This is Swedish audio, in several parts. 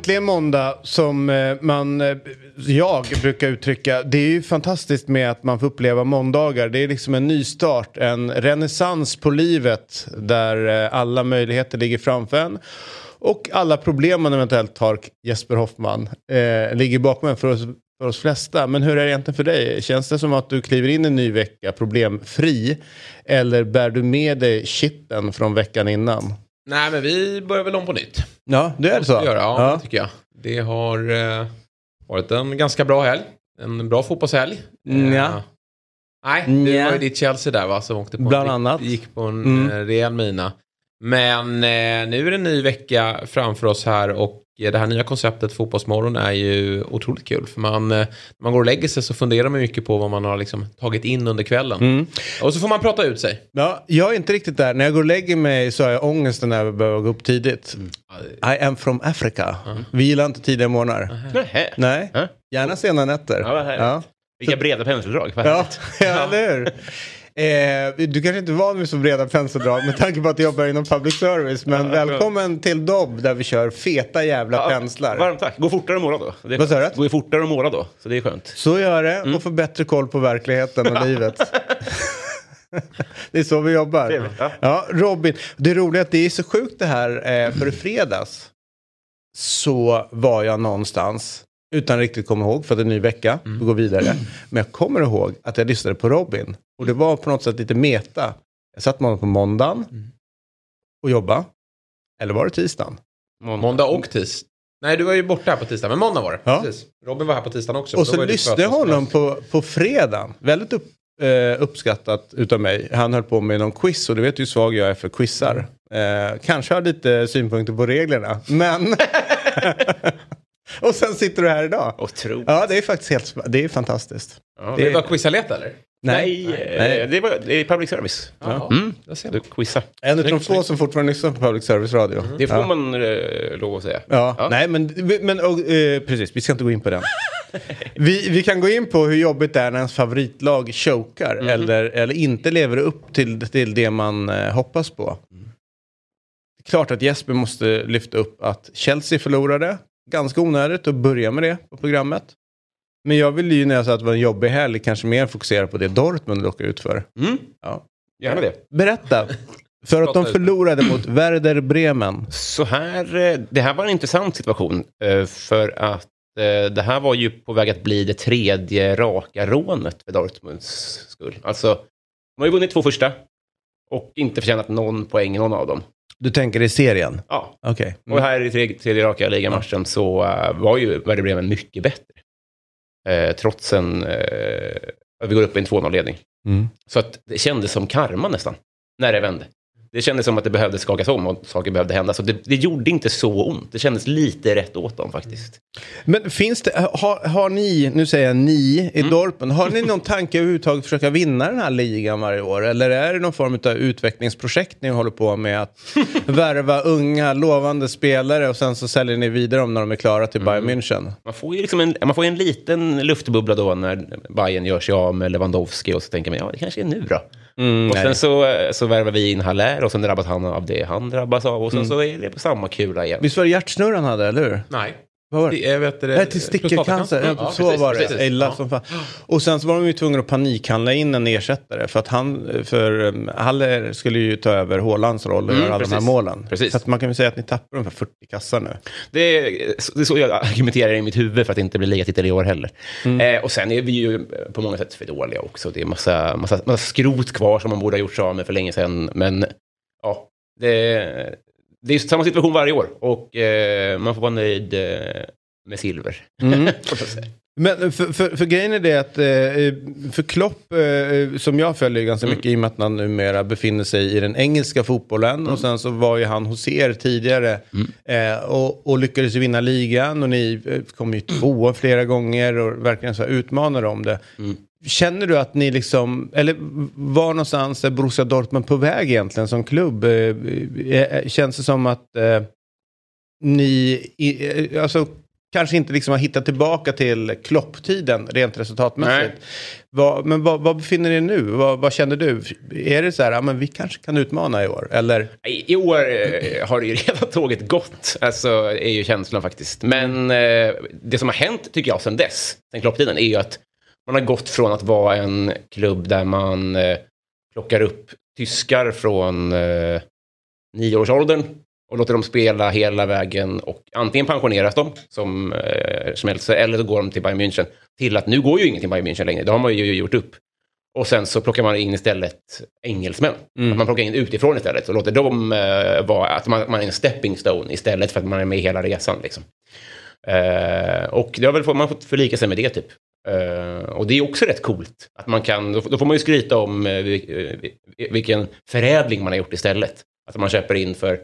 Äntligen måndag som eh, man, eh, jag brukar uttrycka. Det är ju fantastiskt med att man får uppleva måndagar. Det är liksom en nystart, en renässans på livet där eh, alla möjligheter ligger framför en. Och alla problem man eventuellt har, Jesper Hoffman, eh, ligger bakom en för oss, för oss flesta. Men hur är det egentligen för dig? Känns det som att du kliver in i en ny vecka problemfri? Eller bär du med dig shitten från veckan innan? Nej, men vi börjar väl om på nytt. Ja, det är det så? Göra, ja, Det tycker jag. Det har eh, varit en ganska bra helg. En bra fotbollshelg. Mm, ja. Eh, nej, det Nja. var ju ditt Chelsea där va, som åkte på Bland en, annat. gick på en Mm. eh, rejäl mina. Men eh, nu är det en ny vecka framför oss här och det här nya konceptet Fotbollsmorgon är ju otroligt kul. För man, eh, när man går och lägger sig så funderar man mycket på vad man har liksom tagit in under kvällen. Mm. Och så får man prata ut sig. Ja, jag är inte riktigt där. När jag går och lägger mig så har jag ångesten när jag behöver gå upp tidigt. I am from Africa. Vi gillar inte tidiga morgnar. Nej, Ja. gärna sena nätter. Ja. Vilka breda penseldrag. Ja, eller hur? Eh, du kanske inte är van vid så breda penseldrag med tanke på att du jobbar inom public service. Men välkommen till Dobb där vi kör feta jävla Ja, penslar. Varmt tack. Gå fortare att måla då. Vad sa du? ju fortare att måla då. Så det är skönt. Så gör det och få bättre koll på verkligheten och livet. det är så vi jobbar. Trevligt, ja. Ja, Robin, det roliga är att det är så sjukt det här, eh, för i fredags så var jag någonstans utan riktigt komma ihåg för att det är en ny vecka, vi går vidare. Men jag kommer ihåg att jag lyssnade på Robin och det var på något sätt lite meta. Jag satt med honom på måndagen och jobba. Eller var det tisdagen? Måndag och tisdag. Nej, du var ju borta här på tisdag, men måndag var det. Ja. Precis. Robin var här på tisdagen också. Och så lyssnade jag honom på, på fredagen. Väldigt upp, eh, uppskattat utav mig. Han höll på med någon quiz och du vet ju hur svag jag är för quizar. Eh, kanske har lite synpunkter på reglerna, men... och sen sitter du här idag. Otroligt. Ja, det är faktiskt helt det är fantastiskt. Ja, det- det var quizaleta eller? Nej, Nej. eh, Det, var, det är public service. Ja, Mm. Du quizar. En av de få som fortfarande lyssnar på public service radio. Det får ja. man eh, lov att säga. Ja, Ja. nej men, men och, eh, precis, vi ska inte gå in på den. vi, vi kan gå in på hur jobbigt det är när ens favoritlag chokar Mhm. eller, eller inte lever upp till, till det man eh, hoppas på. Är klart att Jesper måste lyfta upp att Chelsea förlorade. Ganska onödigt att börja med det på programmet. Men jag vill ju när jag sa att det var en jobbig helg kanske mer fokusera på det Dortmund råkade ut för. Mm. Ja. Gärna det. Berätta. För att de förlorade mot Werder Bremen. Så här, eh, det här var en intressant situation. eh, För att eh, det här var ju på väg att bli det tredje raka rånet för Dortmunds skull. Alltså, de har ju vunnit två första och inte förtjänat någon poäng i någon av dem. Du tänker i serien? Ja, Okej. och här i tredje, tredje raka ligamatchen så eh, var ju Werder Bremen mycket bättre. Eh, trots en... Eh, vi går upp i en 2-0-ledning. Mm. Så att det kändes som karma nästan, när det vände. Det kändes som att det behövde skakas om och saker behövde hända. Så det, det gjorde inte så ont. Det kändes lite rätt åt dem faktiskt. Men finns det, har, har ni, nu säger jag ni i Dortmund, har ni någon tanke överhuvudtaget försöka vinna den här ligan varje år? Eller är det någon form av utvecklingsprojekt ni håller på med att värva unga lovande spelare och sen så säljer ni vidare dem när de är klara till Bayern München? Man får ju liksom en, man får en liten luftbubbla då när Bayern gör sig av med Lewandowski och så tänker man ja, det kanske är nu då. Mm, och sen så, eh, så värvar vi in Haller och sen drabbas han av det han drabbas av och sen så är det på samma kula igen. Visst var det hjärtsnurr han hade, eller hur? Nej. Vad var det? Är, vet det, Nej, till stickercancer. Ja, Ja, så precis, var det. precis. Ja. som fan. Och sen så var de ju tvungna att panikhandla in en ersättare. För att han, för um, Haller skulle ju ta över Hålands roll och Mm, göra alla de här målen. Precis. Så att man kan väl säga att ni tappar ungefär 40 kassar nu. Det är, det är så jag argumenterar i mitt huvud för att inte bli ligatitel i år heller. Eh, och sen är vi ju på många sätt för dåliga också. Det är massa, massa, massa skrot kvar som man borde ha gjort sig av med för länge sedan. Men ja, det, det är samma situation varje år och eh, man får vara nöjd eh, med silver. Mm. Men för, för, för grejen är det att eh, för Klopp, eh, som jag följer ganska mycket i och med att han numera befinner sig i den engelska fotbollen och sen så var ju han hos er tidigare eh, och, och lyckades vinna ligan och ni kom ju tvåa flera gånger och verkligen så här utmanade om det. Känner du att ni liksom, eller var någonstans är Borussia Dortmund på väg egentligen som klubb? Eh, eh, Känns det som att eh, ni, eh, alltså kanske inte liksom har hittat tillbaka till klopptiden rent resultatmässigt. Vad, men vad, vad befinner ni nu? Vad, vad känner du? Är det så här, ja, men vi kanske kan utmana i år? Eller? I, I år eh, har det ju redan tåget gått, alltså är ju känslan faktiskt. Men eh, det som har hänt tycker jag sen dess, sen klopptiden, är ju att man har gått från att vara en klubb där man eh, plockar upp tyskar från eh, nioårsåldern och låter dem spela hela vägen och antingen pensioneras de som eh, Schmelzer eller så går de till Bayern München. Till att nu går ju ingen till Bayern München längre, det har man ju gjort upp. Och sen så plockar man in istället engelsmän. Att man plockar in utifrån istället och låter dem eh, vara, att man, man är en stepping stone istället för att man är med hela resan. Liksom. Eh, och det har väl, man har fått förlika sig med det typ. Eh, och det är också rätt coolt. Att man kan, då, får man ju skryta om eh, vilken förädling man har gjort istället. Att man köper in för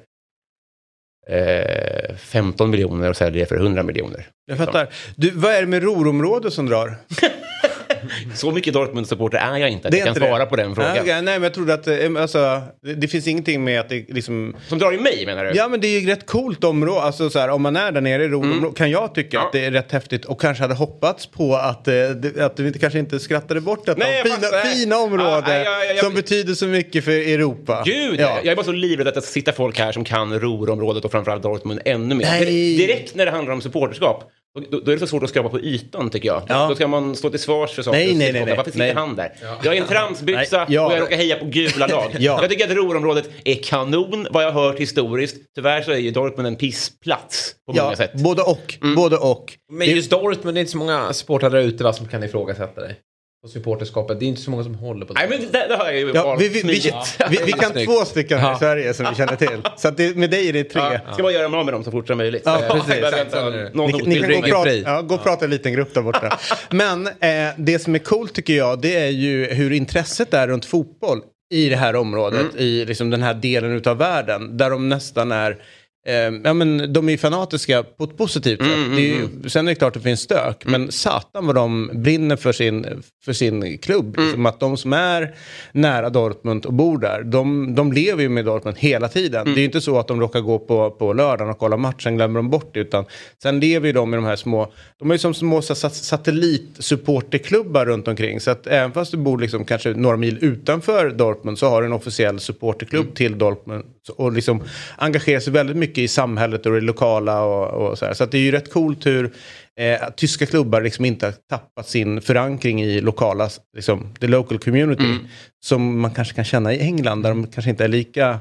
eh, 15 miljoner och säljer för 100 miljoner. Jag fattar. Du, vad är det med Ruhrområdet som drar? Så mycket Dortmund-supporter är jag inte Det jag är kan inte svara det. på den frågan. Ja, okej. nej, men jag trodde att eh, alltså, det, det finns ingenting med att det liksom... Som drar i mig menar du? Ja men det är ju ett rätt coolt område, alltså så här, om man är där nere i Ruhrområdet kan jag tycka Mm. Ja. att det är rätt häftigt och kanske hade hoppats på att, eh, att du inte, kanske inte skrattade bort detta Nej, jag fina, fattar. fina område Ja, ja, ja, ja, som jag- betyder så mycket för Europa. Gud, ja. jag är bara så livrädd att det sitter folk här som kan Ruhrområdet och framförallt Dortmund ännu mer. Nej. Dir- Direkt när det handlar om supporterskap, då, då är det så svårt att skrapa på ytan tycker jag. Ja. Då ska man stå till svars för saker. Nej, och nej, se nej, nej. Varför sitter Nej. han där? Jag är en transbyxa Nej, ja. och jag råkar heja på gula lag. Ja. Jag tycker att Ruhrområdet är kanon, vad jag har hört historiskt. Tyvärr så är ju Dortmund en pissplats på många Ja, sätt. både och. Mm. Både och. Men just Dortmund, det är inte så många supportrar där ute va, som kan ifrågasätta dig. Och supporterskapet, det är inte så många som håller på det. Nej, men det, det har jag ju Ja, vi, vi, vi, vi, vi kan två stycken här i. Sverige som vi känner till. Så att det, med dig är det tre. Ja, Ska bara göra mig av med dem så fort som möjligt. Ja, precis. någon Ni, ni kan gå och, prata, ja, gå och prata i en liten grupp där borta. Men eh, det som är coolt tycker jag det är ju hur intresset är runt fotboll i det här området, Mm. i liksom den här delen utav världen. Där de nästan är, ja men de är ju fanatiska på ett positivt sätt. Mm, det är ju, sen är det klart att det finns stök, men satan vad de brinner för sin, för sin klubb. Mm. Liksom att de som är nära Dortmund och bor där, de, de lever ju med Dortmund hela tiden. Mm. Det är ju inte så att de råkar gå på, på lördagen och kolla matchen, glömmer de bort det. Utan sen lever ju de i de här små, de är ju som små satellitsupporterklubbar runt omkring. Så att även fast du bor liksom kanske några mil utanför Dortmund så har du en officiell supporterklubb Mm. till Dortmund. Och liksom engagerar sig väldigt mycket i samhället och det lokala och, och så här. Så det är ju rätt coolt hur eh, tyska klubbar liksom inte har tappat sin förankring i lokala, liksom, the local community. Mm. Som man kanske kan känna i England där de kanske inte är lika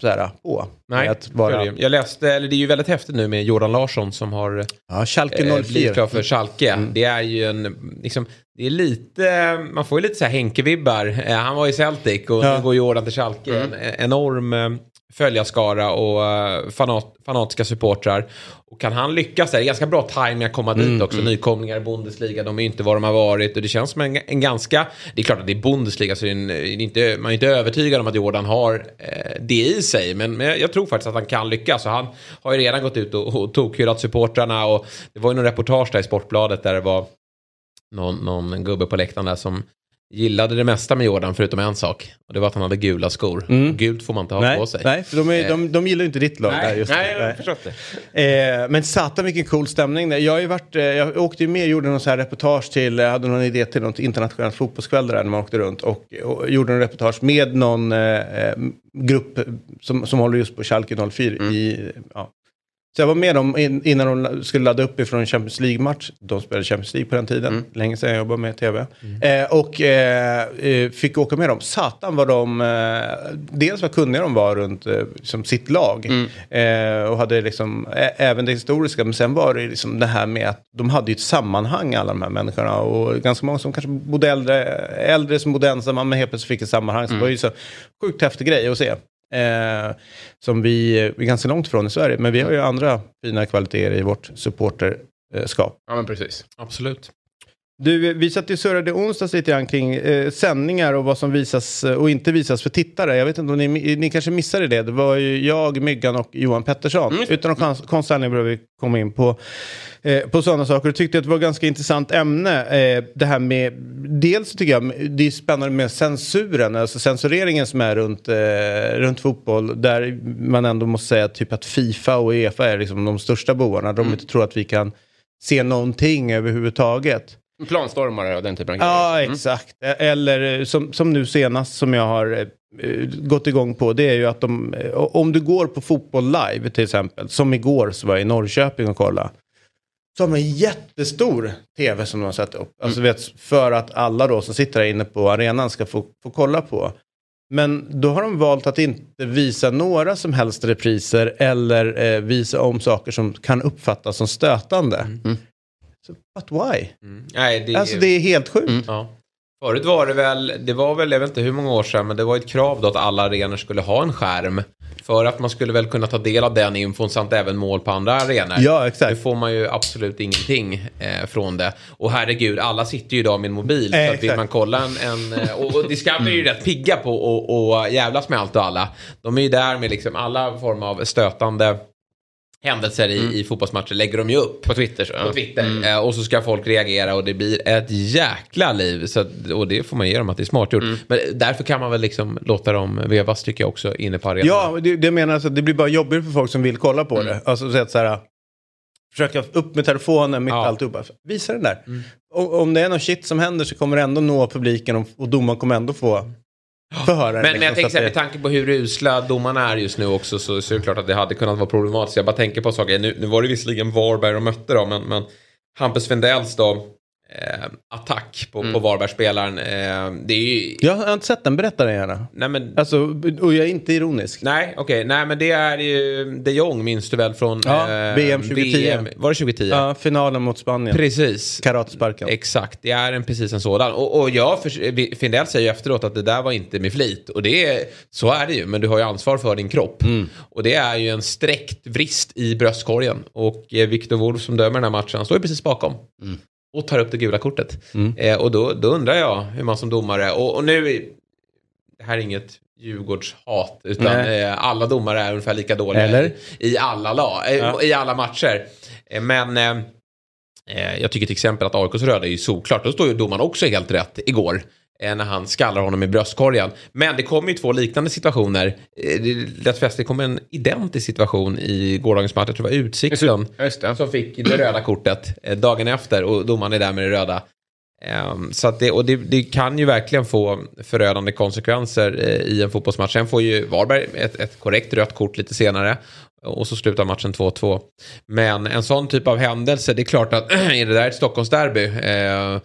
så här, på. Nej, att ju. Jag läste, eller det är ju väldigt häftigt nu med Jordan Larsson som har ja, Schalke eh, 04. blivit klar för Schalke. Mm. Det är ju en, liksom, det är lite, man får ju lite så här Henke-vibbar. Eh, han var i Celtic och Ja. nu går Jordan till Schalke. Mm. En enorm eh, följarskara och eh, fanat, fanatiska supportrar. Och kan han lyckas, där, det är ganska bra timing att komma Mm, dit också. Nykomlingar i Bundesliga, de är ju inte vad de har varit. Och det känns som en, en ganska, det är klart att det är Bundesliga så är en, inte, man är inte övertygad om att Jordan har eh, det i sig. Men, men jag, jag tror faktiskt att han kan lyckas. Och han har ju redan gått ut och, och tokhyllat supportrarna. Och det var ju någon reportage där i Sportbladet där det var någon, någon gubbe på läktaren där som gillade det mesta med Jordan förutom en sak. Och det var att han hade gula skor. Mm. Gult får man inte ha Nej, på sig. nej, för de, är, de, de gillar ju inte ditt lag där just. Nej, jag Nej. förstått det. Eh, men satan vilken cool stämning där. Jag, har varit, eh, jag åkte ju med och gjorde någon så här reportage till, jag hade någon idé till något internationellt fotbollskväll där när man åkte runt och, och gjorde en reportage med någon eh, eh, grupp som, som håller just på Schalke 04 i, ja. Så jag var med dem in, innan de skulle ladda upp ifrån en Champions League-match. De spelade Champions League på den tiden. Länge sedan jag jobbade med tv. Eh, och eh, eh, fick åka med dem. Satan vad de... Eh, dels vad kunniga de var runt eh, som sitt lag. Eh, och hade liksom även det historiska. Men sen var det liksom det här med att de hade ju ett sammanhang alla de här människorna. Och ganska många som kanske bodde äldre, äldre som bodde ensamma men helt plötsligt fick ett sammanhang. Så det var ju så sjukt häftig grej att se. Eh, som vi är ganska långt ifrån i Sverige. Men vi har ju andra fina kvaliteter i vårt supporterskap. Ja, men precis. Absolut. Du, vi satt ju surrade onsdags lite grann kring eh, sändningar och vad som visas eh, och inte visas för tittare. Jag vet inte om ni, ni kanske missade det. Det var ju jag, Myggan och Johan Pettersson. Mm. Utan någon konst- konstig anledning behöver vi komma in på, eh, på sådana saker. Jag tyckte att det var ett ganska intressant ämne. Eh, det här med, dels tycker jag det är spännande med censuren, alltså censureringen som är runt, eh, runt fotboll. Där man ändå måste säga typ att Fifa och Uefa är liksom de största bovarna. De inte tror att vi kan se någonting överhuvudtaget. Planstormare och den typen av grejer. Ja, exakt. Eller eh, som, som nu senast som jag har eh, gått igång på. Det är ju att de, eh, om du går på fotboll live till exempel. Som igår så var jag i Norrköping och kolla. Så har de en jättestor tv som de har satt upp. Alltså vet, för att alla då som sitter där inne på arenan ska få, få kolla på. Men då har de valt att inte visa några som helst repriser eller eh, visa om saker som kan uppfattas som stötande. Så, but why? Mm. Nej, det, Alltså det är helt sjukt. Ja. Förut var det väl, det var väl, jag vet inte hur många år sedan, men det var ett krav då att alla arenor skulle ha en skärm. För att man skulle väl kunna ta del av den infon samt även mål på andra arenor. Ja, exakt. Nu får man ju absolut ingenting eh, från det. Och herregud, alla sitter ju idag med en mobil. Eh, så att vill man kolla en... en eh, och, och Discovery är ju rätt pigga på att och jävlas med allt och alla. De är ju där med liksom alla former av stötande händelser i, i fotbollsmatcher lägger de ju upp. På Twitter så. På Ja. Twitter. Eh, och så ska folk reagera och det blir ett jäkla liv. Så, att- och det får man ge dem att det är smart gjort. Men därför kan man väl liksom låta dem vevas tycker jag också inne på arenan. Ja, det, det menar alltså att det blir bara jobbigt för folk som vill kolla på det. Alltså så att så här, försöka upp med telefonen mitt Ja. alltihopa. Visa den där. Och, om det är något shit som händer så kommer det ändå nå publiken och, och domaren kommer ändå få förhöra det. Men, men jag liksom, tänker så här, med tanke på hur usla domarna är just nu också så, så är det klart att det hade kunnat vara problematiskt. Jag bara tänker på saker. Nu, nu var det visserligen Varberg de mötte då, men, men Hampus Wendells då attack på, på Varbergsspelaren. Eh, det är ju... Jag har inte sett den, berätta den gärna. Nej men... Alltså, och jag är inte ironisk. Nej, okej. Nej, men det är ju de Jong minns du väl från Ja, VM 2010. VM. Var det 2010? Ja, finalen mot Spanien. Precis. Karatesparken. Exakt, det är en precis en sådan. Och, och jag, Findell säger ju efteråt att det där var inte med flit. Och det är, så är det ju, men du har ju ansvar för din kropp. Och det är ju en sträckt vrist i bröstkorgen. Och eh, Victor Wolf som dömer den här matchen, han står ju precis bakom. Och tar upp det gula kortet. Eh, och då, då undrar jag hur man som domare, och, och nu, det här är inget Djurgårdshat, utan eh, alla domare är ungefär lika dåliga Eller? i, i, alla lag, eh, Ja. i alla matcher. Eh, men eh, eh, jag tycker till exempel att AIKs röda är ju såklart, då står ju domaren också helt rätt igår. Eh, När han skallar honom i bröstkorgen. Men det kommer ju två liknande situationer. Eh, lätt fäst, det kommer en identisk situation i gårdagens match. Jag tror det var Utsikten det. som fick det röda kortet eh, dagen efter och domaren är där med det röda. Ehm, så det, och det, det kan ju verkligen få förödande konsekvenser i en fotbollsmatch. Sen får ju Varberg ett, ett korrekt rött kort lite senare. Och så slutar matchen 2-2. Men en sån typ av händelse, det är klart att är det där ett Stockholmsderby eh,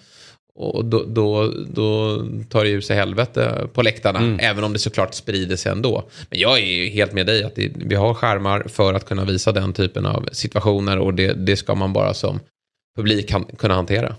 och då, då, då tar det ju sig helvete på läktarna. Även om det såklart sprider sig ändå. Men jag är ju helt med dig att det, vi har skärmar för att kunna visa den typen av situationer. Och det, det ska man bara som publik kan, kunna hantera.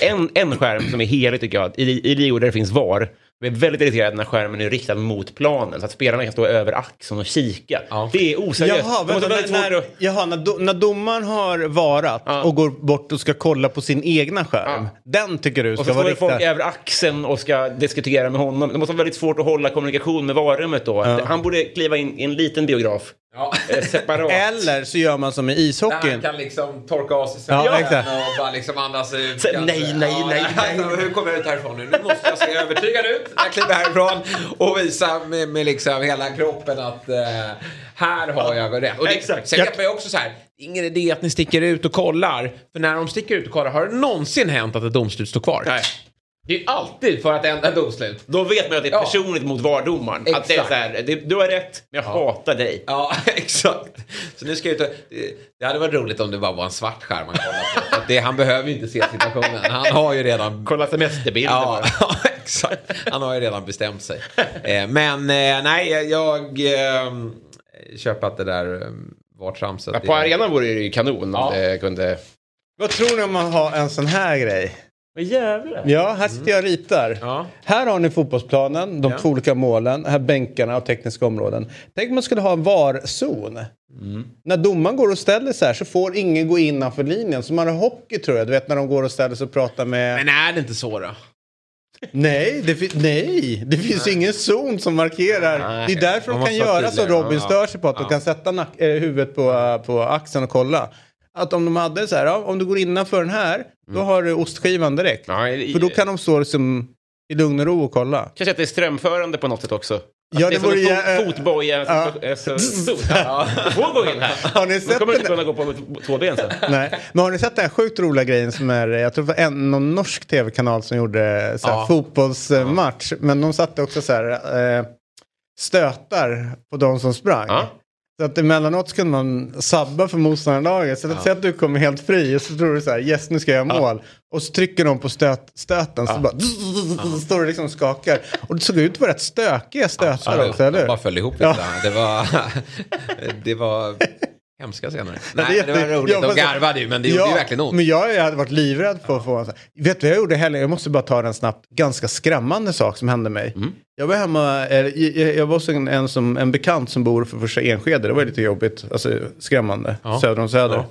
En, en skärm som är helig tycker jag, i, i ligor där det finns VAR. Jag är väldigt irriterad när skärmen är riktad mot planen så att spelarna kan stå över axeln och kika. Ja. Det är oseriöst. Jaha, vänta, vara när, när, att... jaha när, do, när domaren har varat Ja. och går bort och ska kolla på sin egna skärm. Den tycker du Och ska så står vara det folk riktad. över axeln och ska diskutera med honom. Det måste vara väldigt svårt att hålla kommunikation med varummet då. Han borde kliva in i en liten biograf. Ja. eh, Separat. Eller så gör man som i ishockeyn. kan liksom torka av sig Ja, svetten exakt. och bara liksom andas ut. Så, kanske. nej, nej, Ja, nej, nej. alltså, Hur kommer jag ut härifrån nu? Nu måste jag se övertygad ut när jag kliver härifrån och visa med, med liksom hela kroppen att eh, här har jag rätt. Och det, Exakt. Sen Jag- jag... jag också så här, ingen idé att ni sticker ut och kollar. För när de sticker ut och kollar, har det någonsin hänt att ett domslut står kvar? Nej. Det är ju alltid för att ändra domslut. Då vet man att det är Ja. personligt mot VAR-domaren. Att det är Exakt. så här, det, du har rätt, men jag hatar dig. Ja, exakt. Så nu ska jag ut och, det, hade varit roligt om det bara var en svart skärm man kollade på. Det, han behöver ju inte se situationen. Han har ju redan... Kolla semesterbilder Ja, bara. exakt. Han har ju redan bestämt sig. Eh, men eh, nej, jag eh, köper att det där var tramset. Ja, på arenan vore det ju kanon Ja. om det kunde... Vad tror ni om man har en sån här grej? Vad jävlar. Ja, här sitter jag och ritar. Ja. Här har ni fotbollsplanen, de Ja. två olika målen, här bänkarna och tekniska områden. Tänk om man skulle ha en VAR-zon. När domaren går och ställer sig här så får ingen gå innanför linjen. Som man har hockey tror jag, du vet när de går och ställer sig och pratar med... Men är det inte så då? Nej, det, fi- nej, det finns ingen zon som markerar. Nej. Det är därför Man de kan göra tydligare. Robin Ja. stör sig på. Att de Ja. kan sätta nack, eh, huvudet på, på axeln och kolla. Att om de hade så här, ja, om du går innanför den här, då har du ostskivan direkt. Ja, i- För då kan de stå liksom i lugn och ro och kolla. Kanske att det är strömförande på något sätt också. Att Ja, det det vore ju, fot, äh, fotboja. ja. Så, ja. Får gå in här. Har ni Då sett kommer du inte kunna gå på två ben sen. Nej. Men har ni sett den här sjukt roliga grejen som är, jag tror det var en någon norsk tv-kanal som gjorde så här, Ja. fotbollsmatch. Men de satte också så här, eh, stötar på de som sprang. Ja. Så att emellanåt så kunde man sabba för motståndarlaget. Så att säg att du kommer helt fri och så tror du så här, yes nu ska jag göra mål. Och så trycker de på stöt, stöten så bara så står det liksom och skakar. Och det såg ut att vara rätt stökiga stötar också, eller hur? bara föll ihop Ja. lite. Det var, det var hemska scener. Nej, det var roligt. Ja, De garvade ju, men det gjorde ju verkligen ont. Men jag hade varit livrädd på att få. Vet du vad jag gjorde i helgen? Jag måste bara ta den snabbt. Ganska skrämmande sak som hände mig. Mm. Jag var hemma, jag, jag var hos en, en, som, en bekant som bor för första Enskede. Det var lite jobbigt, alltså skrämmande. Ja. Söder om Söder.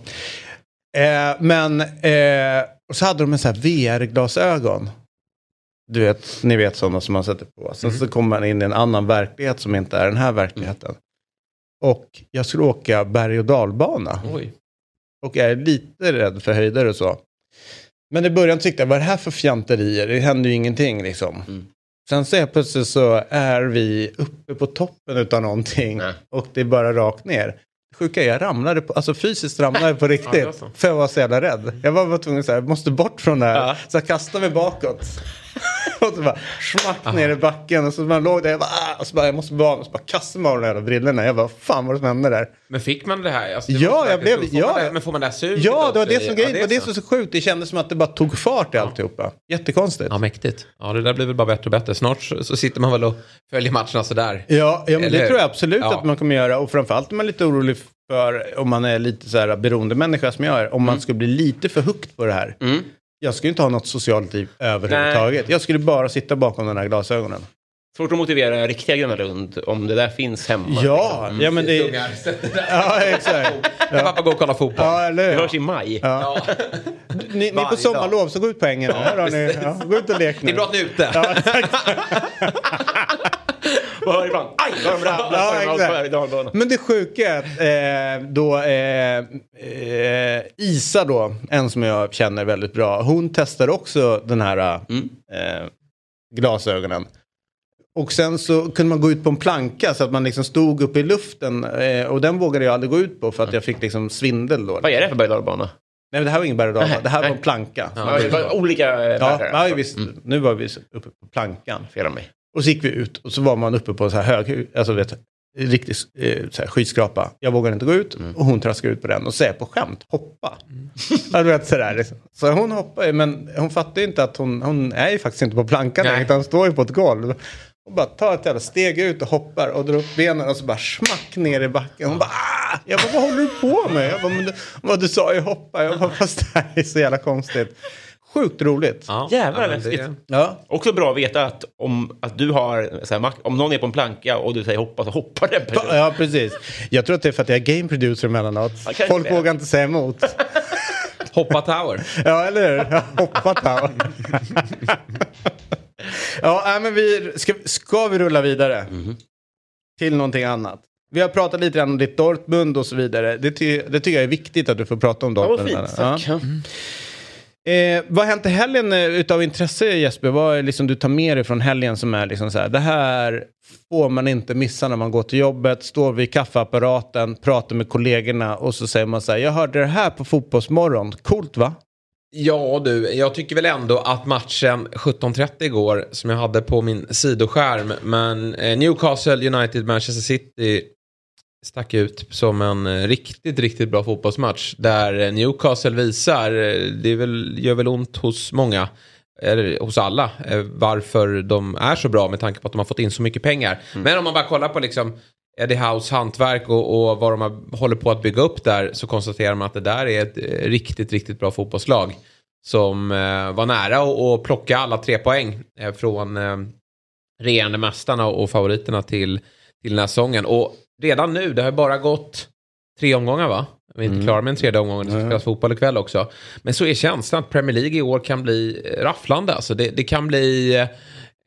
Eh, men, eh, och så hade de en sån här VR-glasögon. Du vet, ni vet sådana som man sätter på. Sen Mm. så kommer man in i en annan verklighet som inte är den här verkligheten. Och jag skulle åka berg och dalbana. Oj. Och är lite rädd för höjder och så. Men i början tyckte jag, vad är det här för fjanterier? Det händer ju ingenting liksom. Mm. Sen så plötsligt så är vi uppe på toppen utav någonting. Nej. Och det är bara rakt ner. Sjuka är, jag ramlade på, alltså fysiskt ramlade jag på Ja, riktigt. så. för jag var så jävla rädd. Jag var bara tvungen att säga, jag måste bort från det här. Ja. Så jag kastade mig bakåt. Och så bara smack ner i backen. Och så man låg där, jag bara, ah! och så bara, jag måste bara, och så bara kastade mig av de jävla brillorna. Jag bara, fan vad det som hände där. Men fick man det här? Alltså, det Ja, jag blev- ja. man det, men får man det här suget Ja, det var det som grejen. ja, det det som så sjukt. Det kändes som att det bara tog fart i alltihopa. Jättekonstigt. Ja, mäktigt. Ja, det där blir väl bara bättre och bättre. Snart så, så sitter man väl och följer matcherna sådär. Ja, ja men Eller det tror jag absolut Ja. att man kommer göra. Och framförallt är man lite orolig för, om man är lite så här beroende människa som jag är, om man skulle bli lite för högt på det här. Mm. Jag skulle inte ha något socialt liv överhuvudtaget. Jag skulle bara sitta bakom de här glasögonen. Svårt att motivera riktiga Gröna Lund om det där finns hemma. Ja, ja men det... Ja, exakt. Kan pappa gå och kolla fotboll? Ja, eller Det hur? hörs i maj. Ja. Ni, ni på sommarlov, så gå ut på ängen. Har ni, ja, gå ut och lek nu. Det är bra att ni är ute. Och hör ibland, aj, vad de ramlar. Ja. Men det sjuka är att eh, då eh, eh, Isa då, en som jag känner väldigt bra, hon testar också den här eh, glasögonen. Och sen så kunde man gå ut på en planka så att man liksom stod uppe i luften. Eh, och den vågade jag aldrig gå ut på för att jag fick liksom svindel då. Vad är det för berg? Nej men det här var ingen berg Nej, det här var nej. en planka. Ja, det var olika Ja, ja visst, nu var vi uppe på plankan. Fel av mig. Och så gick vi ut och så var man uppe på en så här hög, alltså vet, riktig eh, så här skyskrapa. Jag vågade inte gå ut och hon traskade ut på den och säger på skämt, hoppa. Ja, du vet, sådär, liksom. Så hon hoppar men hon fattar ju inte att hon, hon är ju faktiskt inte på plankan längre, utan hon står ju på ett golv. Hon bara tar ett jävla steg ut och hoppar och drar upp benen och så bara smack ner i backen. Hon bara ah! Jag bara, vad håller du på med? Jag bara, men du, vad du sa ju hoppa. Jag bara, fast det här är så jävla konstigt. Sjukt roligt. Ja, Jävlar, ja, läskigt. det- Ja. Också bra att veta att om att du har, så här, om någon är på en planka och du säger hoppa så hoppar den personen. Ja, precis. Jag tror att det är för att jag är game producer emellanåt. Ja, Folk vågar inte säga emot. Hoppa Tower. Ja, eller hur? Hoppat här. ja, men vi, ska, ska vi rulla vidare? Till någonting annat. Vi har pratat lite grann om ditt Dortmund och så vidare. Det, ty, det tycker jag är viktigt att du får prata om Ja, vad Dortmund. fint. Tack. Ja. Eh, vad har hänt i helgen eh, utav intresse Jesper? Vad är liksom du tar med dig från helgen som är liksom så här, det här får man inte missa när man går till jobbet, står vid kaffeapparaten, pratar med kollegorna och så säger man så här, jag hörde det här på Fotbollsmorgon, coolt va? Ja du, jag tycker väl ändå att matchen 17.30 igår som jag hade på min sidoskärm. Men eh, Newcastle United Manchester City stack ut som en eh, riktigt, riktigt bra fotbollsmatch. Där eh, Newcastle visar, eh, det är väl, gör väl ont hos många. Eller hos alla. Varför de är så bra med tanke på att de har fått in så mycket pengar. Men om man bara kollar på liksom Eddie House hantverk och, och vad de har, håller på att bygga upp där så konstaterar man att det där är ett riktigt, riktigt bra fotbollslag. Som eh, var nära att plocka alla tre poäng eh, från eh, regerande mästarna och favoriterna till, till den här säsongen. Och redan nu, det har bara gått tre omgångar va? Vi är inte klara med en tredje omgång, det ska spelas fotboll ikväll också. Men så är känslan att Premier League i år kan bli eh, rafflande. Alltså det, det kan bli...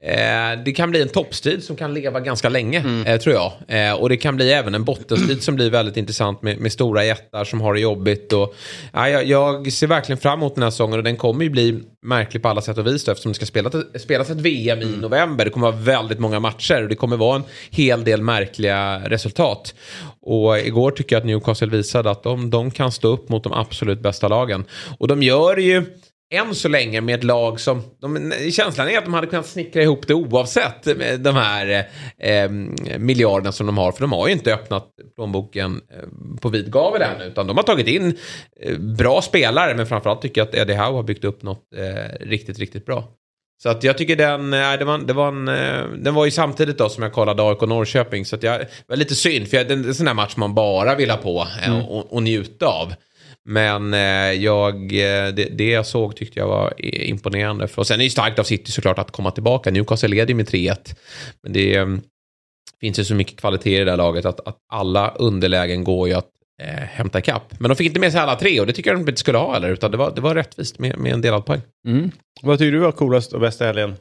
Eh, det kan bli en toppstrid som kan leva ganska länge, eh, tror jag. Eh, och det kan bli även en bottenstrid som blir väldigt intressant med, med stora jättar som har det jobbigt. Och, ja, jag, jag ser verkligen fram emot den här säsongen och den kommer ju bli märklig på alla sätt och vis då, eftersom det ska spelas, spelas ett VM i november. Det kommer vara väldigt många matcher och det kommer vara en hel del märkliga resultat. Och igår tycker jag att Newcastle visade att de, de kan stå upp mot de absolut bästa lagen. Och de gör ju än så länge med ett lag som... De, känslan är att de hade kunnat snickra ihop det oavsett med de här eh, miljarderna som de har. För de har ju inte öppnat plånboken eh, på vid gavel än. Utan de har tagit in eh, bra spelare. Men framförallt tycker jag att Eddie Howe har byggt upp något eh, riktigt, riktigt bra. Så att jag tycker den, eh, det var, det var en, eh, den var ju samtidigt då som jag kollade AIK Norrköping. Så att jag, det var lite synd, för jag, det är en sån där match man bara vill ha på eh, och, och njuta av. Men eh, jag, eh, det, det jag såg tyckte jag var imponerande. För, och sen är det starkt av City såklart att komma tillbaka. Newcastle leder ju med 3-1. Men det eh, finns ju så mycket kvalitet i det här laget att, att alla underlägen går ju att eh, hämta ikapp. Men de fick inte med sig alla tre och det tycker jag de inte skulle ha heller. Utan det var, det var rättvist med, med en delad poäng. Mm. Vad tycker du var coolast och bästa helgen?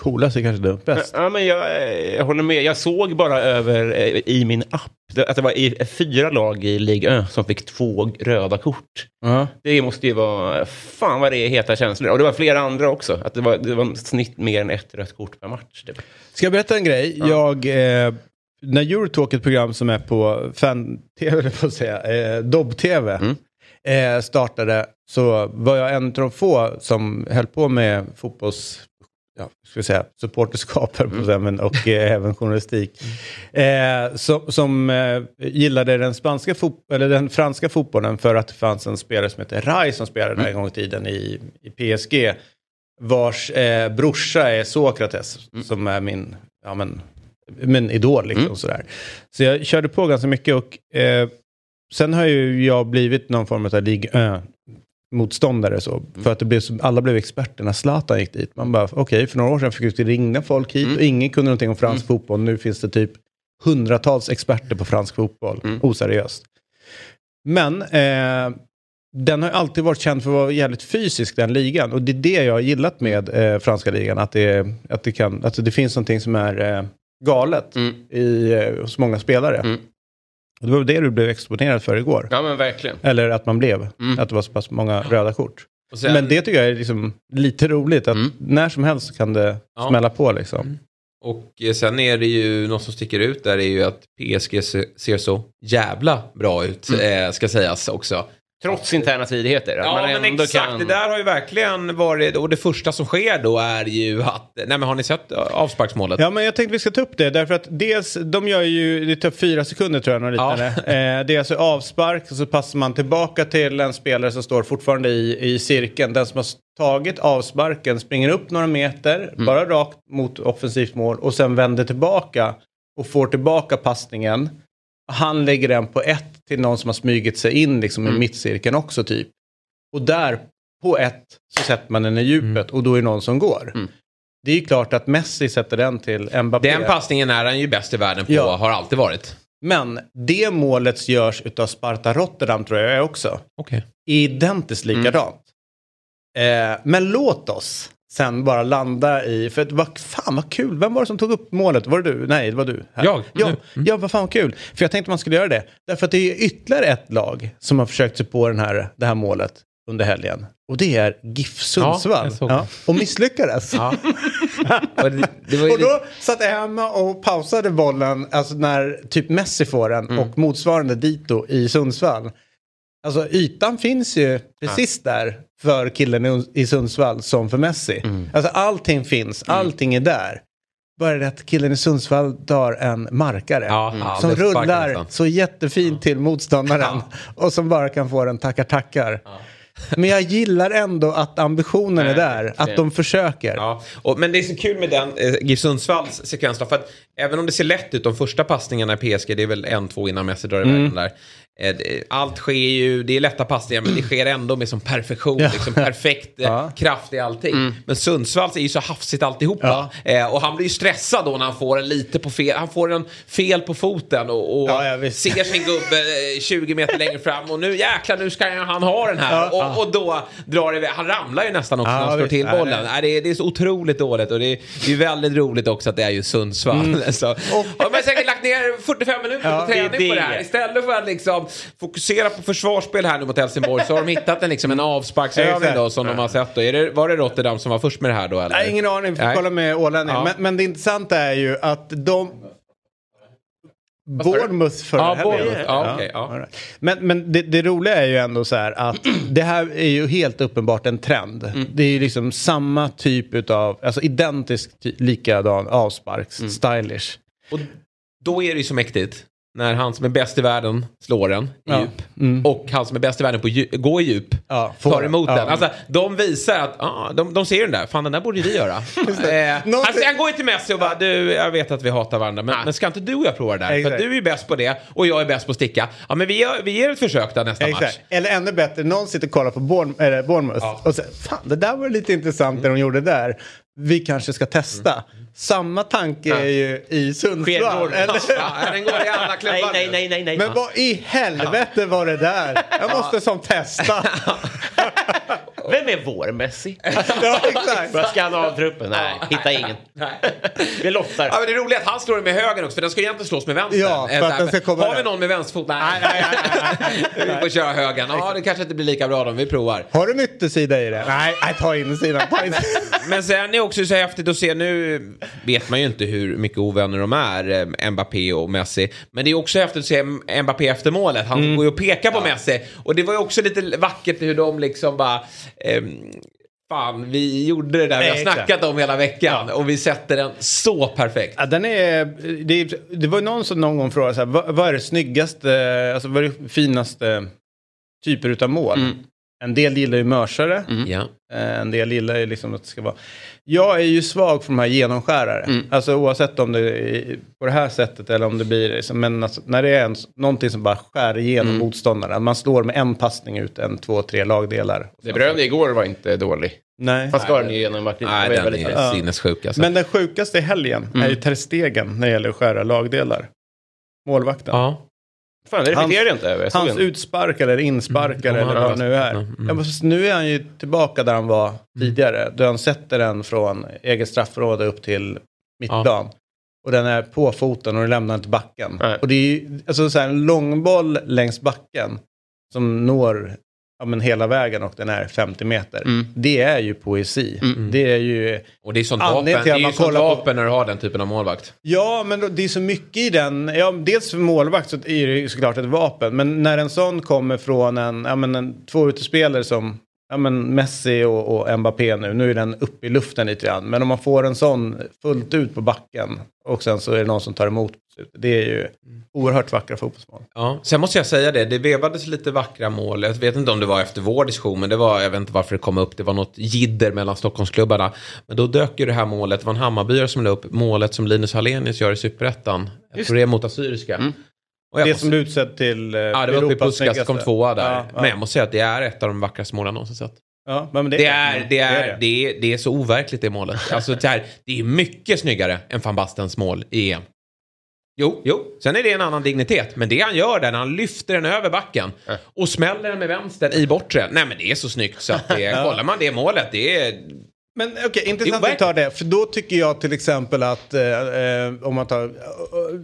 Coolast är kanske dumt. Bäst? Ja, men jag, eh, jag håller med. Jag såg bara över eh, i min app att det var i, fyra lag i Ligue 1 som fick två röda kort. Ja. Det måste ju vara... Fan vad det är heta känslor. Och det var flera andra också. Att det var, det var snitt mer än ett rött kort per match. Typ. Ska jag berätta en grej? Jag, eh, när Eurotalk, ett program som är på fan-tv, på säga, eh, Dobb-tv, eh, startade så var jag en av de få som höll på med fotbolls ja, ska säga, supporterskap men, och eh, även journalistik. Eh, som som eh, gillade den, spanska fot- eller den franska fotbollen för att det fanns en spelare som heter Rai som spelade där en gång i tiden i, i PSG. Vars eh, brorsa är Sokrates som är min, ja, men, min idol. Liksom, sådär. Så jag körde på ganska mycket och eh, sen har ju jag blivit någon form av Ligue 1 motståndare så. För att det blev alla blev experter när Zlatan gick dit. Man bara, okej, för några år sedan fick det ringa folk hit och ingen kunde någonting om fransk fotboll. Nu finns det typ hundratals experter på fransk fotboll. Oseriöst. Men eh, den har alltid varit känd för att vara jävligt fysisk, den ligan. Och det är det jag har gillat med eh, franska ligan. Att det, att, det kan, att det finns någonting som är eh, galet Mm. i, eh, hos många spelare. Mm. Och det var det du blev exponerad för igår. Ja men verkligen. Eller att man blev. Mm. Att det var så pass många röda kort. Sen- Men det tycker jag är liksom lite roligt. Att Mm. när som helst kan det Ja. smälla på liksom. Och eh, sen är det ju något som sticker ut där är ju att PSG se- ser så jävla bra ut, eh, ska sägas också. Trots interna stridigheter. att Ja, men ändå exakt. kan- Det där har ju verkligen varit... Och det första som sker då är ju att... Nej, men har ni sett eh, avsparksmålet? Ja, men jag tänkte vi ska ta upp det. Därför att dels, de gör ju, det tar fyra sekunder tror jag, något Ja. liknande. Eh, det är alltså avspark och så passar man tillbaka till en spelare som står fortfarande i, i cirkeln. Den som har tagit avsparken springer upp några meter, bara rakt mot offensivt mål och sen vänder tillbaka och får tillbaka passningen. Han lägger den på ett till någon som har smugit sig in liksom, i mittcirkeln också typ. Och där, på ett, så sätter man den i djupet och då är det någon som går. Det är ju klart att Messi sätter den till Mbappé. Den passningen är han ju bäst i världen på, Ja. har alltid varit. Men det målet görs utav Sparta Rotterdam tror jag också. Okej. Identiskt likadant. Eh, men låt oss sen bara landa i, för det var, fan vad kul, vem var det som tog upp målet? Var det du? Nej, det var du. Här. Jag, Ja, nu. ja, vad fan vad kul. För jag tänkte man skulle göra det. Därför att det är ytterligare ett lag som har försökt sig på den här, det här målet under helgen. Och det är GIF Sundsvall. Ja, det. och misslyckades. Ja. Och det, det Och då satt jag hemma och pausade bollen, alltså när typ Messi får den Mm. och motsvarande dito i Sundsvall. Alltså ytan finns ju precis där för killen i- Sundsvall som för Messi. Mm. Alltså allting finns, allting är där. Bara det att killen i Sundsvall tar en markare Ja, ja, som rullar nästan. så jättefint till motståndaren och som bara kan få den tackar tackar. Men jag gillar ändå att ambitionen är där, att de försöker. Ja, och, men det är så kul med den eh, GIF Sundsvalls sekvens då, för att även om det ser lätt ut de första passningarna i PSG, det är väl en, två innan Messi drar iväg Mm. den där. Eh, det- Allt sker ju, det är lätta passningar men det sker ändå med som perfektion, liksom perfekt eh, Ja. kraft i allting. Mm. Men Sundsvalls är ju så hafsigt alltihopa. Eh, och han blir ju stressad då när han får en lite på fel, han får en fel på foten och, och Ja, ja, ser sin gubbe eh, 20 meter längre fram och nu jäklar nu ska han ha den här. Ja. och, och då drar det iväg, han ramlar ju nästan också Ja, när han slår visst. till bollen. nej. Det, är, det är så otroligt dåligt och det är, det är väldigt roligt också att det är ju Sundsvall. Så, och, man har säkert lagt ner 45 minuter Ja, på träning det är på det här. det. Istället för att liksom fokusera på försvarsspel här nu mot Helsingborg så har de hittat en, liksom, en avsparksövning då som de har sett. Då. Är det, var det Rotterdam som var först med det här då? Eller? Nej, ingen aning, vi får kolla med ålänningar. Ja. Men, men det intressanta är ju att de... Bournemouth förra Ja, helgen. Ja, okej, ja. Men, men det, det roliga är ju ändå så här att det här är ju helt uppenbart en trend. Mm. Det är ju liksom samma typ av, alltså identiskt likadan avsparks, Mm. stylish. Och då är det ju så mäktigt. När han som är bäst i världen slår den i Ja. djup. Mm. Och han som är bäst i världen på dju- gå i djup. Ja, tar emot Ja. den. Alltså, de visar att ah, de, de ser den där. Fan den där borde vi göra. eh, Någonting- alltså, han går ju till Messi och bara du jag vet att vi hatar varandra. Men, men ska inte du och jag prova det där? För Exakt. att du är ju bäst på det och jag är bäst på att sticka. Ja men vi, gör, vi ger ett försök där nästa match. Exakt. Eller ännu bättre, någon sitter och kollar på Bournemouth och säger fan det där var lite intressant det de gjorde där. Vi kanske ska testa. Samma tanke är ju i Sundsvall. Ja, den går i alla klubbar Nej, nej, nej, nej, nej. Men vad i helvete var det där? Jag måste som testa. Vem är vår Messi? ja, exakt. Att scanna av truppen? Nej, hitta ingen. Nej. Vi lottar. Ja, men det är roligt att han slår den med höger också, för den ska egentligen slås med vänster. Ja, för Eh, att den ska komma Har vi någon med vänsterfot? Nej, Nej, nej, nej, vi får köra högern. Ja, det kanske inte blir lika bra då, vi provar. Har du en yttersida i det? Nej, nej ta insidan. Ta insidan. Men sen är också så häftigt att se, nu vet man ju inte hur mycket ovänner de är, eh, Mbappé och Messi. Men det är också häftigt att se Mbappé efter målet. Han Mm. går ju och pekar på Messi. Och det var ju också lite vackert hur de liksom bara... ehm, Fan, vi gjorde det där vi har Exakt. snackat om hela veckan. Och vi sätter den så perfekt. Ja, den är, det, det var någon som någon gång frågade så här, vad, vad är det snyggaste, alltså vad är det finaste typer utav mål? Mm. En del gillar ju mörsare, Ja. eh, en del gillar ju liksom att det ska vara... Jag är ju svag för de här genomskärare. Mm. Alltså oavsett om det är på det här sättet eller om det blir... liksom- Men alltså, när det är en, någonting som bara skär igenom Mm. motståndaren. Man slår med en passning ut en, två, tre lagdelar. Det bröd igår var inte dålig. Nej. Han skar den ju genom Martin. Nej, den väldigt är nice. sinnessjuk alltså. Men den sjukaste i helgen är ju Ter Stegen när det gäller att skära lagdelar. Målvakten. Ja. Fan, det Hans- reflekterar jag inte över. Jag Hans utspark eller insparkar Mm, eller ja, vad det nu är. mm, mm. Ja, nu är han ju tillbaka där han var tidigare. Då han sätter den från eget straffområde upp till mittplan. Och den är på foten och den lämnar inte backen. Nej. Och det är ju alltså, så här, en långboll längs backen som når ja, men hela vägen och den är 50 meter. Mm. Det är ju poesi. Det är ju... Och det är sånt vapen, det är ju sånt kollar på- vapen när du har den typen av målvakt. Ja, men det är så mycket i den. Ja, dels för målvakt så är det ju såklart ett vapen. Men när en sån kommer från en, ja, men en två utespelare som ja, men Messi och, och Mbappé nu. Nu är den uppe i luften lite grann. Men om man får en sån fullt ut på backen och sen så är det någon som tar emot. Det är ju oerhört vackra fotbollsmål. Ja, sen måste jag säga det, det vevades lite vackra mål. Jag vet inte om det var efter vår diskussion, men det var, jag vet inte varför det kom upp, det var något jidder mellan Stockholmsklubbarna. Men då dök ju det här målet, det var en Hammarbyare som la upp målet som Linus Hallenius gör i Superettan. Jag tror det är mot Assyriska. Jag Det måste- som blev utsedd till eh, Ja, det var uppe i Puskas, kom tvåa där. Ja, ja. Men jag måste säga att det är ett av de vackraste målen jag någonsin sett. Ja, men det, Det är, det, är, det. det, är, det är så overkligt det målet. Alltså, det, här, det är mycket snyggare än van Bastens mål i EM. Jo, jo, sen är det en annan dignitet. Men det han gör där när han lyfter den över backen och smäller den med vänster i bortre. Nej men det är så snyggt så att det, kollar man det målet, det är... Men okej, intressant Det är att ta det. För då tycker jag till exempel att eh, eh, om man tar... eh,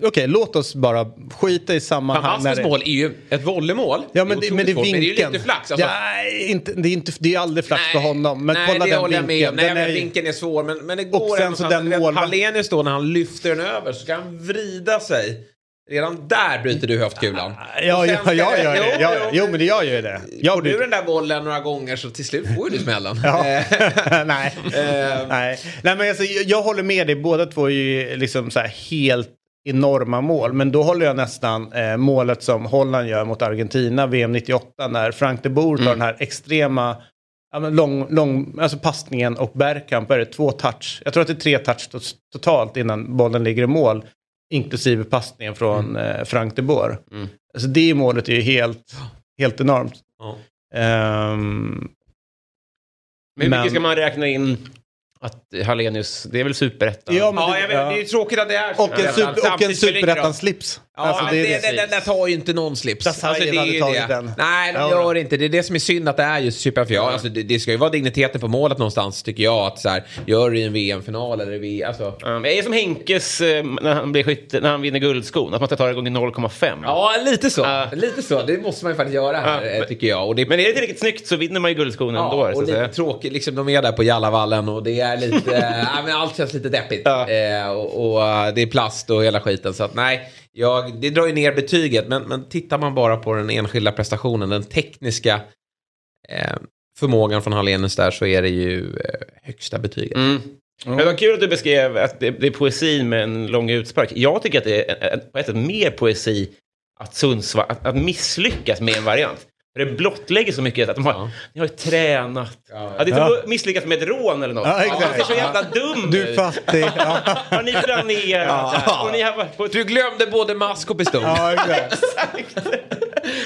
Okej, låt oss bara skita i sammanhang. Bastens det- mål är ju ett volleymål. Ja, men det, men det är vinkeln. det är ju lite flax. Alltså, ja, inte, det, är inte, det är aldrig flax för honom. Men nej, kolla det den håller jag med om. vinkeln. Nej, Den men är, vinkeln är svår, men, men det går Och sen så den målvakt- Hallenius då, när han lyfter den över så ska han vrida sig. Redan där bryter du höftkulan. ja, ja, jag gör det. Jo, Ja, jo, men det gör ju det. Jag Får du den där bollen några gånger så till slut får du smällen. Ja. Eh, Nej. Eh. Nej. Nej, men alltså, jag, jag håller med dig. Båda två är ju liksom så här helt enorma mål. Men då håller jag nästan eh, målet som Holland gör mot Argentina VM 98 när Frank de Boer tar den här extrema ja, lång, lång, alltså passningen och Bergkamp är det två touch. Jag tror att det är tre touch to- totalt innan bollen ligger i mål. Inklusive passningen från eh, Frank de Boer. Alltså det målet är ju helt, helt enormt. Ja. Ehm, Men hur mycket ska man räkna in att Hallenius, det är väl superettan? Ja, men Ja, det- jag vet, ja. det är tråkigt att det är så. och en, super, och en superettan-slips. Ja, Alltså, men det det, det. det, det tar ju inte någon slips. Alltså, det är hade ju tagit det. den. Nej, de Ja, gör inte. Det är det som är synd att det är just Super för jag, alltså, det, det ska ju vara digniteten på målet någonstans tycker jag. Att så här, gör det i en VM-final eller VM. Alltså. Ja, men det är som Henkes eh, när han, blir skytte, när han vinner guldskon, att man ska ta det gånger 0,5. Ja, lite så. Ja. Lite så. Det måste man ju faktiskt göra här, Ja, men- tycker jag. Och det, Men är det tillräckligt snyggt så vinner man ju guldskon Ja, ändå. så och att lite säga. tråkigt. Liksom, de är där på Jallavallen och det är lite... ja, men allt känns lite deppigt. Ja. Eh, och, och eh, det är plast och hela skiten. Så att nej, jag, det drar ju ner betyget. Men, men tittar man bara på den enskilda prestationen, den tekniska eh, förmågan från Hallenius där så är det ju eh, högsta betyget. Mm. Men det var kul att du beskrev att det, det är poesi med en lång utspark. Jag tycker att det är eh, på ett sätt mer poesi att Sundsvall, att, att misslyckas med en variant. För det blottlägger så mycket att de har, Ja. ni har ju tränat. Ja. Hade inte Ja. misslyckats med ett rån eller något. Ja, exakt. Man ser så jävla dum Du är fattig. Ja, Har ni planerat? Ja. Och ni har varit på ett Du glömde både mask och pistol. ja exakt.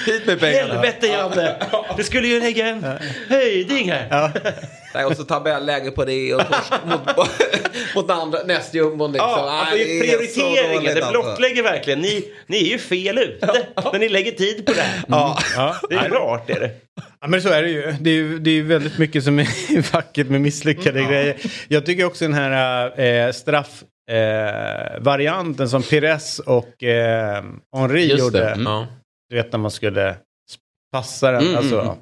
Hit med pengarna. helvete Janne! Du skulle ju lägga en höjding här. Ja. Nej, och så tabelläge på det och torsk mot, mot andra, nästjumbon liksom. Ja, alltså Nej, det prioriteringen, det alltså. blottlägger verkligen. Ni, ni är ju fel ute när ni lägger tid på det här. Ja. Ja. Det är rart, är det. Ja, men så är det ju. Det är ju det är väldigt mycket som är vackert med misslyckade grejer. Jag tycker också den här eh, straffvarianten eh, varianten som Pires och eh, Henri Just gjorde. det. Du vet när man skulle passa den. Mm, alltså, mm, mm.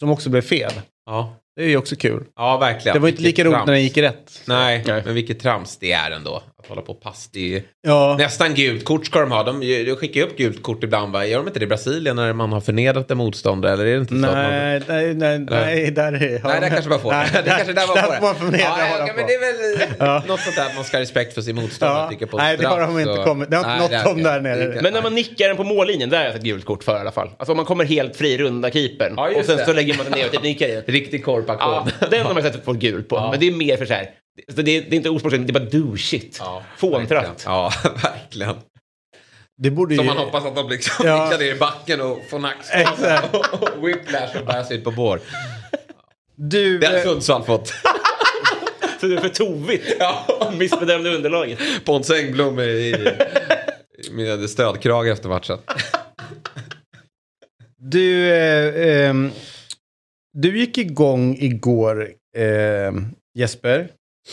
Som också blev fel. Ja. Det är ju också kul. ja, verkligen. Det var inte Vilket lika roligt trams. när den gick rätt. Nej, Nej. men vilket trams det är ändå. Att hålla på och pass. Det är Ja. nästan gult kort ska de ha. De, de skickar ju upp gult kort ibland. Va? Gör de inte det i Brasilien när man har förnedrat en motståndare? Eller är det inte så? att man... Nej, nej, nej, nej, där är ja, Nej, där kanske man får Nej, det. kanske där man där får får man förnedra ja, ja, men det är väl Ja. något sånt där att man ska ha respekt för sin motståndare. Ja. tycker på Nej, det har de inte så- kommit. Det har inte nått dem där nere. Men när man nickar den på mållinjen, där är det ett gult kort för i alla fall. Alltså om man kommer helt fri, runda keepern. Och sen det. så lägger man den ner och typ nickar i. Riktig korpaktion. Ja, den har man sett fått gult på. Men det är mer för så här. Det, det, är, det är inte osportsligt, det är bara do shit. Ja, verkligen. Ja, verkligen. Det borde ju... Som man hoppas att de liksom Ja. nickar ner i backen och får nackskada Exakt. och whiplash och bär sig ut på bår. Du, Det har eh, Sundsvall fått. Så det är för tovigt. Ja. Missbedömde underlaget. Pontus Engblom i, med stödkrage efter matchen. Du, eh, ehm, du gick igång igår eh, Jesper.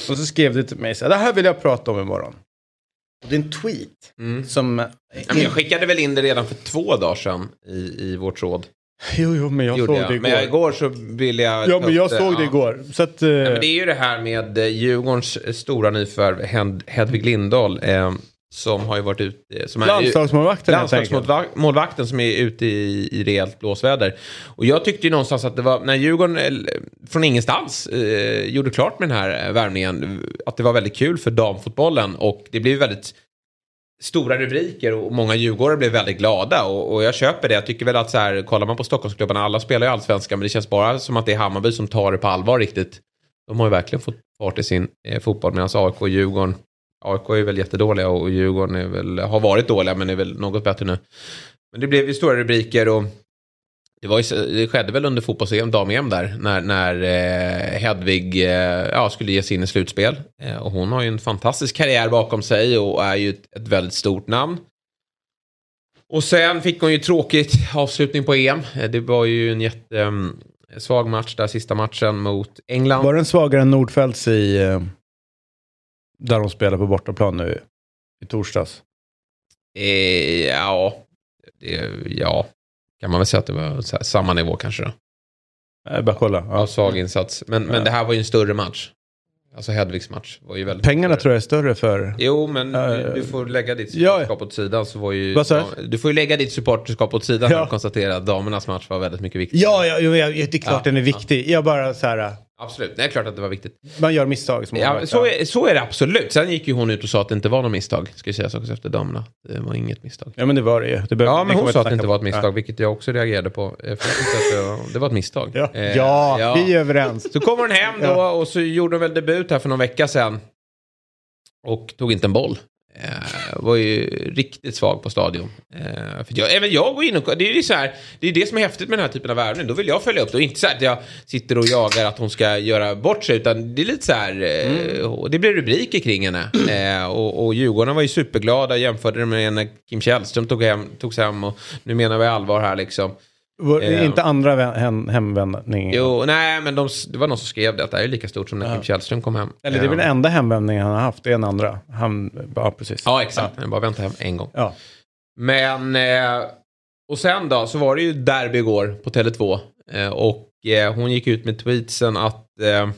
Och så skrev du till mig så här, det här vill jag prata om imorgon. Och det är en tweet Mm. som... Ja, men jag skickade väl in det redan för två dagar sedan i, i vårt råd. Jo, jo, men jag Gjorde såg jag. det igår. Men igår så ville jag... Ja, men jag upp såg det ja. igår. Så att... Eh, Ja, men det är ju det här med eh, Djurgårdens eh, stora nyförvärv Hed- Hedvig Lindahl eh, som har ju varit ute... Som är landslagsmålvakten. Landslagsmålvakten som är ute i, i rejält blåsväder. Och jag tyckte ju någonstans att det var, när Djurgården eh, från ingenstans eh, gjorde klart med den här eh, värvningen, att det var väldigt kul för damfotbollen och det blev väldigt stora rubriker och många djurgårdare blev väldigt glada och, och jag köper det. Jag tycker väl att så här, kollar man på Stockholmsklubbarna, alla spelar ju allsvenskan men det känns bara som att det är Hammarby som tar det på allvar riktigt. De har ju verkligen fått fart i sin eh, fotboll medan AIK och Djurgården AIK är väl jättedåliga och Djurgården är väl, har varit dåliga men är väl något bättre nu. Men det blev ju stora rubriker och det, var ju, det skedde väl under fotbolls-EM, dam-EM där, när, när eh, Hedvig eh, ja, skulle ge sig in i slutspel. Eh, och hon har ju en fantastisk karriär bakom sig och är ju ett, ett väldigt stort namn. Och sen fick hon ju tråkigt avslutning på EM. Eh, Det var ju en jättesvag mm, match där, sista matchen mot England. Var den svagare än Nordfeldts i... Eh, Eh, där de spelar på bortaplan nu i torsdags? Eh, ja, det, ja, kan man väl säga att det var samma nivå kanske då. Jag bara kolla. Ja, Ja. svag insats. Men, men Ja. det här var ju en större match. Alltså Hedvigs match var ju väldigt Pengarna större. tror jag är större för... Jo, men Ja, du, ja, du får lägga ditt ja. supporterskap åt sidan. Så var ju, ja, du får ju lägga ditt supporterskap åt sidan Ja. och konstatera att damernas match var väldigt mycket viktigare. Ja, ja, ja, det är klart Ja, den är viktig. Jag bara så här... Absolut, det är klart att det var viktigt. Man gör misstag som Ja, så, är, så är det absolut. Sen gick ju hon ut och sa att det inte var något misstag. Ska jag säga också efter damerna. Det var inget misstag. Ja, men det var det ju. Det Ja, men hon sa att det inte var ett misstag, vilket jag också reagerade på. Eh, jag att det var, det var ett misstag. Ja, Eh, ja, vi är överens. Så kommer hon hem då Ja. och så gjorde hon väl debut här för någon vecka sedan. Och tog inte en boll. Eh, var ju riktigt svag på stadion. Eh, för jag, även jag går in och... Det är ju så här, det är det som är häftigt med den här typen av värvning. Då vill jag följa upp det. Och inte så här att jag sitter och jagar att hon ska göra bort sig. Utan det är lite så här... Eh, Det blir rubriker kring henne. Eh, och, och Djurgården var ju superglada. Jämförde det med när Kim Källström tog hem, togs hem. Och nu menar vi allvar här liksom. Var, Eh. Inte andra hem, hemvändning. Jo, nej, men de, det var någon som skrev det. Att det här är lika stort som när Kim Källström kom hem. Eller det är väl Eh, den enda hemvändningen han har haft. Det är en andra. Han, ja, precis. Ja, exakt. Jag bara vänta hem en gång. Ja. Men, eh, och sen då så var det ju derby igår på Tele2. Eh, och eh, hon gick ut med tweetsen att eh,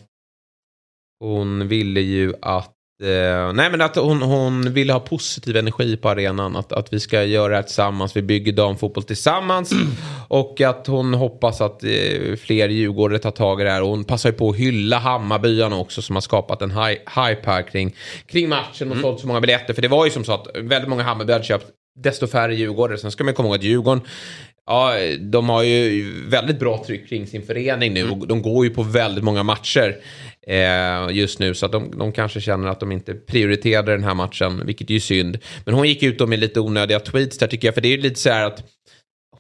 hon ville ju att Eh, nej men att hon, hon ville ha positiv energi på arenan. Att, att vi ska göra det här tillsammans. Vi bygger damfotboll tillsammans. Och att hon hoppas att eh, fler djurgårdare tar tag i det här. Och hon passar ju på att hylla Hammarbyarna också som har skapat en hy- hype här kring, kring matchen och sålt så många biljetter. För det var ju som så att väldigt många Hammarby hade köpt desto färre djurgårdare. Sen ska man komma ihåg att Djurgården Ja, de har ju väldigt bra tryck kring sin förening nu och de går ju på väldigt många matcher just nu så att de, de kanske känner att de inte prioriterade den här matchen, vilket är ju synd. Men hon gick ut då med lite onödiga tweets där tycker jag, för det är ju lite så här att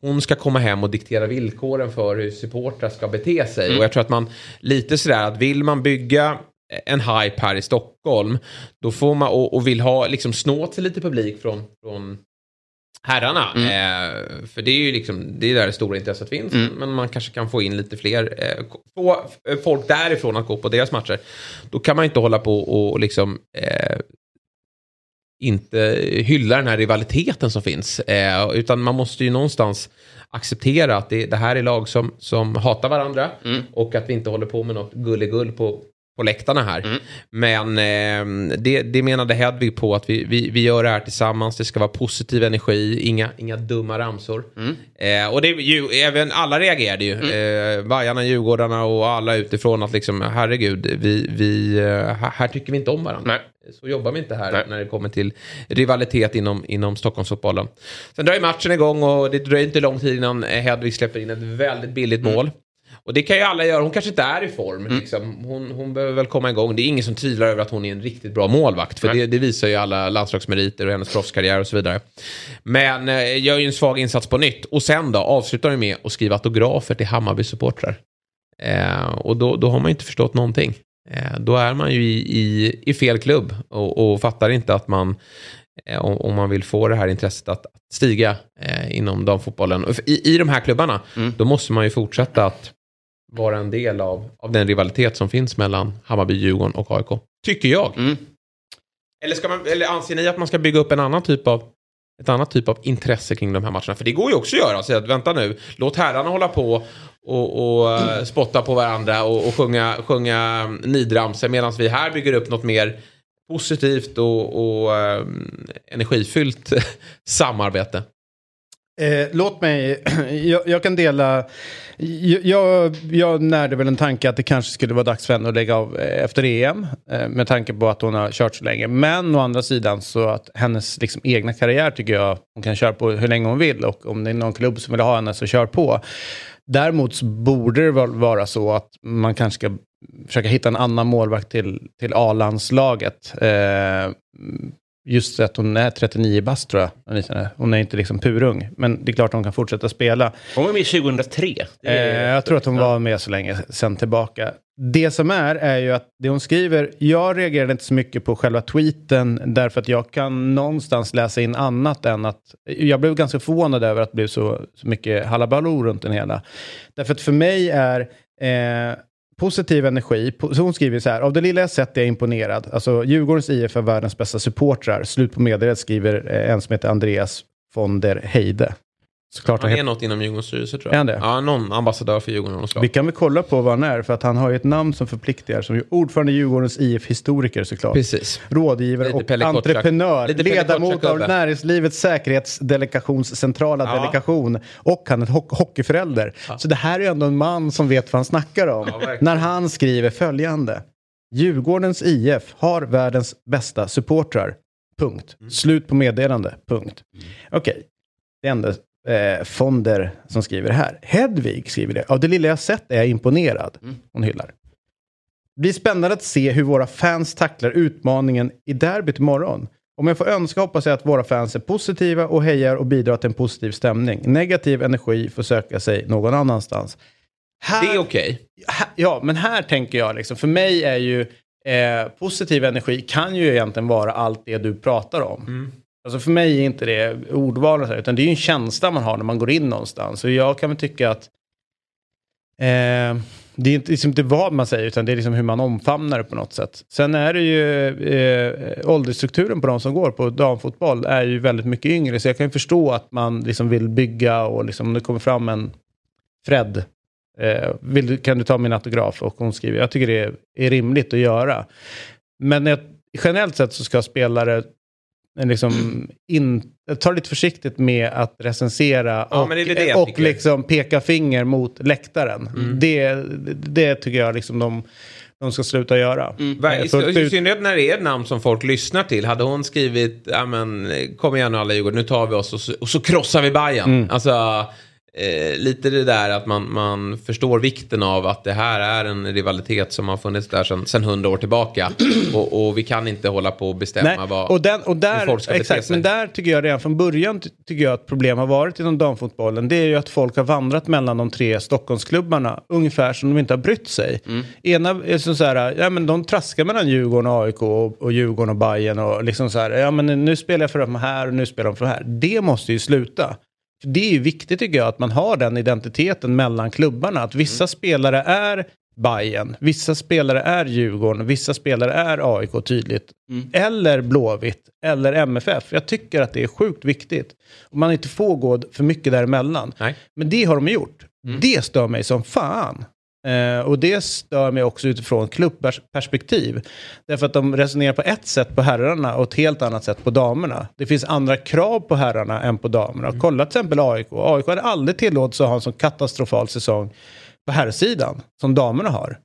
hon ska komma hem och diktera villkoren för hur supportrar ska bete sig. Och jag tror att man lite sådär att vill man bygga en hype här i Stockholm då får man och, och vill ha liksom snå till lite publik från, från herrarna. Eh, för det är ju liksom, det är där det stora intresset finns. Men man kanske kan få in lite fler, eh, få eh, folk därifrån att gå på deras matcher. Då kan man inte hålla på och, liksom eh, inte hylla den här rivaliteten som finns. Eh, utan man måste ju någonstans acceptera att det, det här är lag som, som hatar varandra. Och att vi inte håller på med något gulligull på, på läktarna här. Men eh, det, det menade Hedvig på att vi, vi, vi gör det här tillsammans. Det ska vara positiv energi, inga, inga dumma ramsor. Eh, och det ju, även alla reagerade ju. Eh, Bajarna, Djurgårdarna och alla utifrån att liksom herregud, vi, vi, eh, här, tycker vi inte om varandra. Nej. Så jobbar vi inte här Nej. när det kommer till rivalitet inom, inom Stockholmsfotbollen. Sen drar ju matchen igång och det dröjer inte lång tid innan Hedvig släpper in ett väldigt billigt Mm. mål. Och det kan ju alla göra. Hon kanske inte är i form. Liksom. Hon, hon behöver väl komma igång. Det är ingen som tvivlar över att hon är en riktigt bra målvakt. För det, det visar ju alla landslagsmeriter och hennes proffskarriär och så vidare. Men eh, gör ju en svag insats på nytt. Och sen då avslutar hon med att skriva autografer till Hammarby-supportrar. Eh, och då, då har man ju inte förstått någonting. Eh, då är man ju i, i, i fel klubb och, och fattar inte att man, eh, om, man vill få det här intresset att, stiga eh, inom damfotbollen. I, I de här klubbarna, då måste man ju fortsätta att vara en del av, av den rivalitet som finns mellan Hammarby, Djurgården och AIK. Tycker jag. Mm. Eller, ska man, eller anser ni att man ska bygga upp en annan typ av ett annat typ av intresse kring de här matcherna. För det går ju också att göra. Så att, vänta nu, låt herrarna hålla på och, och eh, spotta på varandra och, och sjunga, sjunga nidramsor medan vi här bygger upp något mer positivt och, och eh, energifyllt samarbete. Eh, låt mig, jag, jag kan dela, jag, jag, närde väl en tanke att det kanske skulle vara dags för henne att lägga av eh, efter EM. Eh, med tanke på att hon har kört så länge. Men å andra sidan så att hennes liksom, egna karriär tycker jag hon kan köra på hur länge hon vill. Och om det är någon klubb som vill ha henne så kör på. Däremot så borde det väl vara så att man kanske ska försöka hitta en annan målvakt till, till A-landslaget. Eh, just att hon är 39 bast tror jag. Hon är inte liksom purung. Men det är klart att hon kan fortsätta spela. Hon var med 2003. Det är- Eh, jag tror att hon var med så länge sen tillbaka. Det som är, är ju att det hon skriver, jag reagerade inte så mycket på själva tweeten därför att jag kan någonstans läsa in annat än att, jag blev ganska förvånad över att det blev så, så mycket halabaloo runt den hela. Därför att för mig är eh, positiv energi, så hon skriver så här, av det lilla jag sett är jag imponerad. Alltså Djurgårdens IF är världens bästa supportrar. Slut på meddelandet skriver eh, en som heter Andreas von der Heide. Såklart han Han är något inom Djurgårdens styrelse tror Är jag. han det? Ja, någon ambassadör för Djurgården av något slag. Vi kan väl kolla på vad han är, för att han har ju ett namn som förpliktigar. Som ju ordförande i Djurgårdens IF-historiker såklart. Precis. Rådgivare Lite och Pelle entreprenör. Lite ledamot av. Näringslivets säkerhetsdelegations centrala Ja. delegation. Och han är ho- hockeyförälder. Så det här är ändå en man som vet vad han snackar om. Ja, när han skriver följande. Djurgårdens IF har världens bästa supportrar. Punkt. Mm. Slut på meddelande. Punkt. Okej. Det är ändå eh, Fonder som skriver det här. Hedvig skriver det. Av det lilla jag sett är jag imponerad. Hon hyllar. Det blir spännande att se hur våra fans tacklar utmaningen i derbyt imorgon. Om jag får önska hoppas jag att våra fans är positiva och hejar och bidrar till en positiv stämning. Negativ energi får söka sig någon annanstans. Här, Det är okej. här- Ja, men här tänker jag liksom, för mig är ju eh, positiv energi kan ju egentligen vara allt det du pratar om. Alltså för mig är inte det ordvalet, utan det är ju en känsla man har när man går in någonstans. Så jag kan väl tycka att eh, det är inte, liksom inte vad man säger, utan det är liksom hur man omfamnar det på något sätt. Sen är det ju eh, åldersstrukturen på de som går på damfotboll är ju väldigt mycket yngre, så jag kan ju förstå att man liksom vill bygga och liksom om det kommer fram en Fred Eh, vill, kan du ta min autograf? Och hon skriver, jag tycker det är, är rimligt att göra. Men jag, generellt sett så ska spelare liksom in, ta lite försiktigt med att recensera Ja, och, det det jag och liksom peka finger mot läktaren. Mm. Det, det tycker jag liksom de, de ska sluta göra. Va- Eh, I synnerhet när det är ett namn som folk lyssnar till. Hade hon skrivit, men kom igen nu alla Djurgården, nu tar vi oss och så, och så krossar vi Bayern. Mm. Alltså, eh, lite det där att man, man förstår vikten av att det här är en rivalitet som har funnits där sedan, 100 år tillbaka. och, och vi kan inte hålla på och bestämma Nej, vad... och, den, och hur där, folk ska bete exakt, sig. men där tycker jag redan från början ty- tycker jag att problem har varit inom damfotbollen. Det är ju att folk har vandrat mellan de tre Stockholmsklubbarna ungefär som de inte har brytt sig. Mm. Ena är så här, ja men de traskar mellan Djurgården och AIK och, och Djurgården och Bayern och liksom så här, ja men nu spelar jag för de här och nu spelar de för de här. Det måste ju sluta. För det är ju viktigt tycker jag att man har den identiteten mellan klubbarna. Att vissa spelare är Bayern, vissa spelare är Djurgården, vissa spelare är AIK tydligt. Eller Blåvitt, eller MFF. Jag tycker att det är sjukt viktigt. Och man inte får gå för mycket däremellan. Nej. Men det har de gjort. Det stör mig som fan. Eh, och det stör mig också utifrån klubbperspektiv. Därför att de resonerar på ett sätt på herrarna och ett helt annat sätt på damerna. Det finns andra krav på herrarna än på damerna. Kolla till exempel AIK. AIK hade aldrig tillåtits att ha en så katastrofal säsong på herrsidan som damerna har.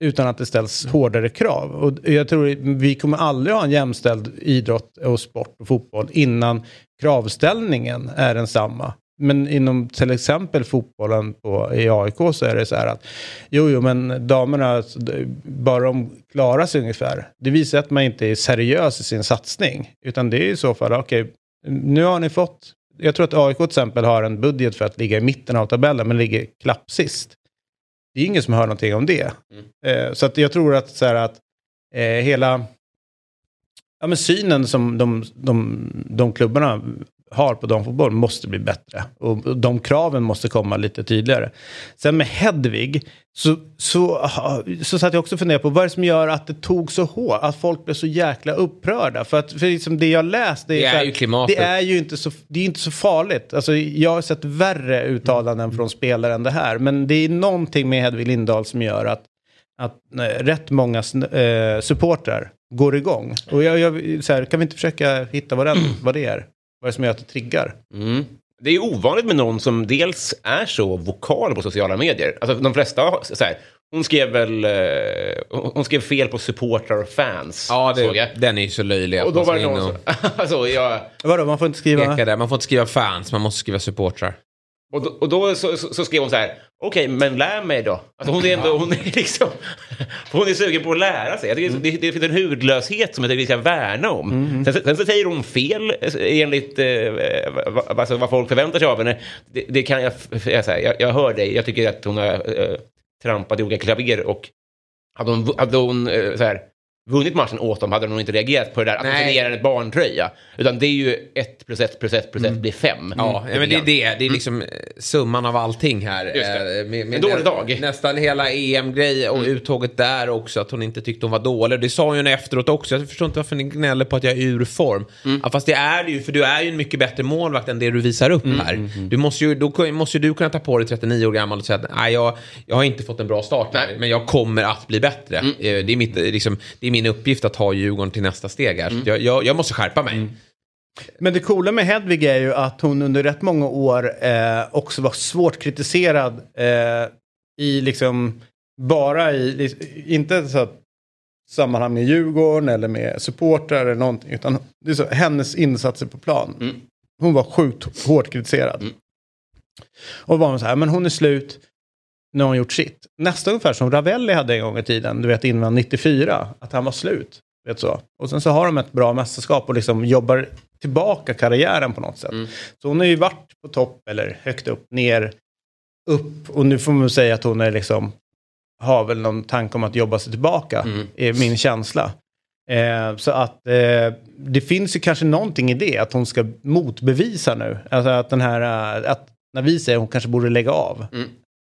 Utan att det ställs hårdare krav. Och jag tror vi kommer aldrig ha en jämställd idrott och sport och fotboll innan kravställningen är densamma. Men inom till exempel fotbollen på, i AIK så är det så här att jo, jo, men damerna, så det- bara de klarar sig ungefär. Det visar att man inte är seriös i sin satsning. Utan det är i så fall, okej, nu har ni fått, jag tror att AIK till exempel har en budget för att ligga i mitten av tabellen, men ligger klappsist. Det är ingen som hör någonting om det. Eh, så att jag tror att, så här, att eh, hela ja, men synen som de, de, de klubbarna har på damfotboll måste bli bättre. Och de kraven måste komma lite tydligare. Sen med Hedvig så, så, så satt jag också och funderade på vad är det som gör att det tog så hårt, att folk blev så jäkla upprörda. För att för liksom det jag läst, det är, Det är här, ju klimatet. Det är ju inte så, det är inte så farligt. Alltså, jag har sett värre uttalanden från spelare än det här. Men det är någonting med Hedvig Lindahl som gör att att eh, rätt många eh, supportrar går igång. Och jag, jag, så här, kan vi inte försöka hitta vad, den, vad det är? Vad är det som gör att det triggar? Mm. Det är ovanligt med någon som dels är så vokal på sociala medier. Alltså de flesta, så här, hon skrev väl, eh, hon skrev fel på supportrar och fans. Ja, såg jag. det, den är ju så löjlig. Och då man var det någon och som, alltså, jag, Vadå, man får inte skriva? där. Man får inte skriva fans, man måste skriva supportrar. Och då, och då så, så, så skrev hon så här, okej, men lär mig då. Alltså hon är ändå, hon är liksom, hon är sugen på att lära sig. Jag tycker det, det finns en hudlöshet som jag tycker vi ska värna om. Sen, sen så säger hon fel eh, enligt eh, vad, alltså, vad folk förväntar sig av henne. Det, det kan jag, jag, jag, jag hör dig, jag tycker att hon har eh, trampat i olika klaver och hade hon, hade hon eh, så här, vunnit matchen åt dem hade hon nog inte reagerat på det där att de signerar en barntröja. Utan det är ju ett plus ett plus ett plus ett blir fem. Ja, Lite men det är det. Det är liksom eh, summan av allting här. Eh, Med, med En dålig dag. Mm. Nästan hela EM-grej och uttåget där också. Att hon inte tyckte hon var dålig. Det sa hon ju efteråt också. Jag förstår inte varför ni gnäller på att jag är ur form. Mm. Ja, fast det är det ju, för du är ju en mycket bättre målvakt än det du visar upp Mm, här. Du måste ju, då måste ju du kunna ta på dig 39 år gammal och säga att nej, jag, jag har inte fått en bra start här, men jag kommer att bli bättre. Mm. Eh, Det, är mitt, liksom, det är min uppgift att ta Djurgården till nästa steg här. Mm. jag, jag, jag måste skärpa mig. Men det coola med Hedvig är ju att hon under rätt många år eh, också var svårt kritiserad eh, i liksom bara i, inte så att sammanhang med Djurgården eller med supportrar eller någonting, utan det är så, hennes insatser på plan. Mm. Hon var sjukt hårt kritiserad. Mm. Och var man så här, men hon är slut, nu har hon gjort sitt. Nästa ungefär som Ravelli hade en gång i tiden, du vet innan 94, att han var slut. Vet så. Och sen så har de ett bra mästerskap och liksom jobbar tillbaka karriären på något sätt. Så hon har ju varit på topp eller högt upp, ner, upp och nu får man säga att hon är liksom har väl någon tanke om att jobba sig tillbaka, är min känsla. Eh, så att eh, det finns ju kanske någonting i det, att hon ska motbevisa nu. Alltså att den här, eh, att när vi säger att hon kanske borde lägga av.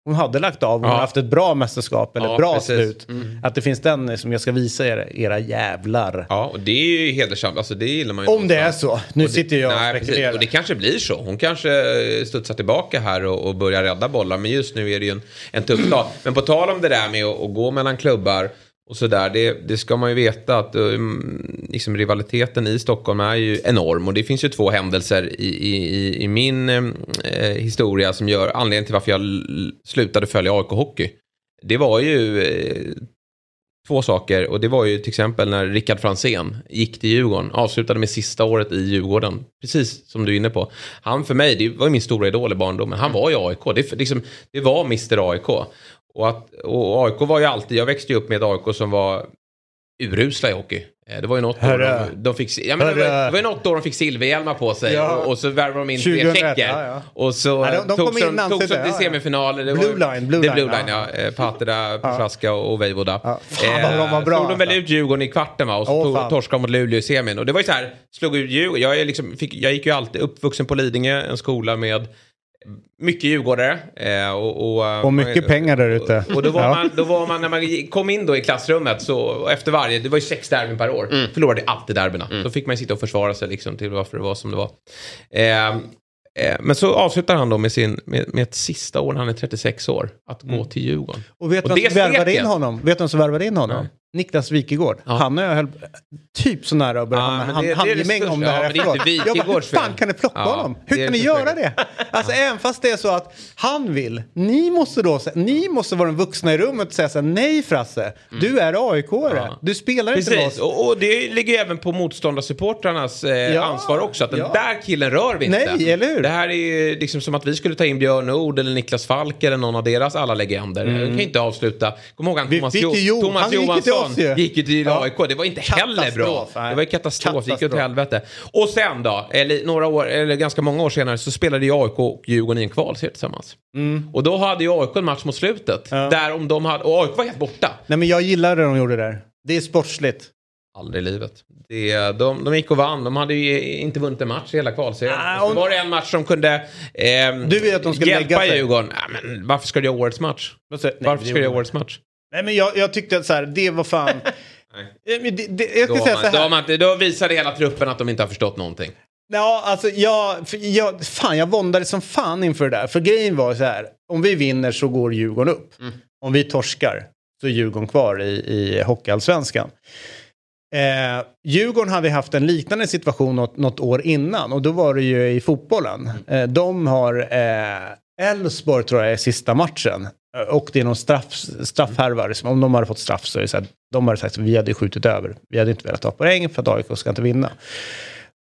Hon hade lagt av, hon Ja. har haft ett bra mästerskap eller Ja, bra precis. slut. Att det finns den som jag ska visa er, era jävlar. Ja, och det är ju hedersamt. Alltså det gillar man ju. Om det är så. Nu Och det- sitter jag och nej, precis. spekulerar. Och det kanske blir så. Hon kanske studsar tillbaka här och, och börjar rädda bollar. Men just nu är det ju en, en tuff dag. Men på tal om det där med att, att gå mellan klubbar och sådär. Det, det ska man ju veta att um, liksom rivaliteten i Stockholm är ju enorm. Och det finns ju två händelser i, i, i, min eh, historia som gör anledningen till varför jag slutade följa AIK Hockey. Det var ju eh, två saker och det var ju till exempel när Rickard Fransén gick till Djurgården, avslutade med sista året i Djurgården, precis som du är inne på. Han för mig, det var ju min stora idol i barndomen, han var ju AIK, det, liksom, det var Mr AIK. Och, att, och AIK var ju alltid, jag växte ju upp med ett AIK som var urusla i hockey. Eh, Det var ju något år de, de fick, ja, men det, var, det var ju något år de fick silverhjälmar på sig Ja. och, och så värvade de in 2001, tre tjecker. ja, ja. Och så Ja, de- de tog kom de, tog sig det, till semifinaler. Det Blue var, line, blue det line, Blue line, ja. ja. Eh, Patera, Prochaska och Vejvoda. Ja. Fan, vad de var bra, Slog de väl alltså. ut Djurgården i kvarten va? Och så fan. torskade mot Luleå i semin. Och det var ju så här, slog ut Djurgården. Jag, liksom, fick, jag gick ju alltid uppvuxen på Lidingö, en skola med mycket djurgårdare. Eh, och, och, Och mycket pengar där ute. Och, och då, var Ja. man, då var man, när man kom in då i klassrummet så efter varje, det var ju sex derbyn per år, Mm. förlorade alltid derbyna. Då fick man ju sitta och försvara sig liksom till varför det var som det var. Eh, eh, men så avslutar han då med, sin, med, med ett sista år när han är 36 år, att gå till Djurgården. Mm. Och vet du vem som värvade in honom? Vet du vem som värvade in honom? Nej. Niklas Wikegård. Han och jag höll typ så nära att börja Ja, hamna hand- handgemäng om det här Ja, men det efteråt. Jag bara, hur fan kan ni plocka Ja, honom? Hur kan ni göra det? Alltså även fast det är så att han vill, ni måste då ni måste vara den vuxna i rummet och säga så här, nej Frasse, du är AIK-are. Ja. Du spelar inte med Precis, oss. och, och det ligger även på motståndarsupportrarnas eh, Ja, ansvar också. Att den ja. där killen rör vi inte. Nej, eller hur? Det här är ju liksom som att vi skulle ta in Björn Nord eller Niklas Falk eller någon av deras alla legender. Vi kan ju inte avsluta. Kom ihåg han Thomas, jo- Thomas han Johansson ju. gick ju till Ja. AIK. Det var inte heller bra. Katastrof. Det var ju katastrof. Det gick åt Katastrof. helvete. Och sen då, eller några år, eller ganska många år senare så spelade ju AIK och Djurgården i en kvalserie tillsammans. Mm. Och då hade ju AIK en match mot slutet. Där om de hade, och AIK var helt borta. Nej men jag gillar det de gjorde där. Det är sportsligt. Aldrig i livet. Det, de, de gick och vann. De hade ju inte vunnit en match i hela kvalserien. Ah, så och- var det en match som kunde ehm, Du vet att de skulle hjälpa lägga sig. Djurgården. Ja, men varför ska du göra årets match? Nej, Varför det ska du göra årets match? Nej men jag, jag tyckte att så här, det var fan... Eh, men det, det, jag Då, ska har säga man, så då, har här. man, inte- då visade hela truppen att de inte har förstått någonting. Ja, alltså jag, för jag, fan, jag våndades som fan inför det där. För grejen var så här, om vi vinner så går Djurgården upp. Om vi torskar så är Djurgården kvar i, i Hockeyallsvenskan. Eh, Djurgården hade haft en liknande situation något, något år innan och då var det ju i fotbollen. Eh, de har eh, Elfsborg tror jag är sista matchen. Eh, och det är någon straff, straffhärva. Liksom. Om de hade fått straff så är det så här, de hade sagt att vi hade skjutit över. Vi hade inte velat ta poäng för att AIK ska inte vinna.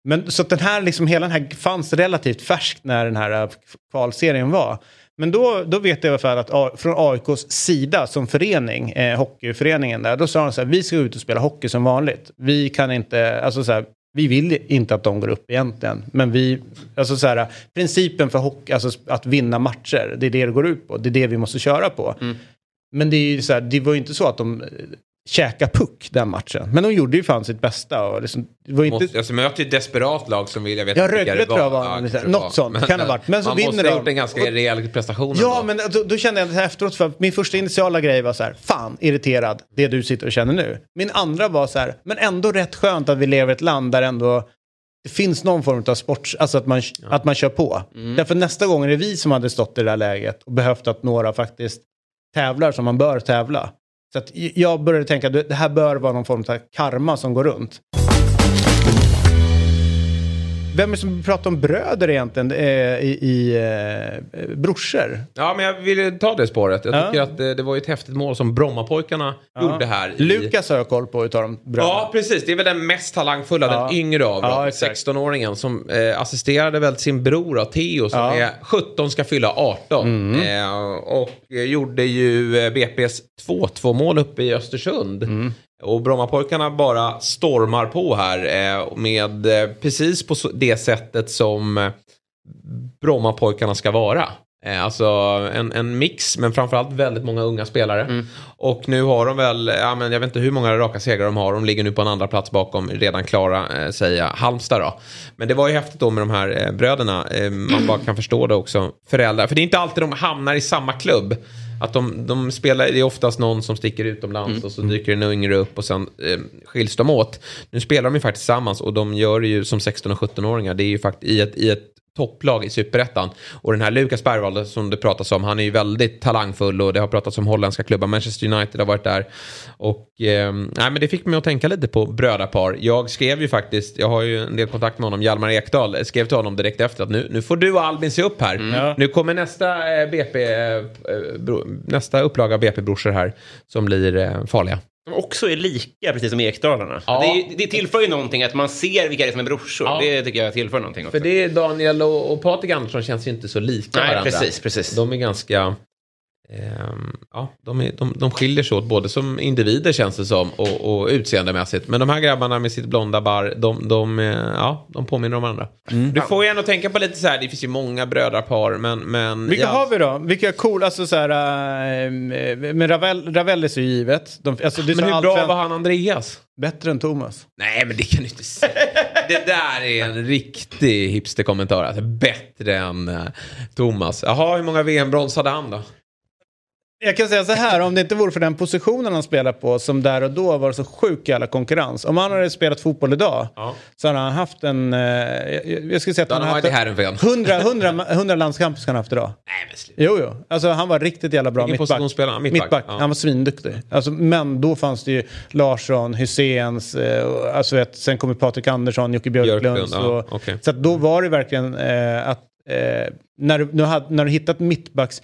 Men så att den här, liksom, hela den här fanns relativt färskt när den här eh, kvalserien var. Men då, då vet jag i alla fall att A- från AIKs sida som förening, eh, hockeyföreningen där, då sa de så här, vi ska ut och spela hockey som vanligt. Vi kan inte, alltså så här, vi vill inte att de går upp egentligen. Men vi, alltså så här, principen för hockey, alltså att vinna matcher, det är det det går ut på. Det är det vi måste köra på. Men det, är så här, det var ju inte så att de käkade puck den matchen. Men de gjorde ju fan sitt bästa. Och liksom, det var inte... Måste, alltså, möter ett desperat lag som vill, jag vet Ja, inte vilka det jag var, Ja, tror något sånt kan det ha varit. Men så man vinner måste ha gjort en ganska Och- rejäl prestation Ja, ändå. men då, då kände jag efteråt, för min första initiala grej var så här, fan irriterad, det du sitter och känner nu. Min andra var så här, men ändå rätt skönt att vi lever i ett land där ändå det finns någon form av sport, alltså att man, att man kör på. Därför nästa gång är det vi som hade stått i det här läget och behövt att några faktiskt tävlar som man bör tävla. Så att jag började tänka att det här bör vara någon form av karma som går runt. Vem är det som pratar om bröder egentligen eh, i, i eh, brorsor? Ja, men jag ville ta det spåret. Jag Ja. tycker att det, det var ju ett häftigt mål som Brommapojkarna gjorde här. i- Lukas har jag koll på utav de bröderna. Ja, precis. Det är väl den mest talangfulla, Ja. den yngre av dem. Ja, exakt. 16-åringen som eh, assisterade väl sin bror då, Theo som Ja. Mm. är 17 ska fylla 18. Eh, och eh, gjorde ju eh, BP's 2-2 mål uppe i Östersund. Mm. Och Brommapojkarna bara stormar på här eh, med eh, precis på det sättet som eh, Brommapojkarna ska vara. Alltså en, en mix men framförallt väldigt många unga spelare. Och nu har de väl, ja, men jag vet inte hur många raka segrar de har. De ligger nu på en andra plats bakom redan klara, eh, säga Halmstad då. Men det var ju häftigt då med de här eh, bröderna. Eh, man bara kan förstå det också. Föräldrar, för det är inte alltid de hamnar i samma klubb. Att de, de spelar, det är oftast någon som sticker utomlands och så dyker en yngre upp och sen eh, skiljs de åt. Nu spelar de ju faktiskt tillsammans och de gör det ju som 16 och 17-åringar. Det är ju faktiskt i ett, i ett topplag i superettan. Och den här Lukas Bergvall som det pratas om, han är ju väldigt talangfull och det har pratats om holländska klubbar. Manchester United har varit där. Och eh, nej, men det fick mig att tänka lite på brödrapar. Jag skrev ju faktiskt, jag har ju en del kontakt med honom, Hjalmar Ekdal, jag skrev till honom direkt efter att nu, nu får du och Albin se upp här. Ja. Nu kommer nästa eh, BP, eh, bro, nästa upplaga av BP-brorsor här som blir eh, farliga. De också är lika, precis som Ekdalarna. Ja. Det, det tillför ju någonting att man ser vilka det är som är brorsor. Ja. Det tycker jag tillför någonting också. För det är Daniel och, och Patrik Andersson känns ju inte så lika Nej, varandra. precis, precis. De är ganska... ehm, ja, de, är, de, de skiljer sig åt både som individer känns det som och, och utseendemässigt. Men de här grabbarna med sitt blonda barr, de, de, eh, ja, de påminner om varandra. Du får ju ändå tänka på lite så här, det finns ju många brödrapar men... men Vilka ja. har vi då? Vilka coola, alltså så här, äh, med Ravel, Ravellis är ju givet. De, alltså, Men hur bra var han Andreas? Bättre än Thomas. Nej, men det kan du inte säga. Det där är en riktig hipsterkommentar. Alltså, bättre än eh, Thomas. Jaha, hur många VM-brons hade han då? Jag kan säga så här, om det inte vore för den positionen han spelar på som där och då var så sjuk jävla konkurrens. Om han hade spelat fotboll idag Ja. så hade han haft en... eh, jag, jag skulle säga att han hade i haft Herrenfen. 100, 100, 100 landskamper ska han ha haft idag. Nej, men sluta. Jo, jo. Alltså han var riktigt jävla bra Vilken mittback. spelar han? Mittback? Ja. Han var svinduktig. Alltså, men då fanns det ju Larsson, Hyséns, eh, alltså, vet, sen kommer Patrik Andersson, Jocke Björklund. Björklund, så, ja, okej. så då var det verkligen eh, att eh, när, du, när, du hade, när du hittat mittbacks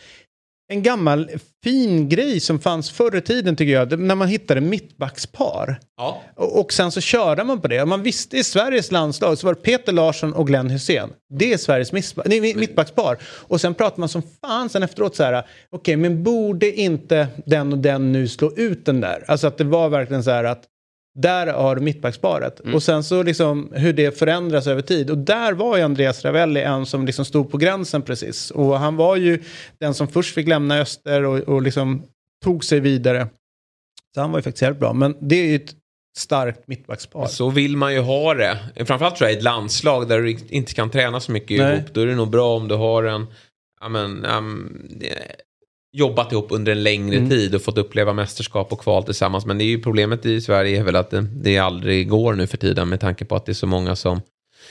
en gammal fin grej som fanns förr i tiden tycker jag, när man hittade mittbackspar. Ja. Och, och sen så körde man på det. Man visste i Sveriges landslag så var det Peter Larsson och Glenn Hussein. Det är Sveriges nej, mi- mittbackspar. Och sen pratar man som fan sen efteråt så här, okej men borde inte den och den nu slå ut den där? Alltså att det var verkligen så här att där har du mittbacksparet. Och sen så liksom hur det förändras över tid. Och där var ju Andreas Ravelli en som liksom stod på gränsen precis. Och han var ju den som först fick lämna Öster och, och liksom tog sig vidare. Så han var ju faktiskt jävligt bra. Men det är ju ett starkt mittbackspar. Så vill man ju ha det. Framförallt tror jag i ett landslag där du inte kan träna så mycket Nej. ihop. Då är det nog bra om du har en... Ja, men, um, jobbat ihop under en längre Mm. tid och fått uppleva mästerskap och kval tillsammans. Men det är ju problemet i Sverige är väl att det, det aldrig går nu för tiden med tanke på att det är så många som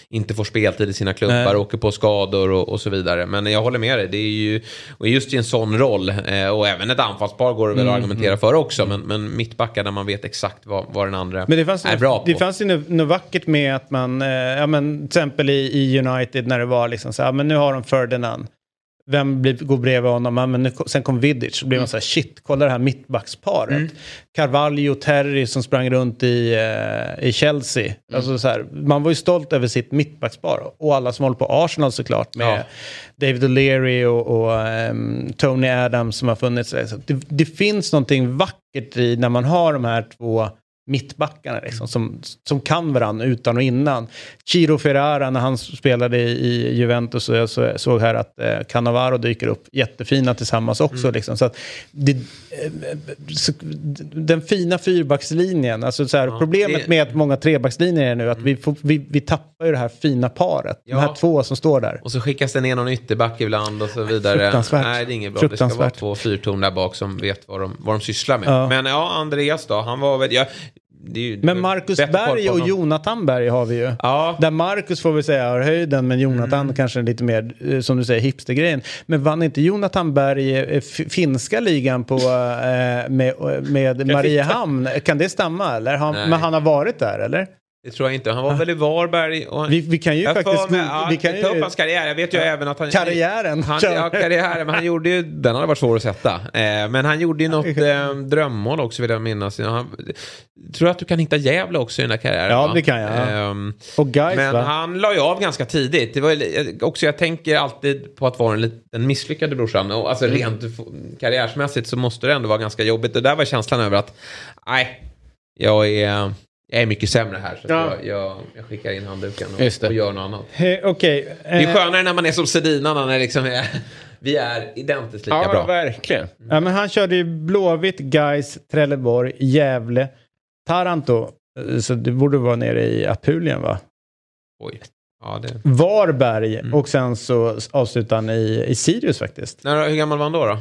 inte får speltid i sina klubbar, Nej. åker på skador och, och så vidare. Men jag håller med dig, det är ju och just i en sån roll eh, och även ett anfallspar går det väl att Mm, argumentera för också. Men, men mittbackar där man vet exakt vad, vad den andra Men det fanns, är bra på. det fanns ju något vackert med att man, eh, ja men till exempel i, i United när det var liksom så här, men nu har de Ferdinand. Vem blir, går bredvid honom? Ja, men nu, sen kom Vidic. Så blir man så här, shit, kolla det här mittbacksparet. Carvalho, Terry som sprang runt i, eh, i Chelsea. Alltså så här, man var ju stolt över sitt mittbackspar. Och alla som håller på Arsenal såklart. Med Ja. David O'Leary och, och ehm, Tony Adams som har funnits. Så det, det finns någonting vackert i när man har de här två mittbackarna liksom, som, som kan varandra utan och innan. Chiro Ferrara när han spelade i, Juventus och jag så, såg här att eh, Cannavaro dyker upp jättefina tillsammans också. Liksom, så att det, eh, den fina fyrbackslinjen, alltså så här, Ja, problemet det- med att många trebackslinjer är nu att vi, får, vi, vi tappar ju det här fina paret. Ja. De här två som står där. Och så skickas det ner någon ytterback ibland och så vidare. Fruktansvärt. Nej, det är inget bra. Det ska vara två fyrtorn där bak som vet vad de, vad de sysslar med. Ja. Men ja, Andreas då, han var väl... Ja, det är ju, Men Marcus Berg och. Jonathan Berg har vi ju. Ja, Där Marcus får vi säga har höjden, men Jonathan Mm. kanske är lite mer, eh, som du säger, hipstergrejen. Men vann inte Jonathan Berg eh, finska ligan på, eh, med, med Mariehamn? Kan det stämma eller? Han, men han har varit där eller? Det tror jag inte. Han var väl i Varberg. Och han, Vi, vi kan ju jag faktiskt... go- ja, vi kan ta upp ju, hans karriär. Jag vet ju även att han... karriären. Han, ja, karriären. Men han gjorde ju... Den hade varit svår att sätta. Eh, men han gjorde ju något eh, drömmål också vill jag minnas. Han, tror att du kan hitta Gävle också i den här karriären? Ja, va? det kan jag, ja. Ehm, och guys Men va? han la ju av ganska tidigt. Det var också, jag tänker alltid på att vara en liten misslyckad brorsan. Och alltså Mm. rent karriärsmässigt så måste det ändå vara ganska jobbigt. Det där var känslan över att, nej, jag är, jag är mycket sämre här. Så Ja. jag, jag, jag skickar in handduken Just det. och, och gör något annat. Eh, Okej. Det är eh, skönare när man är som Sedina när liksom är, vi är identiskt lika Ja, bra. verkligen. Ja, men han körde ju Blåvitt, Gais, Trelleborg, Gävle, Taranto. Eh, Så det borde vara nere i Apulien va? Oj. Ja, det... Varberg Mm. och sen så avslutade han i, i Sirius faktiskt. När, hur gammal var han då? då?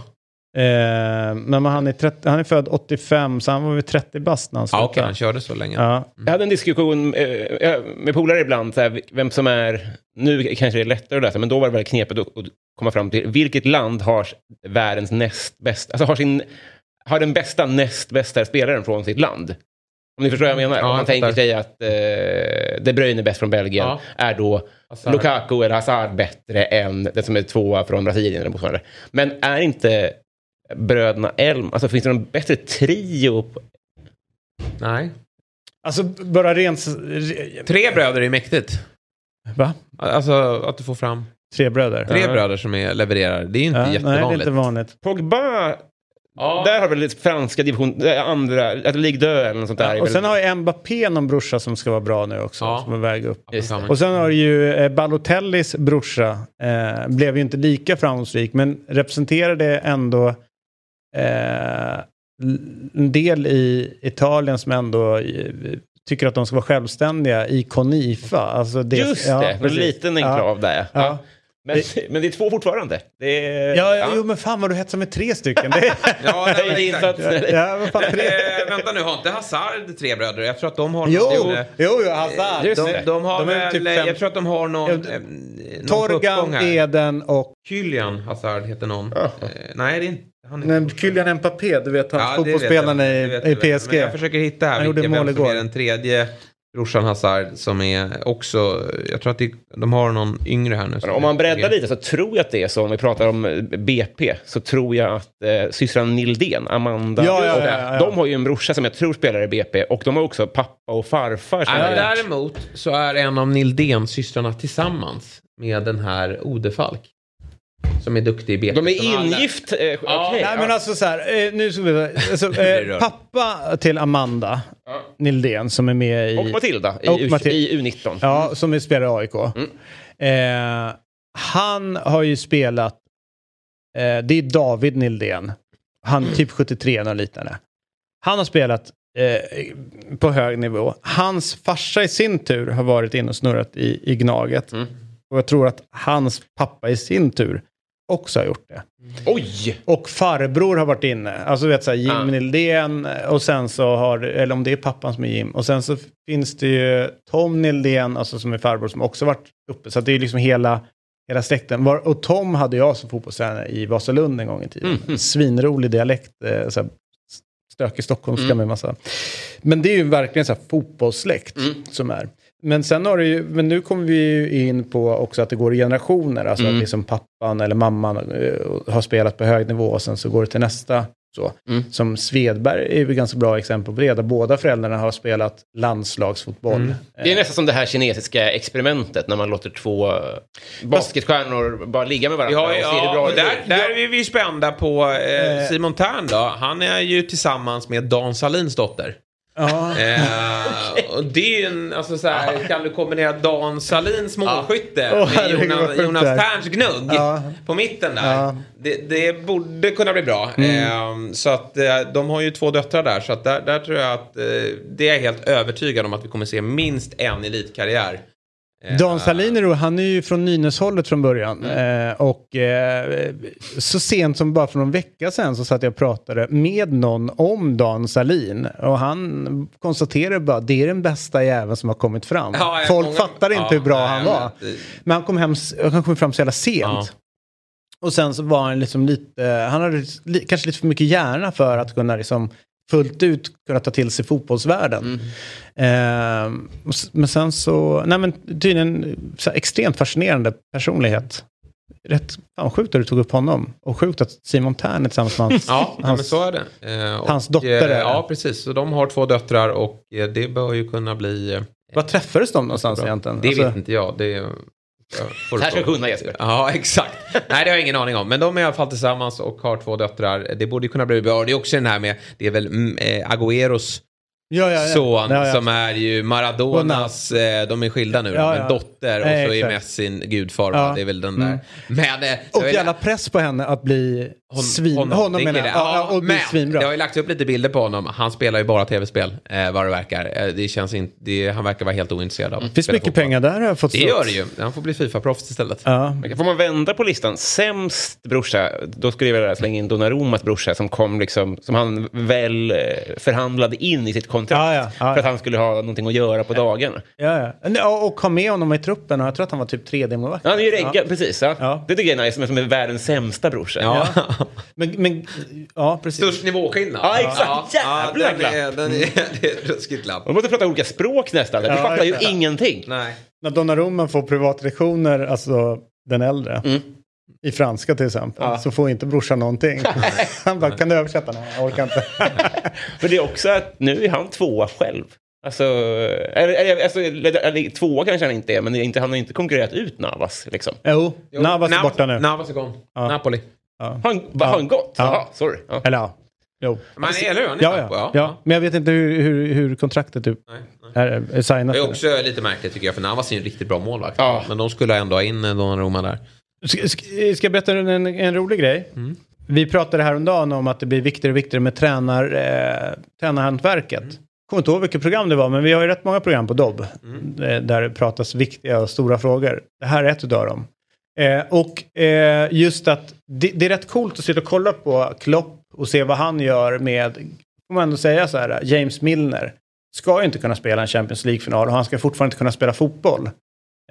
Eh, men han är, 30, han är född 85 så han var väl 30 bast när han Ja, slutade. okej, han körde så länge. Ja. Jag hade en diskussion eh, med polare ibland, så här, vem som är, nu kanske det är lättare att läsa, men då var det väldigt knepigt att, att komma fram till vilket land har världens näst bästa, alltså har, sin, har den bästa näst bästa spelaren från sitt land. Om ni förstår vad jag menar? Ja, Om man tänker sig att eh, De Bruyne är bäst från Belgien, Ja. är då Hazard. Lukaku eller Hazard bättre än den som är tvåa från Brasilien eller motsvarande. Men är inte bröderna Elm, alltså finns det någon bättre trio? på- Nej. Alltså bara rent... Tre bröder är mäktigt. Va? Alltså att du får fram Tre bröder? tre Ja. bröder som är, levererar. Det är ju inte Ja, nej, det är jättevanligt. inte vanligt. Pogba Ja. Där har väl lite franska division, äh, andra, att Ligue 2 eller något sånt där. är och sen har ju Mbappé någon brorsa som ska vara bra nu också. Ja. Som är väg upp. Och sen har du ju eh, Balotellis brorsa. Eh, blev ju inte lika framgångsrik men representerade ändå eh, en del i Italien som ändå eh, tycker att de ska vara självständiga i Conifa. Alltså det, Just ja, det, en precis. liten Ja. enklav där. Ja. Men, men det är två fortfarande. Det är, Ja, ja, jo men fan vad du hetsar med tre stycken. Det är, Ja, nej, men Det är exakt. ja, fan, tre. Eh, vänta nu, har inte Hazard tre bröder? Jag tror att de har... Jo, någon- jo, jo, Hazard. Just de, det. de har De väl, typ fem- jag tror att de har någon... Ja, eh, någon Torgan. Eden och Kylian Hazard heter någon. Jaha. Eh, nej, det är inte... Han är nej, Kylian Mbappé, du vet han Ja, det fotbollsspelaren jag. i, Det i. PSG. Men jag försöker hitta här Han gjorde vilka, mål vem som igår. är den tredje brorsan Hazard som är också... Jag tror att det, de har någon yngre här nu. Men om man breddar lite så tror jag att det är så, om vi pratar om eh, BP, så tror jag att eh, systran Nildén, Amanda, Ja, ja, ja, ja, ja. de har ju en brorsa som jag tror spelar i BP och de har också pappa och farfar som däremot så är en av Nildén-systrarna tillsammans med den här Odefalk. Som är duktig i BP. De är ingift? Eh, okej, Nej men alltså så här, eh, nu ska vi alltså, eh. Pappa till Amanda Ja. Nildén som är med i... Och Matilda i, Och U- Matil- i U19. Ja, som är spelare i AIK. Mm. Eh, han har ju spelat, eh, det är David Nildén. Han är typ 73 eller liknande. Han har spelat eh, på hög nivå. Hans farsa i sin tur har varit inne och snurrat i, i Gnaget. Mm. Och jag tror att hans pappa i sin tur också har gjort det. Oj! Och farbror har varit inne. Alltså vet såhär Jim Ah. Nildén och sen så har, eller om det är pappan som är Jim. Och sen så finns det ju Tom Nildén, alltså som är farbror, som också varit uppe. Så det är liksom hela, hela släkten. Var, och Tom hade jag som fotbollstränare i Vasalund en gång i tiden. Mhm. Svinrolig dialekt, eh, så här, stökig stockholmska Mm. med massa. Men det är ju verkligen så här fotbollssläkt Mm. som är. Men sen har det ju, men nu kommer vi ju in på också att det går i generationer. Alltså Mm. att liksom pappan eller mamman eh, har spelat på hög nivå och sen så går det till nästa. Så. Mm. Som Svedberg är ju ett ganska bra exempel på det, där båda föräldrarna har spelat landslagsfotboll. Mm. Det är nästan som det här kinesiska experimentet när man låter två eh, basketstjärnor bara ligga med varandra Ja, och se hur ja, bra och det där, där är vi ju spända på eh, Eh. Simon Tern då. Han är ju tillsammans med Dan Salins dotter. Ja. Eh, och det är en, alltså så här, kan du kombinera Dan Salins målskytte Åh, med Jonas, Jonas. Terns gnugg Ja. på mitten där. Ja. Det, det borde kunna bli bra. Mm. Eh, så att eh, de har ju två döttrar där. Så att där, där tror jag att eh, det är jag helt övertygad om att vi kommer se minst en elitkarriär. Eh, Dan Salin är då, han är ju från Nynäshållet från början. Mm. Eh, och eh, så sent som bara för någon vecka sedan så satt jag och pratade med någon om Dan Salin. Och han konstaterade bara det är den bästa jäveln som har kommit fram. Ja, Folk många- fattar inte ja, hur bra nej, han men var. eh, Men han kom, hem, han kom fram så jävla sent. Ja. Och sen så var han liksom lite, han hade li, kanske lite för mycket hjärna för att kunna liksom fullt ut kunna ta till sig fotbollsvärlden. Och s- men sen så, nej men tydligen så extremt fascinerande personlighet. Rätt fan sjukt att du tog upp honom. Och sjukt att Simon Tern är tillsammans med hans, Ja, hans men så är det. Eh, och, hans dotter eh. Ja, precis. Så de har två döttrar och eh, det bör ju kunna bli... eh, Var träffades de någonstans bra. egentligen? Det Alltså, vet inte jag. Det Det här ska du kunna Jesper. Ja, exakt. Nej, det har jag ingen aning om. Men de är i alla fall tillsammans och har två döttrar. Det borde ju kunna bli bra. Det är också den här med, det är väl mm, eh, Agüeros Ja, ja, ja. son Ja, ja. som är ju Maradonas, eh, de är skilda nu då, Ja, men dotter och så är. Messi gudfar, det är väl den Mm. där. Men, eh, Och jävla press på henne att bli Hon- svin... Honom, det menar jag. Ja, ja, och men svinbra. det har ju lagt upp lite bilder på honom. Han spelar ju bara tv-spel, eh, vad det verkar. Eh, det känns inte, det, han verkar vara helt ointresserad av att Det finns spela mycket fotboll. pengar där har jag fått Det stått. gör det ju. Han får bli Fifa-proffs istället. Ja. Får man vända på listan, sämst brorsa, då skulle jag vilja slänga in Donnarummas brorsa som kom liksom, som han väl eh, förhandlade in i sitt kontrakt. Ja, ja, ja, för att han skulle ha någonting att göra på dagarna. Ja, ja. Ja, Och ha med honom i truppen och jag tror att han var typ 3D-målvakt. Ja, han är ju regga, precis. Ja. Ja. Det tycker jag är nice, som är världens sämsta brorsa. Ja. Men, men ja, precis. Störst nivåskillnad. Ja, exakt. Jävla den är, den är, det är ett ruskigt glapp. Man måste prata olika språk nästan. Vi Ja, fattar ju ingenting. Nej. När Donnarumma får privatlektioner, alltså den äldre, Mm. i franska till exempel, Ja. så får inte brorsan någonting. han bara, kan du översätta? Nej, jag orkar inte. Men det är också att nu är han tvåa själv. Alltså, eller, eller, alltså eller, eller, tvåa kanske han inte är, men inte, han har inte konkurrerat ut Navas. Liksom. jo, Navas är Nav- borta nu. Navas är gone. Ja. Napoli. Har han, har han gått? Ja. Jaha, sorry. Ja. Eller ja, jo. Men eller hur? Han är Ja, Napoli, ja, ja. Men jag vet inte hur, hur, hur kontraktet typ Nej, nej. är, är signat. Det är också lite märkligt tycker jag, för Navas är en riktigt bra målvakt. Ja. Men de skulle ändå ha in Donnarumma där. Ska, ska, jag berätta en, en rolig grej? Mm. Vi pratade häromdagen om att det blir viktigare och viktigare med tränar, eh, tränarhantverket. Mm. Kommer inte ihåg vilket program det var, men vi har ju rätt många program på Dobb. Mm. eh, Där det pratas viktiga och stora frågor. Det här är ett utav dem. Eh, och eh, just att det, det är rätt coolt att sitta och kolla på Klopp och se vad han gör med, får man ändå säga så här, James Milner. Ska ju inte kunna spela en Champions League-final och han ska fortfarande inte kunna spela fotboll.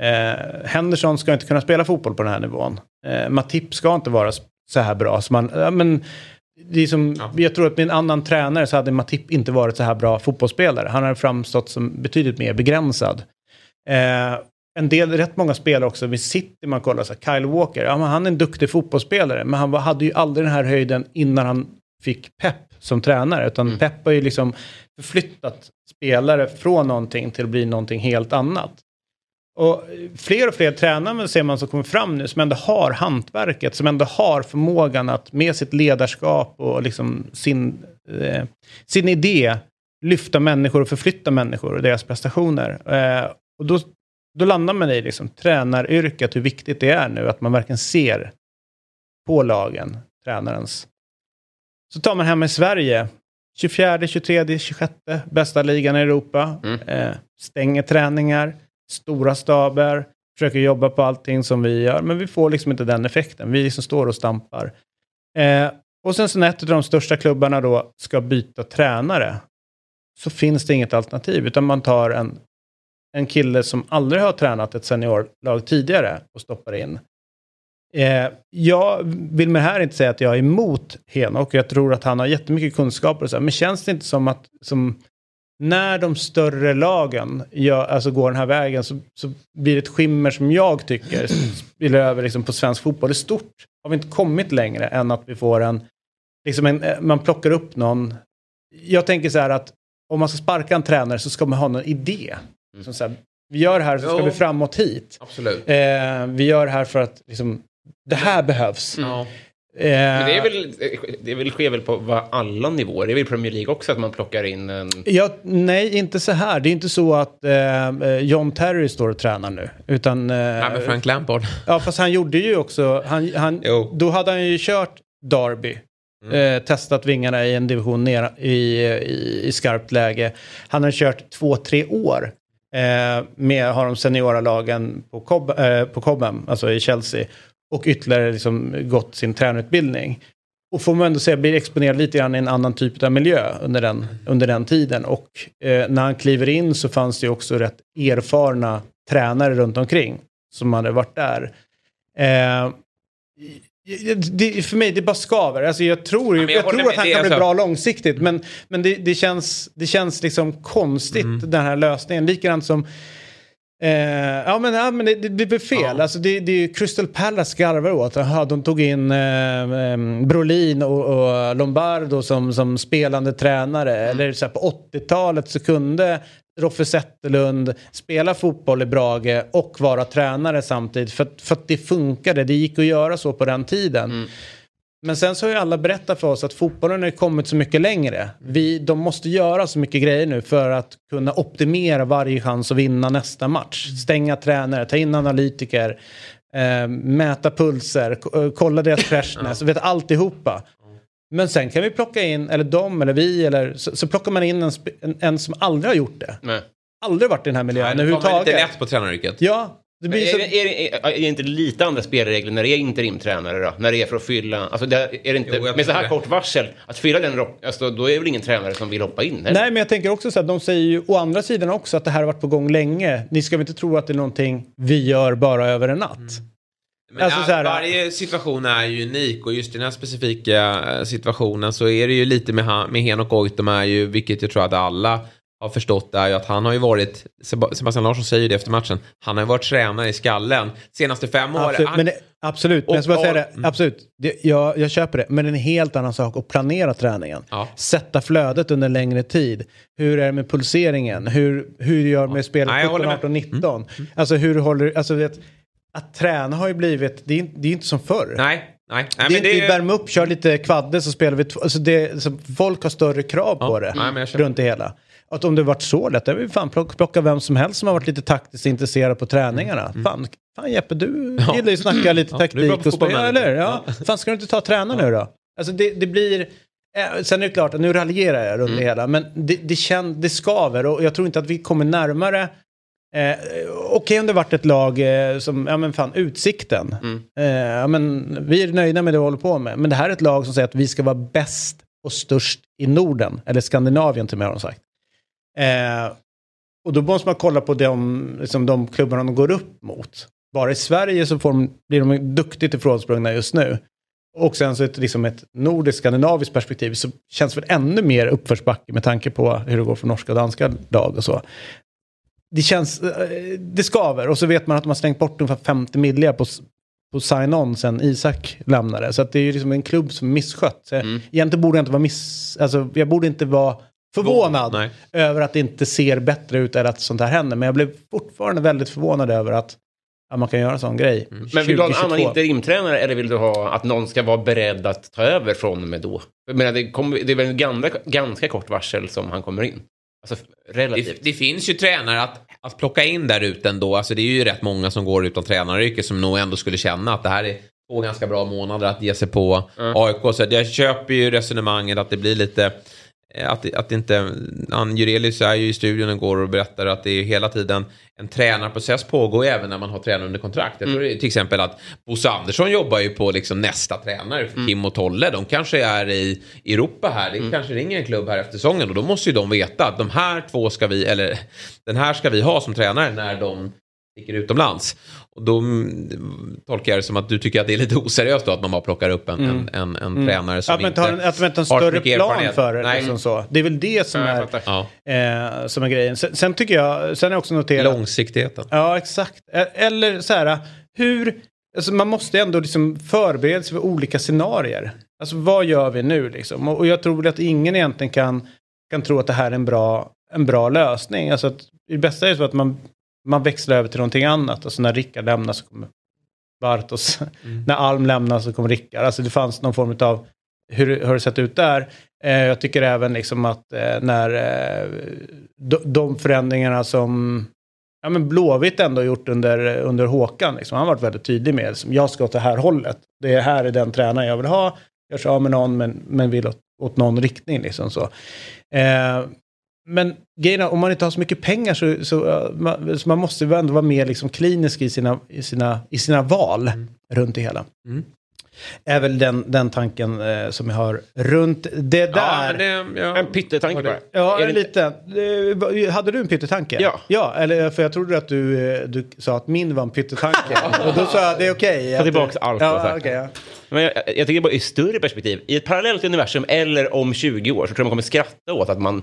Eh, Henderson ska inte kunna spela fotboll på den här nivån. Eh, Matip ska inte vara så här bra. Så man, ja, men, det är som, Ja. Jag tror att med en annan tränare så hade Matip inte varit så här bra fotbollsspelare. Han hade framstått som betydligt mer begränsad. Eh, en del, rätt många spelare också, vid City man kollar, så här, Kyle Walker, ja, men han är en duktig fotbollsspelare, men han hade ju aldrig den här höjden innan han fick Pep som tränare, utan Pep har ju liksom förflyttat spelare från någonting till att bli någonting helt annat. Och fler och fler tränare ser man som kommer fram nu som ändå har hantverket, som ändå har förmågan att med sitt ledarskap och liksom sin, eh, sin idé lyfta människor och förflytta människor och deras prestationer. Eh, och då, då landar man i liksom, tränaryrket, hur viktigt det är nu, att man verkligen ser på lagen, tränarens. Så tar man hemma i Sverige, 24, 23, 26 bästa ligan i Europa. Mm. Eh, stänger träningar, stora staber, försöker jobba på allting som vi gör, men vi får liksom inte den effekten. Vi liksom står och stampar. Eh, och sen så när ett av de största klubbarna då ska byta tränare, så finns det inget alternativ, utan man tar en, en kille som aldrig har tränat ett seniorlag tidigare och stoppar in. Eh, jag vill med det här inte säga att jag är emot Henok, jag tror att han har jättemycket kunskaper och så, men känns det inte som att som, när de större lagen gör, alltså går den här vägen så, så blir det ett skimmer som jag tycker spiller över liksom på svensk fotboll i stort. Har vi inte kommit längre än att vi får en, liksom en, eh, man plockar upp någon. Jag tänker så här att om man ska sparka en tränare så ska man ha någon idé. Som så här, vi gör det här så ska Jo. vi framåt hit. Absolut. Eh, vi gör det här för att liksom, det här behövs. Ja. Eh, Men det är väl, det är väl, sker väl på vad alla nivåer. Det är väl Premier League också att man plockar in en... Ja, nej, inte så här. Det är inte så att eh, John Terry står och tränar nu. Utan, eh, Nej, men Frank Lampard. Ja, fast han gjorde ju också... Han, han, Jo. då hade han ju kört Derby. Eh, testat vingarna i en division ner i, i, i skarpt läge. Han har kört två, tre år. Eh, med har de seniora lagen på, Cob, eh, på Cobham, alltså i Chelsea. Och ytterligare liksom gått sin tränarutbildning. Och får man ändå säga blir exponerad lite grann i en annan typ av miljö under den, under den tiden. Och eh, när han kliver in så fanns det ju också rätt erfarna tränare runt omkring som hade varit där. Eh, det, för mig, det bara skaver. Alltså jag tror, Ja, jag jag tror att han kan bli alltså- bra långsiktigt. Men, men det, det, känns, det känns liksom konstigt, Mm. den här lösningen. Likadant som... Eh, ja men, ja, men det, det, det blir fel. Ja. Alltså det, det är ju Crystal Palace garvar åt. Aha, de tog in eh, eh, Brolin och, och Lombardo som, som spelande tränare. Mm. Eller så här, på 80-talet så kunde Roffe Zetterlund spela fotboll i Brage och vara tränare samtidigt. För, för att det funkade. Det gick att göra så på den tiden. Men sen så har ju alla berättat för oss att fotbollen har kommit så mycket längre. Vi, de måste göra så mycket grejer nu för att kunna optimera varje chans att vinna nästa match. Stänga tränare, ta in analytiker, eh, mäta pulser, eh, kolla deras freshness, vet alltihopa. Men sen kan vi plocka in, eller de eller vi, eller så, så plockar man in en, en, en som aldrig har gjort det. Nej. Aldrig varit i den här miljön Nej, nu tar man lite överhuvudtaget. lätt på tränaryrket. Ja, det blir är, så... det- är, det- är, är det inte lite andra spelregler när det är interimtränare då? När det är för att fylla, alltså det, är det inte, Jo, med så här det. kort varsel, att fylla den rock, alltså då är det väl ingen tränare som vill hoppa in? Eller? Nej, men jag tänker också så att de säger ju å andra sidan också att det här har varit på gång länge. Ni ska väl inte tro att det är någonting vi gör bara över en natt. Men Alltså all- så här- varje situation är ju unik och just i den här specifika eh, situationen så är det ju lite med, han, med Henok Goitom är ju, vilket jag tror att alla har förstått är ju att han har ju varit, Seb- Sebastian Larsson säger ju det efter matchen, han har ju varit tränare i skallen senaste fem åren. Absolut, Han- men det, absolut. men jag Och- säga det. mm. Absolut. Det, jag, jag köper det. Men det är en helt annan sak att planera träningen. Ja. Sätta flödet under en längre tid. Hur är det med pulseringen? Hur, hur gör du med spelet Nej, jag 17, håller med. 18, 19? Alltså hur håller... Alltså, vet, att träna har ju blivit... Det är, inte- det är inte som förr. Nej, nej. nej det men det vi värmer upp, kör lite kvadde så spelar vi... två- Alltså det, så folk har större krav Ja. på det. Nej, runt det hela. Att om det varit så lätt, det är fan plocka, plocka vem som helst som har varit lite taktiskt intresserad på träningarna. Fan, fan Jeppe, du Mm. Ja. gillar ju att snacka lite Ja, taktik och spela, eller? Ja. Fan, ska du inte ta träna nu då? Alltså det, det blir... Eh, sen är det klart, nu raljerar jag runt Mm. det hela, men det, det, känn, det skaver och jag tror inte att vi kommer närmare Eh, Okej om det varit ett lag eh, som, ja men fan, Utsikten. Mm. Eh, ja, men, vi är nöjda med det vi håller på med. Men det här är ett lag som säger att vi ska vara bäst och störst i Norden. Eller Skandinavien till och med har de sagt. Eh, och då måste man kolla på de, liksom, de klubbarna de går upp mot. Bara i Sverige så får de, blir de duktigt ifrånsprungna just nu. Och sen så ett, liksom ett nordiskt skandinaviskt perspektiv så känns det väl ännu mer uppförsbacke med tanke på hur det går för norska och danska lag och så. Det känns, eh, det skaver och så vet man att de har slängt bort ungefär 50 miljoner på, på sign-on sen Isak lämnade. Så att det är ju liksom en klubb som är misskött. Så Mm. Egentligen borde jag inte vara miss, alltså jag borde inte vara förvånad Nej. över att det inte ser bättre ut eller att sånt här händer. Men jag blev fortfarande väldigt förvånad över att, att man kan göra en sån grej. Men vill du ha en 2022. annan interimtränare eller vill du ha att någon ska vara beredd att ta över från och med då? Jag menar, det, kommer, det är väl en ganska, ganska kort varsel som han kommer in? Alltså relativt. Det, det finns ju tränare att, att plocka in där ute ändå. Alltså det är ju rätt många som går utan tränaryrke som nog ändå skulle känna att det här är två ganska bra månader att ge sig på AIK. Så jag köper ju resonemanget att det blir lite... eh, Att, att inte... Ann Jurelius är ju i studion igår och berättar att det är hela tiden en tränarprocess pågår även när man har tränare under kontrakt. Jag tror det är till exempel att Bosse Andersson jobbar ju på liksom nästa tränare för Kim och Tolle. De kanske är i Europa här. Det kanske ringer en klubb här efter säsongen och då måste ju de veta att de här två ska vi, eller den här ska vi ha som tränare när de sticker utomlands. Och då mm, tolkar jag det som att du tycker att det är lite oseriöst då att man bara plockar upp en, en, en, en tränare som Att man inte har en, att man inte har en större plan för det. Liksom så. Det är väl det som, är, eh, som är grejen. Sen, sen tycker jag, sen har jag också noterat... långsiktigheten. Ja, exakt. E- Eller så här, hur... Alltså man måste ändå liksom förbereda sig för olika scenarier. Alltså vad gör vi nu liksom? Och och jag tror att ingen egentligen kan, kan tro att det här är en bra, en bra lösning. Alltså att, det bästa är så att man, man växlar över till någonting annat. Alltså när Rickard lämnar så kommer Bartos. När Alm lämnar så kommer Rickard. Alltså det fanns någon form av hur, har det sett ut där. Eh, jag tycker även liksom att eh, när eh, de, de förändringarna som ja, men Blåvitt ändå gjort under, under Håkan. Liksom. Han har varit väldigt tydlig med som jag ska åt det här hållet. Det är här är den tränare jag vill ha. Jag kör av med någon men, men vill åt, åt någon riktning. Liksom så. Men grejen är, om man inte har så mycket pengar så, så, man, så man måste ju ändå vara mer liksom klinisk i sina, i sina, i sina val runt det hela. Mm. Är väl den, den tanken eh, som jag har runt det där. Ja, det, ja. En pyttetanke bara. Ja, Är en liten. Eh, Hade du en pyttetanke? Ja. Ja, eller för jag trodde att du, eh, du sa att min var en pyttetanke. och då sa jag det är okej. Ta att- tillbaks allt Ja, okej. ja. Men jag, jag tycker bara i större perspektiv, i ett parallellt universum eller om 20 år så tror jag man kommer skratta åt att man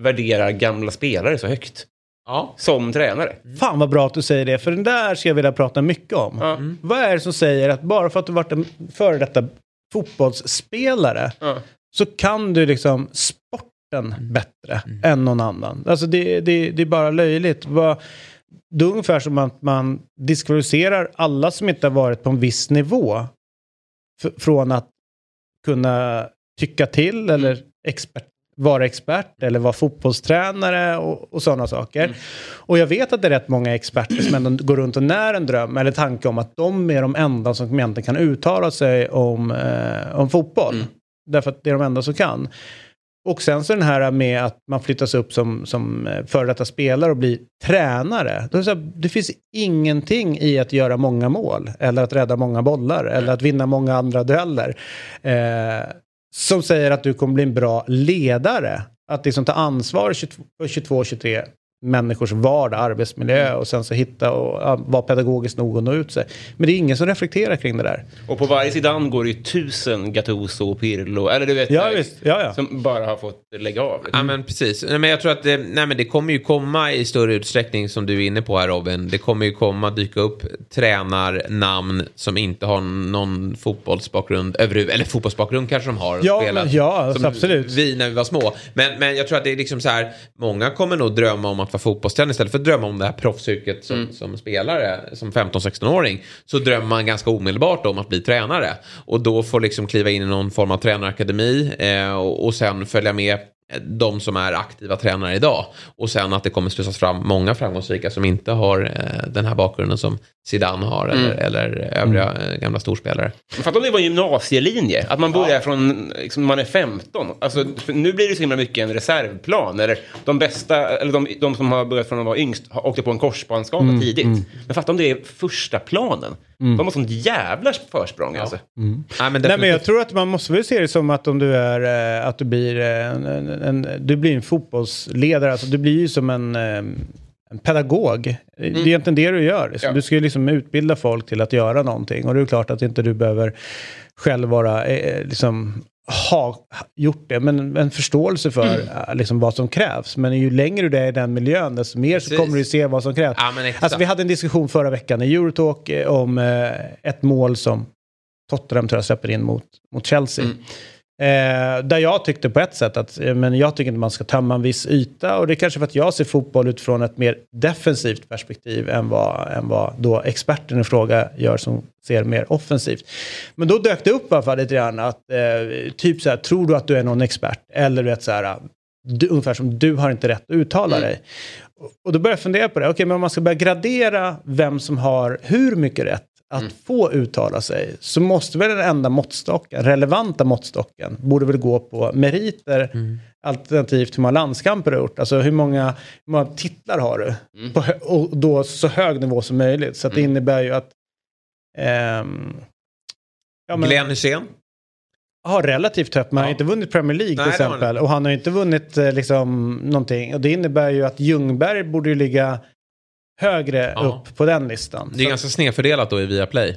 värderar gamla spelare så högt. ja. Som tränare. Fan vad bra att du säger det, för den där ska jag vilja prata mycket om. Ja. Vad är det som säger att bara för att du varit en före detta fotbollsspelare Ja. så kan du liksom sporten bättre än någon annan. Alltså det, det, det är bara löjligt. Vad, det är ungefär som att man diskvalificerar alla som inte har varit på en viss nivå f- från att kunna tycka till eller expert, vara expert eller vara fotbollstränare och, och sådana saker. Och jag vet att det är rätt många experter som ändå går runt och när en dröm eller tanke om att de är de enda som egentligen kan uttala sig om, eh, om fotboll. Därför att det är de enda som kan. Och sen så den här med att man flyttas upp som, som eh, före detta spelare och blir tränare. Det, så här, det finns ingenting i att göra många mål eller att rädda många bollar eller att vinna många andra dueller. Eh, som säger att du kommer bli en bra ledare. Att liksom ta ansvar för 22-23 människors vardag, arbetsmiljö och sen så hitta och ja, vara pedagogisk nog och nå ut sig. Men det är ingen som reflekterar kring det där. Och på varje sidan går det ju tusen Gattuso och Pirlo, eller du vet, Ja, här, visst. Ja, ja. som bara har fått lägga av. Ja men precis. Nej, men jag tror att det, nej, men det kommer ju komma i större utsträckning som du är inne på här Robin. Det kommer ju komma dyka upp tränarnamn som inte har någon fotbollsbakgrund överhuvud Eller fotbollsbakgrund kanske de har. Ja, spelat, ja, som absolut. Vi när vi var små. Men, men jag tror att det är liksom så här. Många kommer nog drömma om att vara fotbollstränare istället för att drömma om det här proffsyrket som, som spelare. Som 15-16-åring. Så drömmer man ganska omedelbart om att bli tränare. Och då får liksom kliva in i någon form av tranarakademi. Eh, och, och sen följa med de som är aktiva tränare idag. Och sen att det kommer slussas fram många framgångsrika som inte har eh, den här bakgrunden som Zidane har eller, eller övriga eh, gamla storspelare. Fatta om det var en gymnasielinje, att man börjar från liksom, man är 15. Alltså, nu blir det så himla mycket en reservplan. Eller de bästa, eller de, de som har börjat från att vara yngst, har åkt på en korsbandsskada Mm, tidigt. Men fatta om det är första planen. De har sånt jävla försprång alltså. Nej, men, Nej, men jag tror att man måste väl se det som att om du är, eh, att du blir en, en, en, du blir en fotbollsledare, alltså du blir ju som en, eh, en pedagog. Det är egentligen det du gör. Liksom. Ja. Du ska ju liksom utbilda folk till att göra någonting. Och det är klart att inte du behöver själv vara, eh, liksom, ha gjort det, men en förståelse för eh, liksom, vad som krävs. Men ju längre du är i den miljön, desto mer så Precis. kommer du se vad som krävs. Ja, alltså, vi hade en diskussion förra veckan i Eurotalk eh, om eh, ett mål som Tottenham tror jag släpper in mot, mot Chelsea. Eh, där jag tyckte på ett sätt att eh, men jag tycker inte man ska tömma en viss yta och det är kanske för att jag ser fotboll utifrån ett mer defensivt perspektiv än vad, än vad då experten i fråga gör som ser mer offensivt. Men då dök det upp i alla fall lite grann att eh, typ så här, tror du att du är någon expert? Eller du vet så här, du, ungefär som du har inte rätt att uttala dig. Och- då började jag fundera på det, okej men om man ska börja gradera vem som har hur mycket rätt att få uttala sig så måste väl den enda måttstocken, relevanta måttstocken, borde väl gå på meriter alternativt hur många landskamper du har gjort. Alltså hur många, hur många titlar har du? På, hö- och då så hög nivå som möjligt. Så det innebär ju att ehm, ja, men, Glenn Hysén. har relativt högt, men han har Ja. inte vunnit Premier League till Nej, han exempel. Och han har inte vunnit eh, liksom någonting. Och det innebär ju att Ljungberg borde ju ligga högre Ja. upp på den listan. Det är Så- ganska snedfördelat då i Viaplay.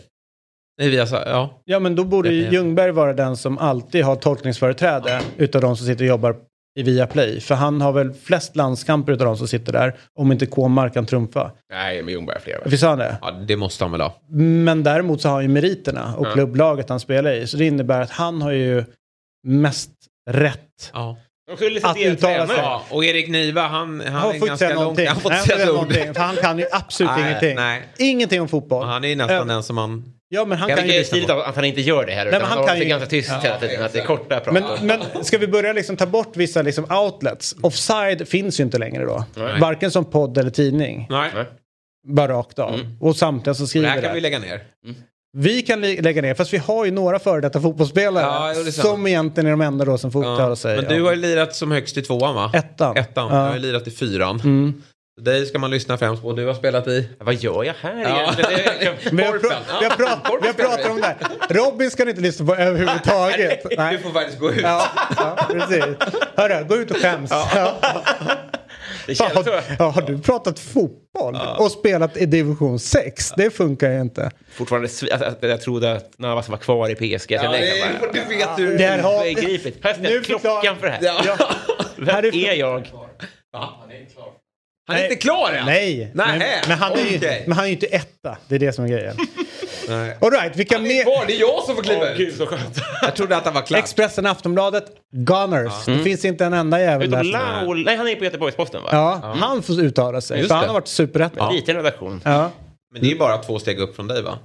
Nej, via, ja. Ja, men då borde ju Ljungberg vara den som alltid har tolkningsföreträde utav de som sitter och jobbar i Viaplay. För han har väl flest landskamper utav de som sitter där, om inte K-mark kan trumfa. Nej, men Ljungberg har fler. Visst har han det? ja, det måste han väl ha. Men däremot så har han ju meriterna och Ja. klubblaget han spelar i. Så det innebär att han har ju mest rätt. Ja. De skulle Att citera uttala tränare. sig. Ja, och Erik Niva, han, han, Han är ganska säga långt... någonting. Han får Nej, inte säga någonting. För han kan ju absolut Nej, ingenting. nej. Ingenting om fotboll. Han är ju nästan Äh, den som man... Ja, men han Jag kan Det ju... är stiligt att han inte gör det här. Nej, utan men han han kan håller sig ju- ganska tyst hela tiden. Att det är korta prat. Men, men ska vi börja liksom ta bort vissa liksom outlets? Offside finns ju inte längre då. Nej. Varken som podd eller tidning. Nej. Bara rakt av. Mm. Och samtliga som Det skriver här kan det. vi lägga ner. Vi kan lägga ner, fast vi har ju några före detta fotbollsspelare. Ja, det som egentligen är de enda då som får uttala Ja. sig. Men du har ju lirat som högst i tvåan va? Ettan. Ettan. Ja. Jag har ju lirat i fyran. Mm. Dig ska man lyssna främst på. Du har spelat i... Vad gör jag här Ja. egentligen? Är- Vi har, pratat om det här. Robin ska ni inte lyssna på överhuvudtaget. Du Nej. får faktiskt gå ut. Ja, ja, precis. Hörru, gå ut och skäms. Ja. Det Fan, känns så. ja, har du pratat fotboll och spelat i division 6? Det funkar ju inte. Fortfarande, alltså, att jag trodde att Navas var kvar i PSG. Ja, Ja, det är, du vet hur... Där har- Obegripligt. Här Nu är klockan för det här. Ja. Vem är- är jag? Han är inte klar än? Nej, Nej. men, men, han är ju, men han är ju inte etta. Det är det som är grejen. Nej. All right, vilka Han är mer? kvar, det är jag som får kliva Åh, ut. gud. Jag trodde att han var klar. Expressen, Aftonbladet, Gunners. Det finns inte en enda jävel Utom där. Laul. Nej, han är på Göteborgs-Posten va? Ja, han får uttala sig. Just för han det. har varit superetta. Liten redaktion. Ja. Men det är bara två steg upp från dig va?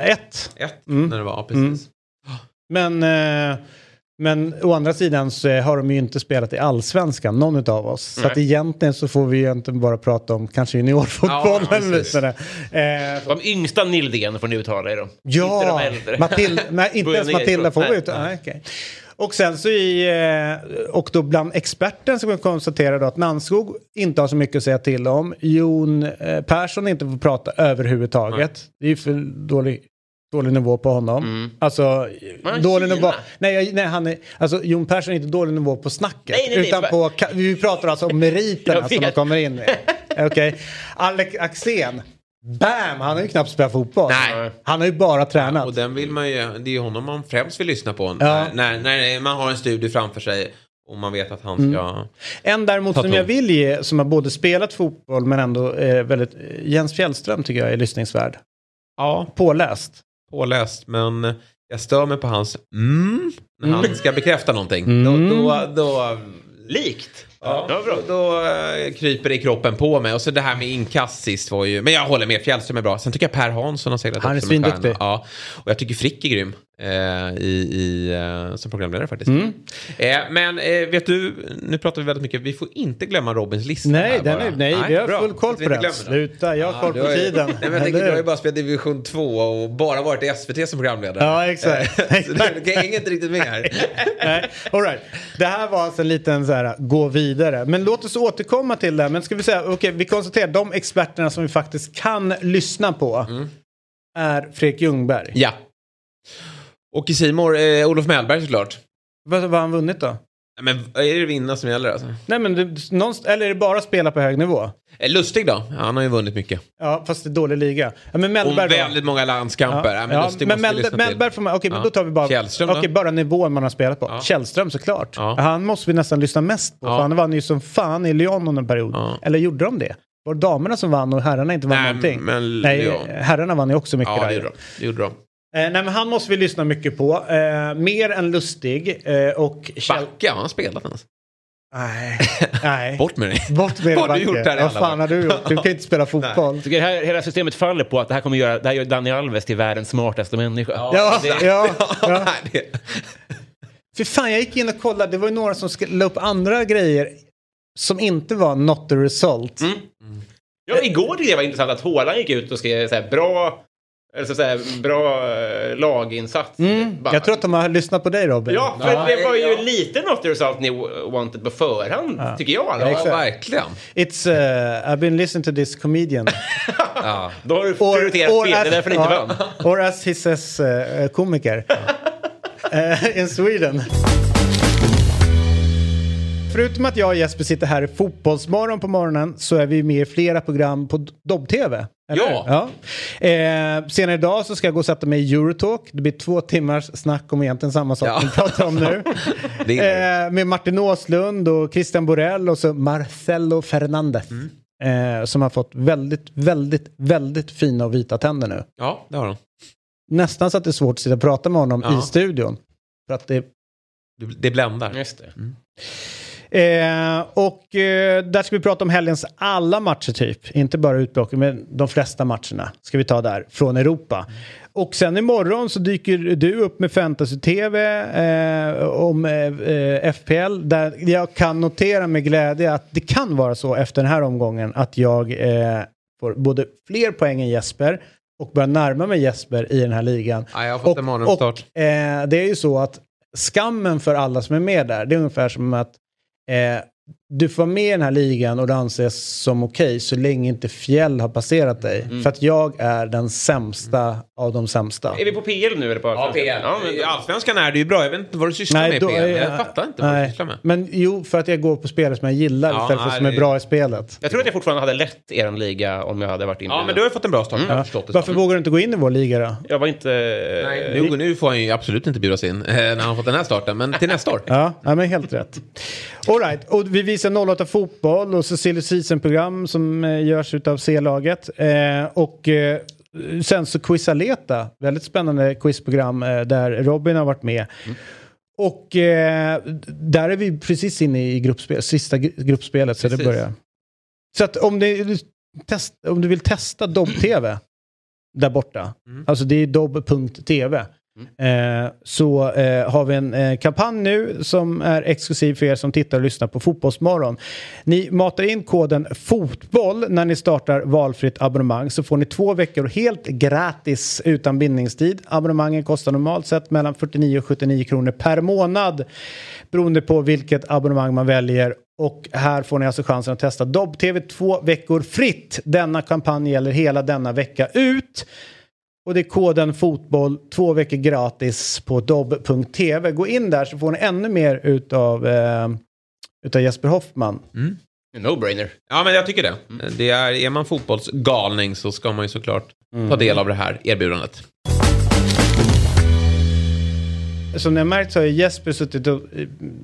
Ett. Ett Mm. när det var, ja, precis. Men, eh, men å andra sidan så har de ju inte spelat i allsvenskan, någon av oss. Så Nej. att egentligen så får vi ju egentligen bara prata om kanske juniorfotboll Ja, eller. Eh, De yngsta Nildén får ni uttala er om. Inte Ja, de äldre. Matilda, nej, inte ens Matilda får vi Nej, ut. Nej, okej. Och sen så i, eh, och då bland experten så kan vi konstatera då att Nanskog inte har så mycket att säga till om. Jon eh, Persson inte får prata överhuvudtaget. Det är ju för dålig, dålig nivå på honom. Mm. Alltså, Men dålig Kina? nivå. Nej, jag- nej, han är, alltså Jon Persson är inte dålig nivå på snacket. Nej, nej, nej, utan på, vi pratar alltså om meriterna som de kommer in med. Okej. Alex Axén. Bam! Han har ju knappt spelat fotboll. Nej. Han har ju bara tränat. Och den vill man ju, det är ju honom man främst vill lyssna på. Ja. När, när, när man har en studie framför sig och man vet att han Mm. ska... En däremot som jag vill ge, som har både spelat fotboll men ändå är väldigt... Jens Fjällström tycker jag är lyssningsvärd. Ja, Påläst. Påläst. Men jag stör mig på hans mm, när han ska bekräfta någonting. Mm. Då, då, då, Likt. ja, Ja, bra. då, då eh, kryper det i kroppen på mig. Och så det här med inkast sist var ju... Men jag håller med, Fjällström är bra. Sen tycker jag Per Hansson har seglat Han är upp som en svinduktig. stjärna. Ja, och jag tycker Frick är grym i, i, eh, som programledare faktiskt. Mm. Eh, men eh, vet du, nu pratar vi väldigt mycket, vi får inte glömma Robins lista Nej, här den är, nej, vi har bra. full koll på den. Sluta, jag har koll du på har ju- tiden. Nej, men jag tänker, du har ju bara spelat division 2 och bara varit i SVT som programledare. Ja, exakt. Eh, så du du hänger inte riktigt med här. Nej, all right. Det här var alltså en liten så här, gå vidare. Men låt oss återkomma till det. Men ska vi säga, okej, vi konstaterar de experterna som vi faktiskt kan lyssna på Mm. är Fredrik Ljungberg. Ja. Och i Simor eh, Olof Mellberg såklart. Vad vad har han vunnit då? Men är det vinna som gäller alltså? Nej, men någonstans, eller är det bara spela på hög nivå? Eh, Lustig då? Han har ju vunnit mycket. Ja, fast det är dålig liga. Ja, men Och Mellberg då? väldigt många landskamper. Ja, men ja, Lustig men måste vi lyssna Mellberg får man, okej men Ja. då tar vi bara, Källström då? okej, bara nivån man har spelat på. Ja. Källström såklart. Ja. Han måste vi nästan lyssna mest på, Ja. för han vann ju som fan i Lyon under en period. Ja. Eller gjorde de det? Var det damerna som vann och herrarna inte vann Nej, någonting? men Nej, Lyon. herrarna vann ju också mycket Ja, där. det gjorde de. Det gjorde de. Eh, nej, men han måste vi lyssna mycket på. Eh, mer än lustig. Eh, och Kjell... Backa, har han spelat ens? Nej. nej. Bort med dig. Bort med Vad har du Backe. gjort här i Vad fan har du gjort? Du kan inte spela fotboll. Det här, hela systemet faller på att det här kommer göra, det här gör Dani Alves till världens smartaste människa. Ja, det- ja, ja. nej, det- För fan, jag gick in och kollade. Det var ju några som la upp andra grejer som inte var not the result. Mm. Ja, igår tyckte jag var intressant att Haaland gick ut och skrev så här, bra, eller så här, bra eh, laginsats. Mm. Bara- Jag tror att de har lyssnat på dig Robin. Ja, för Ja, det var ju ja. lite not the result ni wanted på förhand, tycker jag. Ja, Ja, verkligen. It's, uh, I've been listening to this comedian. Ja. Då har du prioriterat fel, det är därför ni inte ja, vann. Or as he says, uh, komiker. Eh, in Sweden. Förutom att jag och Jesper sitter här i Fotbollsmorgon på morgonen så är vi med i flera program på Dobb-TV. Eller Ja. ja. Eh, senare idag så ska jag gå och sätta mig i Eurotalk. Det blir två timmars snack om egentligen samma sak Ja. vi pratar om nu. Eh, med Martin Åslund och Christian Borell och så Marcelo Fernandez. Mm. Eh, som har fått väldigt, väldigt, väldigt fina och vita tänder nu. Ja, det har de. Nästan så att det är svårt att sitta och prata med honom Ja. i studion. För att det, Det- Det bländar. Just det. Eh, och eh, där ska vi prata om helgens alla matcher typ. Inte bara utblocken, men de flesta matcherna ska vi ta där från Europa. Och sen imorgon så dyker du upp med Fantasy-TV eh, om eh, FPL. Där jag kan notera med glädje att det kan vara så efter den här omgången att jag eh, får både fler poäng än Jesper och börjar närma mig Jesper i den här ligan. Ja, jag har fått en morgonstart. Och, eh, det är ju så att skammen för alla som är med där, det är ungefär som att Eh, du får vara med i den här ligan och det anses som okej så länge inte Fjäll har passerat dig. Mm. För att jag är den sämsta av de sämsta. Är vi på PL nu eller på Ja, PL. Ja, men, Allsvenskan är det ju bra. Jag vet inte vad du sysslar med i då PL. är Jag fattar inte vad du nej. sysslar med. Men jo, för att jag går på spelare som jag gillar Ja, istället för nej, som är det- bra i spelet. jag tror att jag fortfarande hade lett er liga om jag hade varit inne. Ja, men du har ju fått en bra start. Jag har Ja. Varför vågar du inte gå in i vår liga då? Jag var inte... Nej, nu, nu får han ju absolut inte bjudas in eh, när han har fått den här starten, men till nästa år. Ja, ja men helt rätt. All right. och vi visar 08 fotboll och silly season-program som eh, görs av C-laget. Eh, och eh, sen så Quizaleta, väldigt spännande quizprogram där Robin har varit med. Och eh, där är vi precis inne i gruppspel, sista gru- gruppspelet så det börjar. Så att om, det, test, om du vill testa Dobb-TV där borta, Mm. alltså det är dobb.tv eh, så eh, har vi en eh, kampanj nu som är exklusiv för er som tittar och lyssnar på Fotbollsmorgon. Ni matar in koden FOTBOLL när ni startar valfritt abonnemang så får ni två veckor helt gratis utan bindningstid. Abonnemangen kostar normalt sett mellan 49 och 79 kronor per månad beroende på vilket abonnemang man väljer och här får ni alltså chansen att testa Dobb-TV två veckor fritt. Denna kampanj gäller hela denna vecka ut. Och det är koden fotboll, två veckor gratis på dobb.tv. Gå in där så får ni ännu mer utav, eh, utav Jesper Hoffman. No-brainer. Ja, men jag tycker det. det är, är man fotbollsgalning så ska man ju såklart ta del av det här erbjudandet. Som ni har märkt så har Jesper suttit och...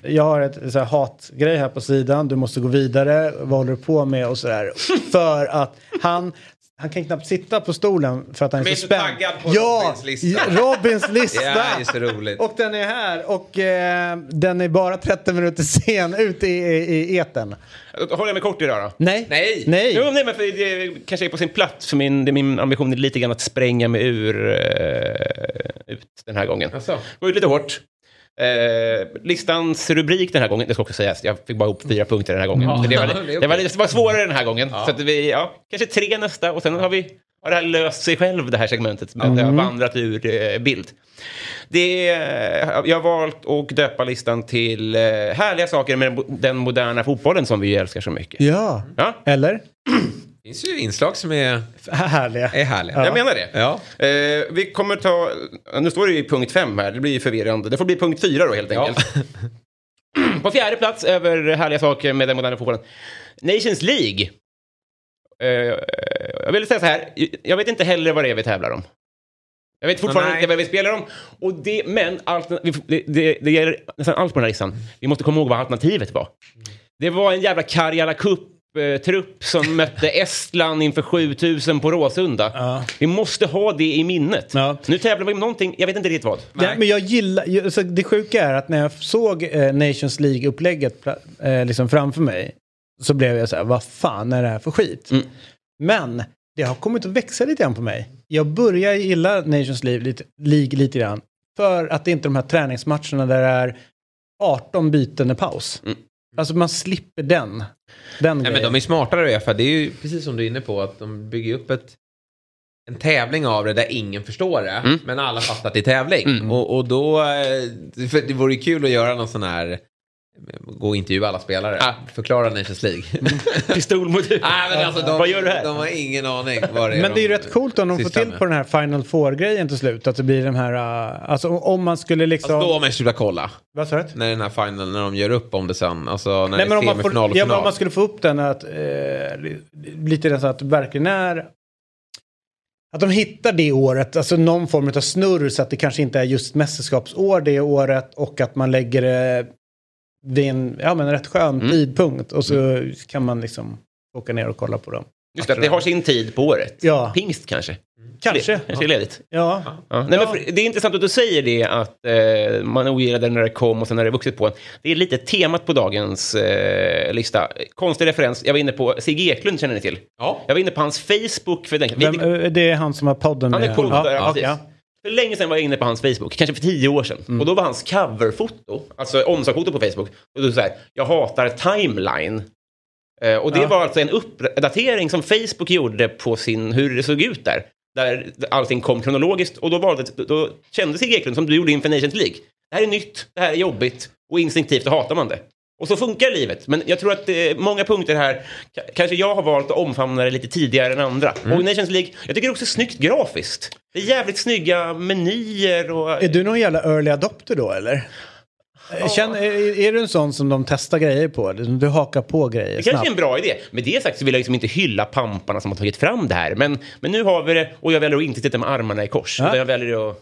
Jag har ett så här hatgrej här på sidan. Du måste gå vidare. Vad håller du på med och sådär. För att han... Han kan knappt sitta på stolen för att han är, Men så är så spänd. taggad på ja, Robins lista. Robins lista. Det är så roligt. Och den är här och eh, den är bara 30 minuter sen ut i, i, i eten. Håller jag mig kort idag då? Nej. Nej. Nej. Jo, nej, men för det kanske är på sin plats. För min, det, min ambition är lite grann att spränga mig ur eh, ut den här gången. Asså? Gå ut lite hårt. Eh, listans rubrik den här gången, det ska också sägas, jag fick bara ihop fyra punkter den här gången. Men det, var, det är det, var, det var svårare den här gången. Ja. Så att vi, ja, kanske tre nästa och sen har vi har det här löst sig själv, det här segmentet. Med att det har vandrat ur eh, bild. Det, är- jag har valt att döpa listan till eh, härliga saker med den moderna fotbollen som vi älskar så mycket. Ja. Ja, Eller? Det finns ju inslag som är, Härliga. är härliga. jag menar det. Ja. Eh, vi kommer ta, nu står det ju punkt fem här, det blir ju förvirrande. Det får bli punkt fyra då helt Ja. enkelt. På fjärde plats över härliga saker med den moderna fotbollen. Nations League. Eh, jag vill säga så här, jag vet inte heller vad det är vi tävlar om. Jag vet fortfarande Nej. inte vad vi spelar om. Och det, men det, det, det gäller nästan allt på den här listan. Vi måste komma ihåg vad alternativet var. Det var en jävla Karjala Cup-trupp som mötte Estland inför 7000 på Råsunda. Ja. Vi måste ha det i minnet. Ja. Nu tävlar vi om någonting, jag vet inte riktigt vad. Ja, men jag gillar, alltså, det sjuka är att när jag såg eh, Nations League-upplägget eh, liksom framför mig så blev jag så här, vad fan är det här för skit? Mm. Men det har kommit att växa lite grann på mig. Jag börjar gilla Nations League lite, League lite grann för att det inte är de här träningsmatcherna där det är 18 byten i paus. Mm. Alltså man slipper den. Den Nej, men de är smartare Uefa. Det är ju precis som du är inne på att de bygger upp ett, en tävling av det där ingen förstår det. Mm. Men alla fattar att det är tävling. Mm. Och, och då, eh, för det vore ju kul att göra någon sån här Gå och intervjua alla spelare. Ah. Förklara Nations League. Pistol mot huvudet. Men alltså, de, Vad gör du här? De har ingen aning vad det är Men det är ju de rätt coolt om de får till med. på den här Final Four-grejen till slut. Att det blir de här, uh, alltså om man skulle liksom... Alltså, då har man ju slutat kolla. Vad sa du? När den här final, när de gör upp om det sen. Alltså när Nej, det men är om man, semifinal får, och ja, men final. om man skulle få upp den att, eh, li- lite den så att verkligen är att de hittar det året, alltså någon form av snurr så att det kanske inte är just mästerskapsår det året och att man lägger det vid en ja, men en rätt skön Mm. tidpunkt och så kan man liksom åka ner och kolla på dem. Just det, det har sin tid på året. Ja. Pingst kanske. Kanske. Det, kanske är ledigt. Ja. Ja. Nej, men för, det är intressant att du säger det att eh, man ogillade när det kom och sen har det vuxit på en. Det är lite temat på dagens eh, lista. Konstig referens. Jag var inne på Sigge Eklund, känner ni till? Ja. Jag var inne på hans Facebook. För den, Vem, eh, det är han som har podden Han är med- cool. ja, där, ja, ja. För länge sedan var jag inne på hans Facebook, kanske för tio år sedan. Och då var hans coverfoto, alltså omslagsfoto på Facebook, och då så här, jag hatar timeline. Eh, och det Ja. var alltså en uppdatering som Facebook gjorde på sin, hur det såg ut där. Där allting kom kronologiskt och då, valde, då, då kände Sigge Eklund som du gjorde inför Nations League. Det här är nytt, det här är jobbigt och instinktivt hatar man det. Och så funkar livet. Men jag tror att eh, många punkter här, ka- kanske jag har valt att omfamna det lite tidigare än andra. Mm. Och Nations League, jag tycker också snyggt grafiskt. Det är jävligt snygga menyer och... Är du någon jävla early adopter då eller? Känn, är, är du en sån som de testar grejer på? Du hakar på grejer Det kanske är snabbt? en bra idé. Med det sagt så vill jag liksom inte hylla pamparna som har tagit fram det här. Men, men nu har vi det och jag väljer att inte sitta med armarna i kors. Ja. Utan jag väljer att...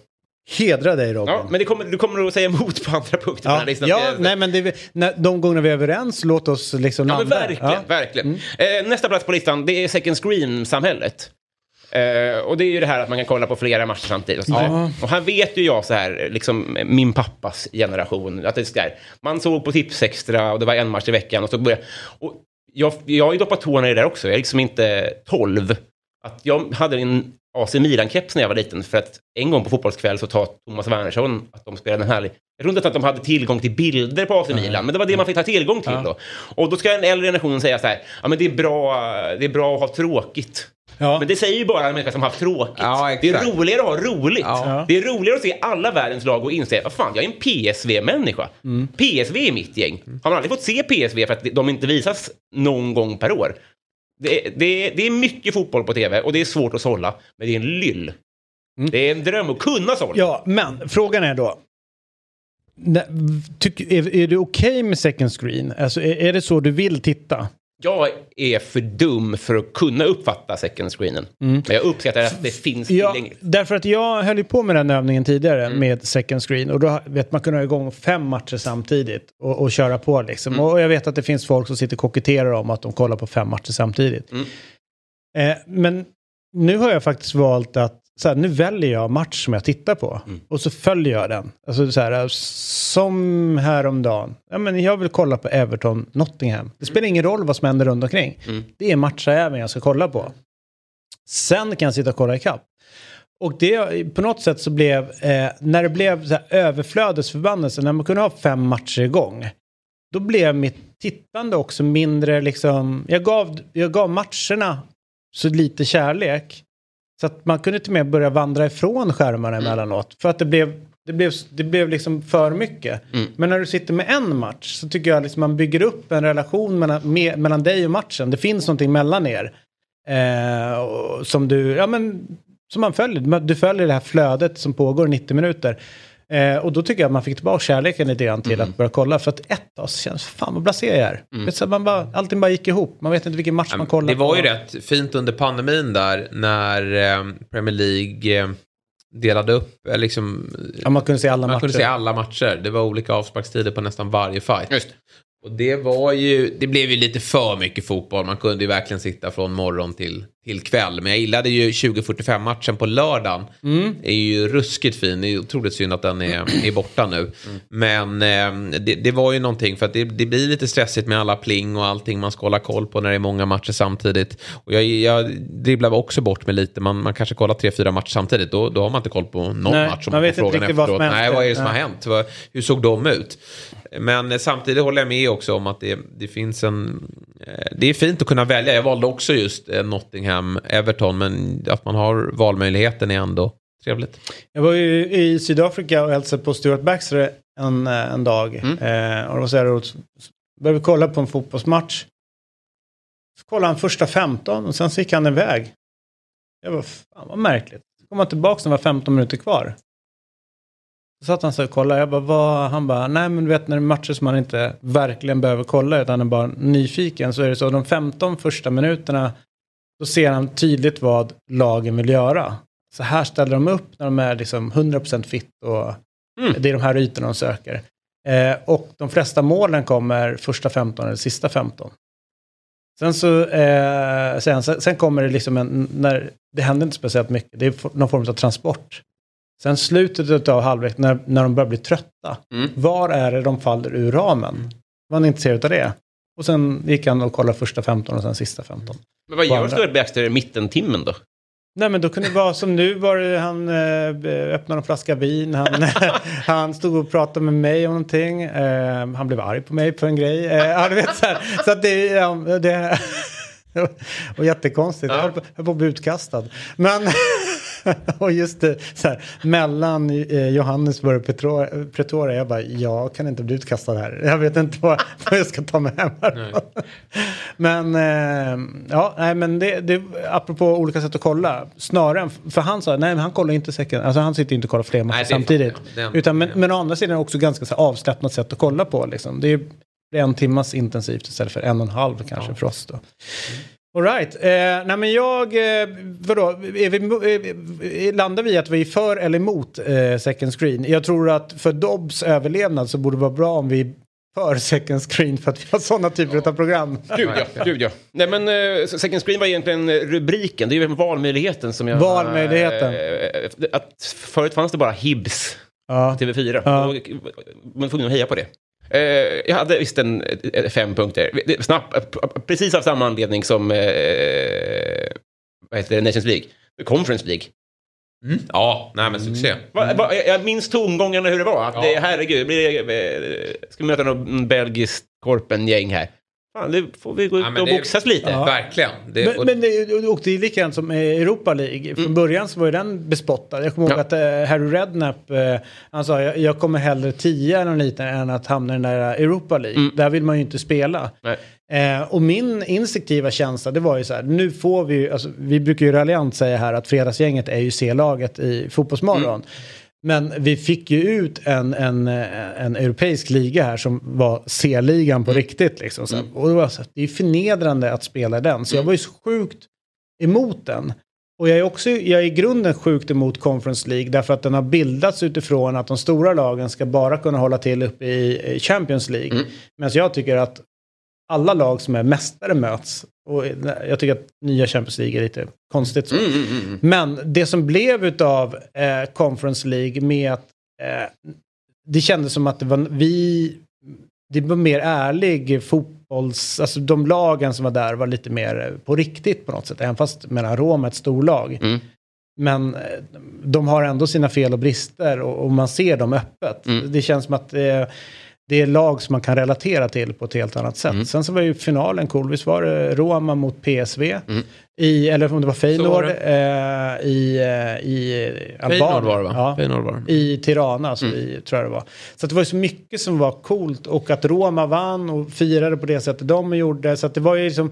Hedra dig Robin. Ja, men det kommer, du kommer att säga emot på andra punkter på den Ja, här ja nej men det, när, de gångerna vi är överens, låt oss liksom Ja, men landa. verkligen. Ja. verkligen. Eh, nästa plats på listan, det är second screen-samhället. Eh, och det är ju det här att man kan kolla på flera matcher samtidigt. Och, Ja. och här vet ju jag så här, liksom min pappas generation, att det är så där, man såg på Tipsextra och det var en match i veckan och så började, och jag, jag har ju doppat tårna i det där också, jag är liksom inte 12. Att jag hade en AC Milan-keps när jag var liten. För att en gång på fotbollskväll så tar Thomas Wernersson att de spelade en härlig... Jag tror inte att de hade tillgång till bilder på AC Milan, men det var det man fick ta tillgång till då. Och då ska den äldre generationen säga så här, ja men det är bra, det är bra att ha tråkigt. Ja. Men det säger ju bara en människa som har haft tråkigt. Ja, det är roligare att ha roligt. Ja. Det är roligare att se alla världens lag och inse, vad fan, jag är en PSV-människa. PSV är mitt gäng. Har man aldrig fått se PSV för att de inte visas någon gång per år? Det, det, det är mycket fotboll på tv och det är svårt att sålla, men det är en lyll. Det är en dröm att kunna sålla. Ja, men frågan är då. Tyck, är, är det okej med second screen? Alltså, är, är det så du vill titta? Jag är för dum för att kunna uppfatta second screenen. Men jag uppskattar att det finns Ja, tillgängligt. därför att jag höll ju på med den övningen tidigare Mm. med second screen och då vet man kunde ha igång fem matcher samtidigt och, och köra på liksom. Mm. Och jag vet att det finns folk som sitter och koketterar om att de kollar på fem matcher samtidigt. Mm. Eh, men nu har jag faktiskt valt att så här, nu väljer jag match som jag tittar på Mm. och så följer jag den. Alltså så här, som häromdagen. Ja, men jag vill kolla på Everton Nottingham. Det spelar ingen roll vad som händer runt omkring. Mm. Det är matchäven jag ska kolla på. Sen kan jag sitta och kolla ikapp. Och det, på något sätt så blev, eh, när det blev så här överflödesförbannelse, när man kunde ha fem matcher igång, då blev mitt tittande också mindre liksom, jag gav, jag gav matcherna så lite kärlek. Så att man kunde till och med börja vandra ifrån skärmarna emellanåt. För att det blev, det blev, det blev liksom för mycket. Men när du sitter med en match så tycker jag liksom man bygger upp en relation mellan, med, mellan dig och matchen. Det finns någonting mellan er. Eh, som du, ja men, som man följer. Du följer det här flödet som pågår i 90 minuter. Eh, och då tycker jag att man fick tillbaka kärleken lite grann till att börja kolla. För att ett så känns fan vad blasé jag är. Vet, så man bara, allting bara gick ihop. Man vet inte vilken match man kollar Det var på. ju rätt fint under pandemin där när eh, Premier League eh, delade upp, eh, liksom, Ja, man kunde se alla man matcher. kunde se alla matcher. Det var olika avsparkstider på nästan varje fight. Just. Och det var ju, det blev ju lite för mycket fotboll. Man kunde ju verkligen sitta från morgon till, till kväll. Men jag gillade ju 2045 matchen på lördagen. Mm. är ju ruskigt fin. Det är otroligt synd att den är, är borta nu. Men eh, det, det var ju någonting för att det, det blir lite stressigt med alla pling och allting man ska hålla koll på när det är många matcher samtidigt. Och jag, jag dribblar också bort med lite. Man, man kanske kollar tre, fyra matcher samtidigt. Då, då har man inte koll på någon Nej, match. Om man vet inte riktigt vad som hänt. Nej, vad är det som har Nej. hänt? Vad, hur såg de ut? Men eh, samtidigt håller jag med också om att det, det finns en... eh, Det är fint att kunna välja. Jag valde också just eh, Nottingham, Everton. Men att man har valmöjligheten är ändå trevligt. Jag var ju i Sydafrika och hälsade på Stuart Baxter en, en dag. Mm. Eh, och var så här Började vi kolla på en fotbollsmatch. Så kollade han första 15 och sen så gick han iväg. Jag var fan vad märkligt. Så kom han tillbaka när det var 15 minuter kvar. Så satt han så och kollade. Jag bara, vad? Han bara, nej men du vet när det är matcher som man inte verkligen behöver kolla utan är bara nyfiken så är det så. De 15 första minuterna då ser han tydligt vad lagen vill göra. Så här ställer de upp när de är liksom 100% fit och det är de här ytorna de söker. Eh, och de flesta målen kommer första 15 eller sista 15. Sen så, eh, sen, sen kommer det liksom en, när, det händer inte speciellt mycket, det är någon form av transport. Sen slutet av halvlek, när, när de börjar bli trötta, Mm. var är det de faller ur ramen? Var han intresserad av det? Och sen gick han och kollade första 15 och sen sista 15. Men vad gör. Stuart Baxter i mittentimmen då? Nej men då kunde det vara som nu var det han eh, öppnade en flaska vin. Han, han stod och pratade med mig om någonting. Eh, han blev arg på mig på en grej. Eh, ja, du vet, så här, så att det, ja, det och jättekonstigt. Jag höll på, höll på att bli utkastad. Men och just det, så här, mellan eh, Johannesburg och Pretoria. Jag bara, jag kan inte bli utkastad här. Jag vet inte vad, vad jag ska ta mig hem här. Men eh, ja, nej, men det, det, apropå olika sätt att kolla. Snarare, för han sa, nej men han kollar inte second, alltså han sitter inte och kollar fler matcher samtidigt. fan, ja. Utan, men, men å andra sidan också ganska så här, avslappnat sätt att kolla på. Liksom. Det är en timmas intensivt istället för en och en halv kanske för oss då. All right. Eh, nej men jag, eh, vadå, är vi, eh, landar vi att vi är för eller emot eh, second screen? Jag tror att för Dobbs överlevnad så borde det vara bra om vi för second screen för att vi har sådana typer av program. Gud ja, gud ja. Nej men uh, second screen var egentligen eh, rubriken, det är ju valmöjligheten som jag... Valmöjligheten. eh, att förut fanns det bara Hibs Ja. TV4. Ja. Man tvungen att heja på det. Eh, jag hade visst en, eh, fem punkter. Snabbt, eh, precis av samma anledning som eh, vad heter det, Nations League. Conference League. Mm. Ja, nej men succé. Va, va, jag- minns tongångarna hur det var. Att Ja. det, herregud, blir det, eh, ska vi möta någon belgiskt korpengäng här. Fan, nu får vi gå ut Ja, men och det- boxas lite. Ja. Verkligen. Det, Men, och, men det, och det är likadant som i Europa League. Från början så var ju den bespottad. Jag kommer ihåg Ja. att eh, Harry Redknapp, eh, han sa jag, jag kommer hellre tia eller liknande än att hamna i den där Europa League. Där vill man ju inte spela. Nej. Eh, och min instinktiva känsla det var ju så här, nu får vi ju, alltså, vi brukar ju raljant säga här att fredagsgänget är ju C-laget i Fotbollsmorgon. Men vi fick ju ut en, en, en europeisk liga här som var C-ligan på riktigt. Liksom, så här. Och det, var så, det är förnedrande att spela den. Så jag var ju så sjukt emot den. Och jag är också jag är i grunden sjukt emot Conference League därför att den har bildats utifrån att de stora lagen ska bara kunna hålla till uppe i Champions League. Medan jag tycker att alla lag som är mästare möts. Och jag tycker att nya Champions League är lite konstigt så. Mm, mm, mm. Men det som blev utav eh, Conference League med att eh, det kändes som att det var vi, det var mer ärlig fotbolls, alltså de lagen som var där var lite mer eh, på riktigt på något sätt, även fast mellan Rom är ett storlag. Mm. Men eh, de har ändå sina fel och brister och, och man ser dem öppet. Mm. Det känns som att det, det är lag som man kan relatera till på ett helt annat sätt. Mm. Sen så var ju finalen cool, visst var det Roma mot PSV? Mm. I, eller om det var Feyenoord eh, i, eh, i Albanien. var det va? Ja, Feyenoord var det. I Tirana, alltså Mm. i, tror jag det var. Så det var ju så mycket som var coolt och att Roma vann och firade på det sättet de gjorde. Så att det var ju liksom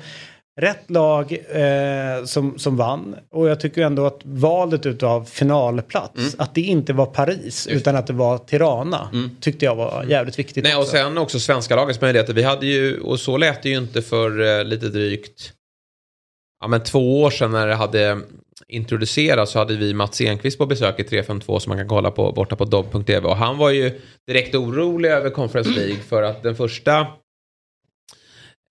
rätt lag eh, som, som vann. Och jag tycker ändå att valet utav finalplats, Mm. att det inte var Paris utan att det var Tirana, tyckte jag var jävligt viktigt Nej, och också. sen också svenska lagets möjligheter. Vi hade ju, och så lät det ju inte för eh, lite drygt, ja men två år sedan när det hade introducerats så hade vi Mats Enqvist på besök i 352 som man kan kolla på borta på dobb.tv och han var ju direkt orolig över Conference League för att den första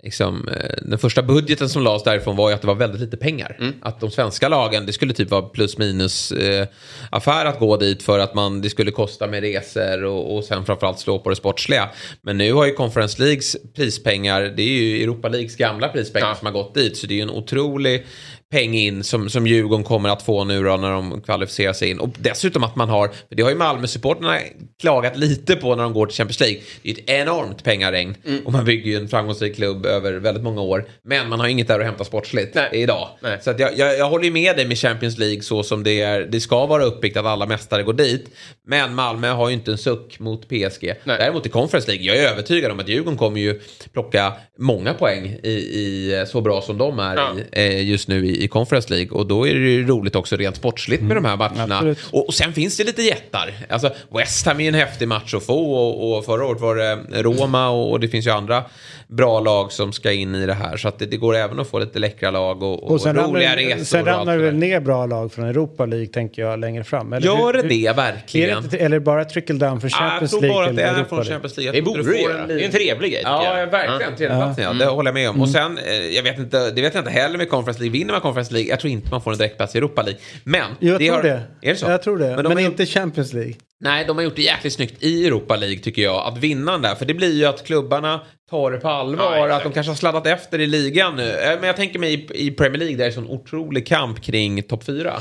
Liksom, eh, den första budgeten som lades därifrån var ju att det var väldigt lite pengar. Att de svenska lagen, det skulle typ vara plus minus eh, affär att gå dit för att man, det skulle kosta med resor och, och sen framförallt slå på det sportsliga. Men nu har ju Conference Leagues prispengar, det är ju Europa Leagues gamla prispengar Ja. som har gått dit. Så det är ju en otrolig peng in som, som Djurgården kommer att få nu då när de kvalificerar sig in. Och dessutom att man har, för det har ju Malmö-supporterna klagat lite på när de går till Champions League. Det är ju ett enormt pengaregn och man bygger ju en framgångsrik klubb över väldigt många år. Men man har inget där att hämta sportsligt Nej. idag. Nej. Så att jag, jag, jag håller ju med dig med Champions League så som det är. Det ska vara uppbyggt att alla mästare går dit. Men Malmö har ju inte en suck mot PSG. Nej. Däremot i Conference League, jag är övertygad om att Djurgården kommer ju plocka många poäng i, i så bra som de är Ja. i, eh, just nu i, i Conference League. Och då är det ju roligt också rent sportsligt med de här matcherna. Och, och sen finns det lite jättar. Alltså West Ham är ju en häftig match att få och, och förra året var det Roma och, och det finns ju andra bra lag som ska in i det här. Så att det, det går även att få lite läckra lag och, och, Och sen roliga ramlar, resor. sen ramlar det det väl ner bra lag från Europa League tänker jag längre fram. Eller Gör hur- det hur- det Är verkligen? det inte, eller bara trickle down från Ja, jag Champions tror League bara att det är Europa från League? Champions League. Det Jag borde du det göra. Det är en trevlig grej. Ja, jag. verkligen. Tredjeplatsen, ja. Det håller jag med om. Och sen, eh, jag vet inte, det vet jag inte heller med Conference League. Vinner man Conference League, jag tror inte man får en direktplats i Europa League. Men... Jag tror har, det. Är det så? Jag tror det. Men, Men, de gjort- inte Champions League. Nej, de har gjort det jäkligt snyggt i Europa League tycker jag. Att vinna den där. För det blir ju att klubbarna tar det på allvar. Ja, att de kanske har sladdat efter i ligan nu. Eh, Men jag tänker mig i, i Premier League där det är en sån otrolig kamp kring topp 4.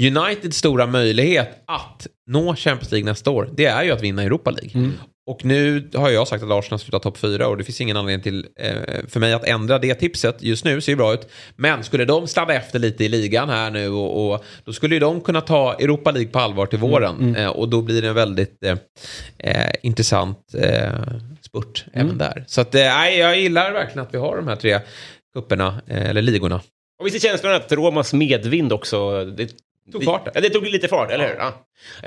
Uniteds stora möjlighet att nå Champions League nästa år, det är ju att vinna Europa League. Och nu har jag sagt att Arsenal slutar topp 4 och det finns ingen anledning till eh, för mig att ändra det tipset. Just nu ser det bra ut. Men skulle de sladda efter lite i ligan här nu och, och då skulle ju de kunna ta Europa League på allvar till våren. Eh, och då blir det en väldigt eh, eh, intressant eh, spurt även där. Så att, eh, nej, jag gillar verkligen att vi har de här tre kupperna eh, eller ligorna. Och visst är känslan att Romas medvind också... Det Tog fart. Ja, det tog lite fart, eller hur? Ja.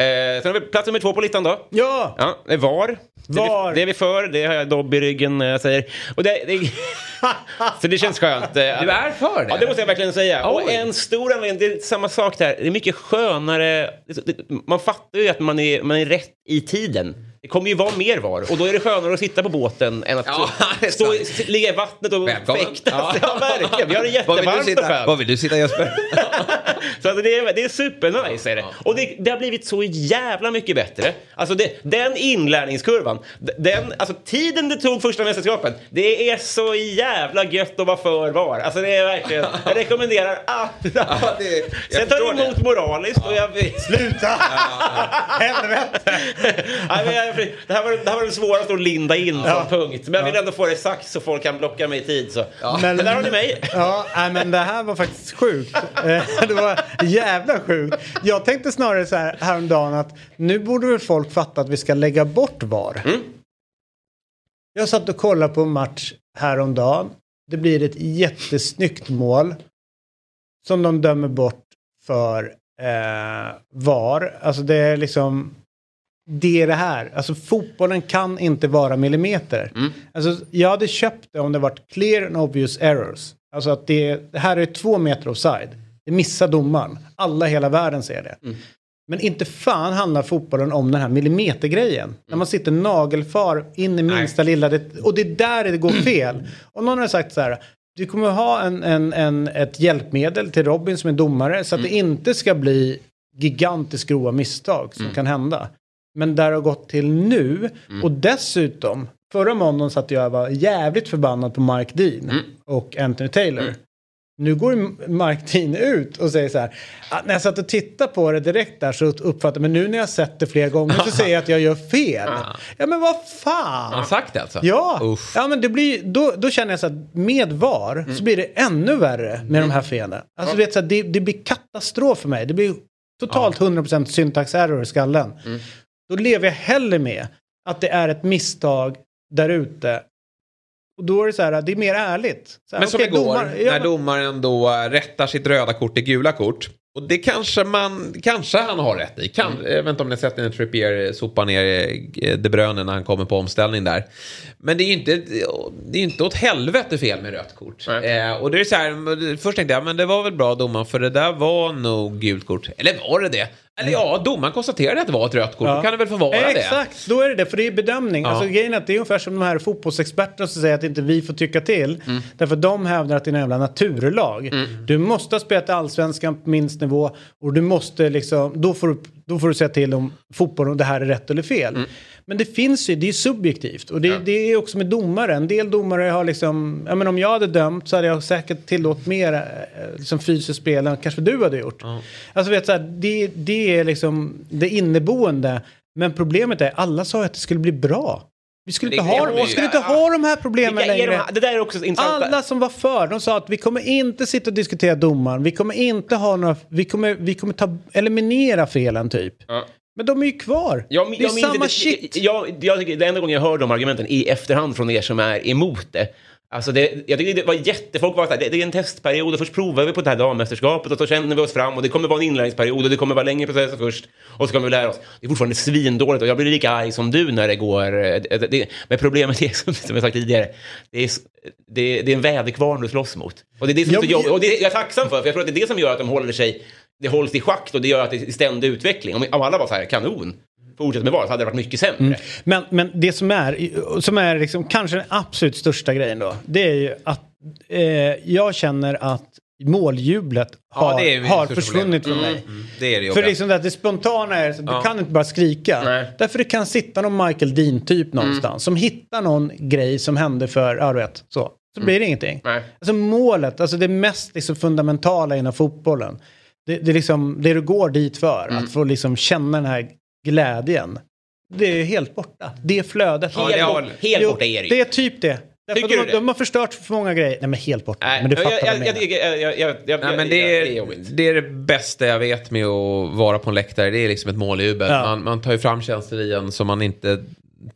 Eh, sen har vi plats nummer två på listan då. Ja! Ja, det är VAR. VAR. Det, är vi, det är vi för, det har jag Dobb i ryggen när jag säger. Och det, det, så det känns skönt. Du är för det? Ja, det måste jag verkligen säga. Och Oj. en stor anledning, det är samma sak där. Det är mycket skönare. Man fattar ju att man är, man är rätt i tiden Det kommer ju vara mer VAR och då är det skönare att sitta på båten än att Ja, stå, ligga i vattnet och Välkommen. fäktas. Ja. Ja. verkligen. Vi har det jättevarmt och skönt. var vill du sitta Jesper? Så att det, är, det är supernice. Är det. Och det, det har blivit så jävla mycket bättre. Alltså det, den inlärningskurvan, den, alltså tiden det tog första mästerskapen, det är så jävla gött att vara för VAR. Alltså det är verkligen, jag rekommenderar alla. det- jag Sen tar det emot moraliskt och jag... Sluta! Helvete! Det, här var, det här var det svåraste att linda in som punkt. Men jag vill ändå få det sagt så folk kan blocka mig i tid. Så. Men, där har ni mig. Ja, nej, men det här var faktiskt sjukt. Eh, Det var jävla sjukt. Jag tänkte snarare så här häromdagen att nu borde väl folk fatta att vi ska lägga bort VAR. Jag satt och kollade på en match häromdagen. Det blir ett jättesnyggt mål som de dömer bort för eh, VAR. Alltså det är liksom det är det här. Alltså fotbollen kan inte vara millimeter. Alltså, jag hade köpt det om det varit clear and obvious errors. Alltså att det, det här är två meter offside. Det missar domaren. Alla i hela världen ser det. Men inte fan handlar fotbollen om den här millimetergrejen. När man sitter nagelfar in i minsta lilla. Det, och det är där det går fel. Om någon har sagt så här. Du kommer ha en, en, en, ett hjälpmedel till Robin som är domare. Så att det inte ska bli gigantiskt grova misstag som kan hända. Men där har gått till nu. Och dessutom. Förra måndagen satt jag och var jävligt förbannad på Mark Dean. Och Anthony Taylor. Nu går Mark Dean ut och säger så här. "Ah, när jag satt och tittade på det direkt där så uppfattade jag. Men nu när jag sett det flera gånger så säger jag att jag gör fel. Ja men vad fan. Han sagt det alltså? Ja, Uff. ja men det blir, då, då känner jag så att med VAR så blir det ännu värre med de här felen. Alltså du vet, så att det, det blir katastrof för mig. Det blir totalt 100% syntax error i skallen. Då lever jag hellre med att det är ett misstag där ute. Och då är det så här, det är mer ärligt. Så här, Men som igår, domar- ja, när domaren då rättar sitt röda kort till gula kort. Och det kanske man, kanske han har rätt i. Kan, Jag vet inte om ni har sett när Trippier sopar ner eh, De Bruyne när han kommer på omställning där. Men det är ju inte, det är inte åt helvete fel med rött kort. Eh, och det är så här, först tänkte jag, men det var väl bra domaren för det där var nog gult kort. Eller var det det? Eller ja, domaren konstaterade att det var ett rött kort. Då kan det väl få vara det. Exakt, då är det det. För det är bedömning. Ja. Alltså, grejen är att det är ungefär som de här fotbollsexperterna som säger att inte vi får tycka till. Mm. Därför de hävdar att det är en jävla naturlag. Du måste ha spelat allsvenskan på minst nivå. Och du måste liksom, då får du, då får du säga till om fotbollen om det här är rätt eller fel. Mm. Men det finns ju, det är subjektivt. Och det, det är också med domare. En del domare har liksom, ja men om jag hade dömt så hade jag säkert tillåtit mer eh, liksom fysiskt spel än kanske du hade gjort. Alltså vet så här, det, det är liksom det inneboende. Men problemet är, alla sa att det skulle bli bra. Vi skulle, inte ha, vi skulle inte ha de här problemen är de längre. här? Det där är också intressant. Alla som var för, de sa att vi kommer inte sitta och diskutera domaren. Vi kommer inte ha några, vi kommer, vi kommer ta, eliminera felen typ. Ja. Men de är ju kvar. Jag, det är jag samma inte, shit. Jag, jag, tycker, det enda gången jag hör de argumenten i efterhand från er som är emot det. Alltså det, jag tycker det var jättefolk var så här, det, det är en testperiod och först provar vi på det här dammästerskapet och så känner vi oss fram och det kommer vara en inlärningsperiod och det kommer vara längre processer först och så kommer vi lära oss. Det är fortfarande svindåligt och jag blir lika arg som du när det går. eh, Det, det, men problemet är som, jag sagt tidigare, det är, det, det är en väderkvarn du slåss mot. Och det är det som är så jobbigt och det är jag tacksam för, för jag tror att det är det som gör att de håller sig, det hålls i schakt och det gör att det är ständig utveckling. Om, om alla var så här, kanon, fortsätt med VAR så hade det varit mycket sämre. Mm. Men, men det som är, som är liksom kanske den absolut största grejen då. Det är ju att eh, jag känner att måljublet har, Ja, har försvunnit problem. från mig. Mm, det är det För liksom det, att det spontana är så Ja. du kan inte bara skrika. Nej. Därför det kan sitta någon Michael Dean-typ någonstans som hittar någon grej som hände för, ja du vet, så. Så blir det ingenting. Nej. Alltså målet, alltså det mest liksom fundamentala inom fotbollen. Det, det är liksom det du går dit för, att få liksom känna den här glädjen. Det är helt borta. Det är flödet. Ja, det har- helt borta är det ju. Det är typ det. Därför Tycker att du de, det? de har förstört för många grejer. Nej men helt borta. Nej, men du fattar jag, vad jag, jag, menar. jag, jag, jag, jag, Nej, men det, är, det är jobbigt. det är det bästa jag vet med att vara på en läktare. Det är liksom ett måljubel. Ja. Man, man tar ju fram känslor i en som man inte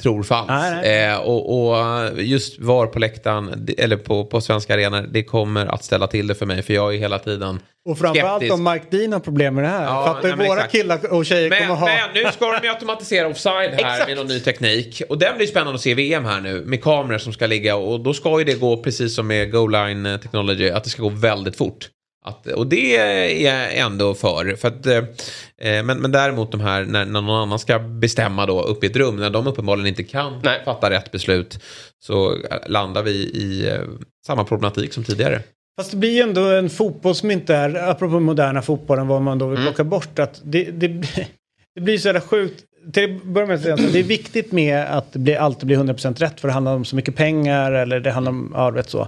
tror fanns. Nej, nej. Eh, och, och just var på läktaren, eller på, på svenska arenor, det kommer att ställa till det för mig. För jag är hela tiden Och framförallt skeptisk. om Mike Dean har problem med det här. Ja, Fattar nej, våra exakt. killar och tjejer Men, kommer ha... men nu ska de ju automatisera offside här med någon ny teknik. Och den blir spännande att se i VM här nu med kameror som ska ligga och då ska ju det gå precis som med Goal Line Technology att det ska gå väldigt fort. Att, och det är jag ändå för. för att, eh, men, men däremot de här när, när någon annan ska bestämma då uppe i ett rum när de uppenbarligen inte kan Nej. fatta rätt beslut så eh, landar vi i eh, samma problematik som tidigare. Fast det blir ju ändå en fotboll som inte är, apropå moderna fotbollen, vad man då vill Mm. plocka bort. Att det, det, det blir så jävla sjukt. Till att börja med det är viktigt med att det blir, alltid blir 100% rätt för det handlar om så mycket pengar eller det handlar om, ja vet så.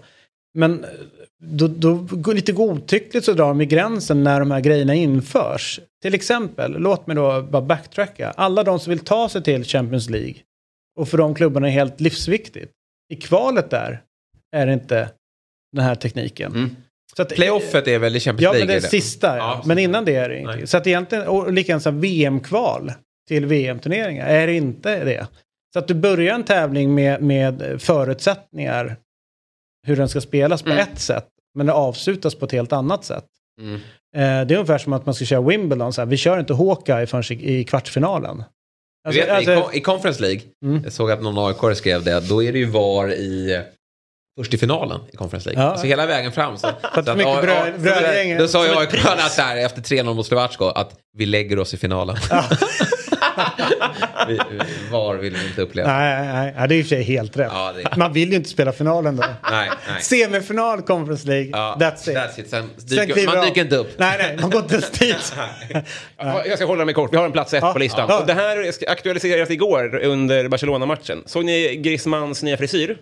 Men då, då lite godtyckligt så drar de i gränsen när de här grejerna införs. Till exempel, låt mig då bara backtracka. Alla de som vill ta sig till Champions League och för de klubbarna är helt livsviktigt. I kvalet där är det inte den här tekniken. Mm. Så att, Playoffet är väl i Champions Ja, League? men det är sista. Ja. Ja, men innan det är det inte. Nej. Så att egentligen, och likadant VM-kval till VM-turneringar är det inte det. Så att du börjar en tävling med, med förutsättningar hur den ska spelas på Mm. ett sätt, men det avslutas på ett helt annat sätt. Mm. Eh, det är ungefär som att man ska köra Wimbledon, så här, vi kör inte Hawkeye förrän i, i kvartsfinalen. Du vet, alltså- i, Conference League, Mm. jag såg att någon AIK skrev det, då är det ju VAR i först i finalen i Conference League. Ja. Alltså hela vägen fram. Så, så att mycket ja, bröd- ja, brödgäng- Då sa jag AIK efter 3-0 mot Slovatsko att vi lägger oss i finalen. vi, VAR vill vi inte uppleva. Nej, nej, nej, det är i och för sig helt rätt. Ja, det- Man vill ju inte spela finalen då. Nej, nej. Semifinal Conference League, Ja, that's it. That's it. Sen Sen dyker, man dyker inte upp. Nej, nej, man går inte ens dit. Ja, Jag ska hålla mig kort. Vi har en plats ett Ja, på listan. ja. Och det här aktualiserades igår under Barcelona-matchen. Såg ni Griezmanns nya frisyr?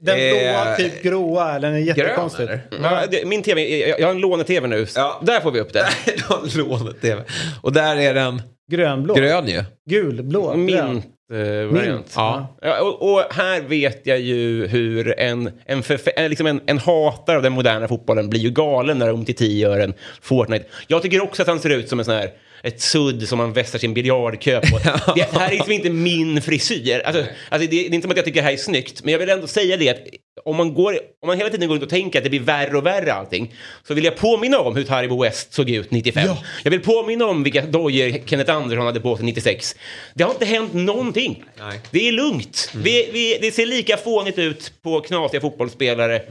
Den Eh, blåa, typ gråa, eller den är Grön jättekonstig. eller? Ja, det, min tv, jag jag har en låne-tv nu. Ja. Där får vi upp det. De lånet TV. Och där är den Grönblå. grön ju. Gulblå. Mint eh. Mint. Ja. Ja, och, och här vet jag ju hur en, en, förf- liksom en, en hatare av den moderna fotbollen blir ju galen när Umtiti gör en Fortnite. Jag tycker också att han ser ut som en sån här ett sudd som man vässar sin biljardkö på. Det, här är liksom inte min frisyr. Alltså, alltså det, det är inte som att jag tycker det här är snyggt, men jag vill ändå säga det att om man, går, om man hela tiden går runt och tänker att det blir värre och värre allting, så vill jag påminna om hur Taribo West såg ut 95. Jag vill påminna om vilka dojor Kenneth Andersson hade på sig 96. Det har inte hänt någonting. Nej. Det är lugnt. Vi, vi, det ser lika fånigt ut på knasiga fotbollsspelare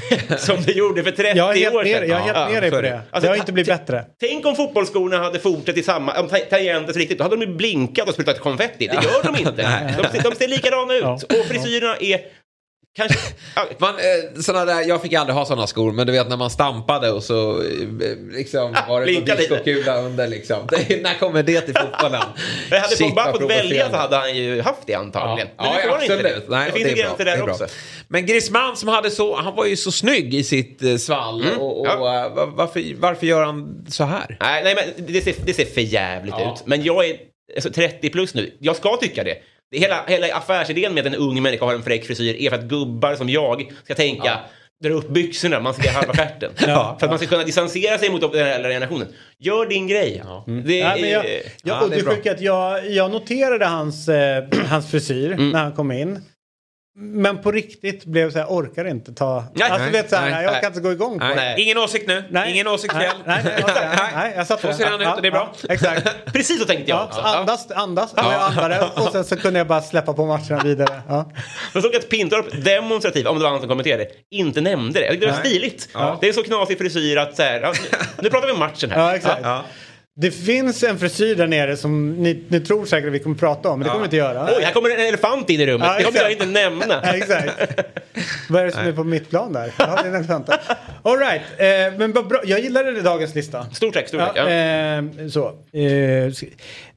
som det gjorde för 30 Jag är helt år med, sedan. jag är helt med dig på det. Alltså, det har inte blivit bättre. Tänk om fotbollsskorna hade fortsatt i samma, om ta- tangenter så riktigt, då hade de ju blinkat och sprutat konfetti. Det gör de inte. de, ser, de ser likadana ut. Ja. Och frisyrerna är kanske... ja, Man, eh, såna där, jag fick aldrig ha sådana skor, men du vet när man stampade och så eh, liksom, Ah, var det någon diskokula under. Liksom. Det, när kommer det till fotbollen? Men hade Pogba fått välja så hade han ju haft det antagligen. Men Ja, nu får ja, han inte det. Nej, det och finns gränser där också. Men Griezmann som hade så, han var ju så snygg i sitt eh, svall. Och, och, Mm. ja. eh, va- varför, varför gör han så här? Nej, nej men det ser, det ser för jävligt Ja. ut. Men jag är alltså, 30 plus nu. Jag ska tycka det. Det- Hela, hela affärsidén med att en ung människa har en fräck frisyr är för att gubbar som jag ska tänka dra upp byxorna, man ska se halva stjärten. Ja. För att man ska kunna distansera sig mot den äldre generationen. Gör din grej. Det Nej, men jag, är, jag, Ja, och det det är bra. sjuka är att jag, jag noterade hans, eh, hans frisyr Mm. när han kom in. Men på riktigt blev så här, orkar inte ta... Nej, alltså, nej, vet, så här, nej, jag kan inte gå igång på Nej. det. Ingen åsikt nu. Nej. Ingen åsikt Nej, nej, nej, nej, jag satt Så ser han ut och det är bra. Ja, exakt. precis så tänkte jag Ja, också. andas, andas. Ja. Jag andades och sen så kunde jag bara släppa på matcherna vidare. Ja. Jag såg att Pintorp demonstrativt, om det var han som kommenterade, inte nämnde det. Jag tyckte det var Nej. stiligt. Det är så knasig frisyr att så här, ja, nu- nu pratar vi om matchen här. Ja, exakt. Det finns en frisyr där nere som ni, ni tror säkert att vi kommer prata om, men det kommer vi inte göra. Oj, här kommer en elefant in i rummet. Det kommer jag inte nämna. Exakt. Vad är det som är på mitt plan där? Det är en elefant. All right. Eh, men bra. Jag gillade dagens lista. Stort tack, stort tack. Ja, eh, så. Eh,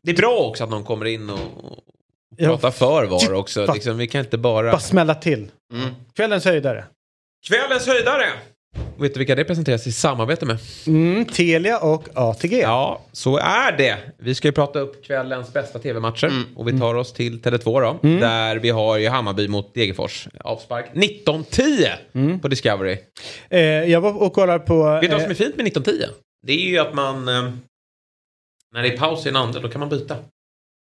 Det är bra också att någon kommer in och och Ja. pratar för VAR också. Fan. Liksom, vi kan inte bara... bara smälla till. Mm. Kvällens höjdare. Kvällens höjdare! Vet du vilka det presenteras i samarbete med? Mm, Telia och ATG. Ja, så är det. Vi ska ju prata upp kvällens bästa tv-matcher. Mm. Och vi tar oss till Tele2 då. Där vi har ju Hammarby mot Degerfors. Avspark 19.10 på Discovery. Eh, jag var och kollade på... Vet du vad eh, som är fint med 19.10? Det är ju att man... Eh, när det är paus i en andra, då kan man byta.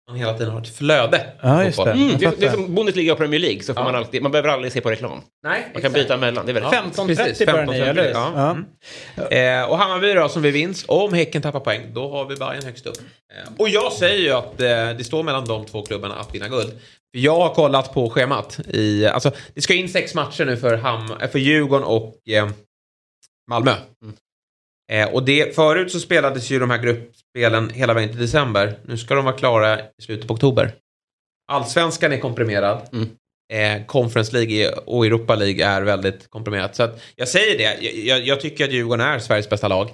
Man hela tiden har ett flöde. Ja, just det. Mm, det, det är som Bundesliga och Premier League, så får Ja. man alltid, man behöver aldrig se på reklam. Nej, Man kan byta emellan, det är väldigt Ja. 15.30 precis, börjar ni, 15.30, eller ja. Ja. Eh, och Hammarby då som vi vinst, om Häcken tappar poäng, då har vi Bayern högst upp. Eh, och jag säger ju att eh, det står mellan de två klubbarna att vinna guld. För jag har kollat på schemat. I, alltså, det ska in sex matcher nu för, Ham, för Djurgården och eh, Malmö. Eh, och det, förut så spelades ju de här gruppspelen hela vägen till december. Nu ska de vara klara i slutet på oktober. Allsvenskan är komprimerad. Mm. Eh, Conference League och Europa League är väldigt komprimerat. Så att jag säger det, jag, jag tycker att Djurgården är Sveriges bästa lag.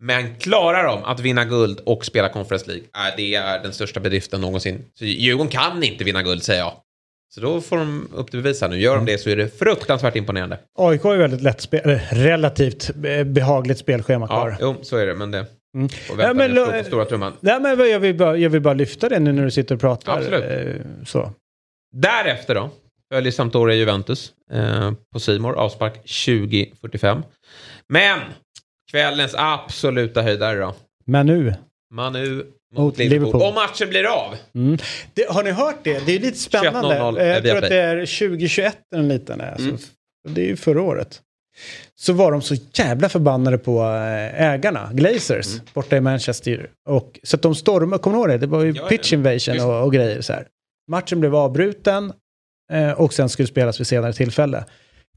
Men klarar de att vinna guld och spela Conference League, äh, det är den största bedriften någonsin. Så Djurgården kan inte vinna guld, säger jag. Så då får de upp till bevis här nu. Gör de det så är det fruktansvärt imponerande. AIK är väldigt lätt spel, relativt eh, behagligt spelschema Ja, kvar. jo, så är det. Men det får Ja, vänta men ja, lo- på stora trumman. Nej, men jag, vill bara, jag vill bara lyfta det nu när du sitter och pratar. Absolut. Eh, Så. Därefter då följer Sampdoria Juventus eh, på Simor avspark 20.45. Men kvällens absoluta höjdare då. Men nu. Manu mot, Liverpool. Liverpool. Och matchen blir av. Mm. Det, har ni hört det? Det är lite spännande. 21.00 Eh, Jag tror att det är 2021 en liten är. Mm. Alltså, det är ju förra året. Så var de så jävla förbannade på eh, ägarna, Glazers, Mm. borta i Manchester. Och, så att de stormade, kommer ni ihåg det? Det var ju Ja, pitch invasion och, och grejer så här. Matchen blev avbruten eh, och sen skulle spelas vid senare tillfälle.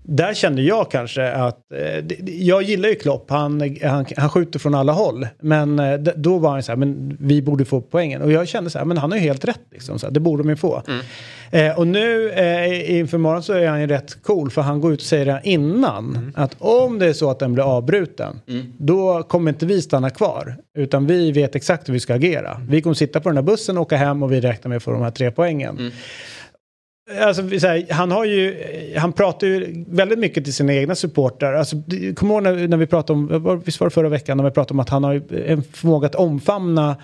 Där kände jag kanske att, eh, jag gillar ju Klopp, han, han, han skjuter från alla håll. Men eh, då var han så här, men vi borde få poängen. Och jag kände så här, men han har ju helt rätt liksom, så här, det borde de ju få. Eh, och nu eh, inför morgon så är han ju rätt cool, för han går ut och säger det innan. Att om det är så att den blir avbruten, då kommer inte vi stanna kvar. Utan vi vet exakt hur vi ska agera. Vi kommer sitta på den här bussen, åka hem och vi räknar med att få de här tre poängen. Alltså, säger, han, har ju, han pratar ju väldigt mycket till sina egna supportrar. Alltså, Kommer ihåg när, när vi pratade om, visst var det förra veckan, när vi pratade om att han har en förmåga att omfamna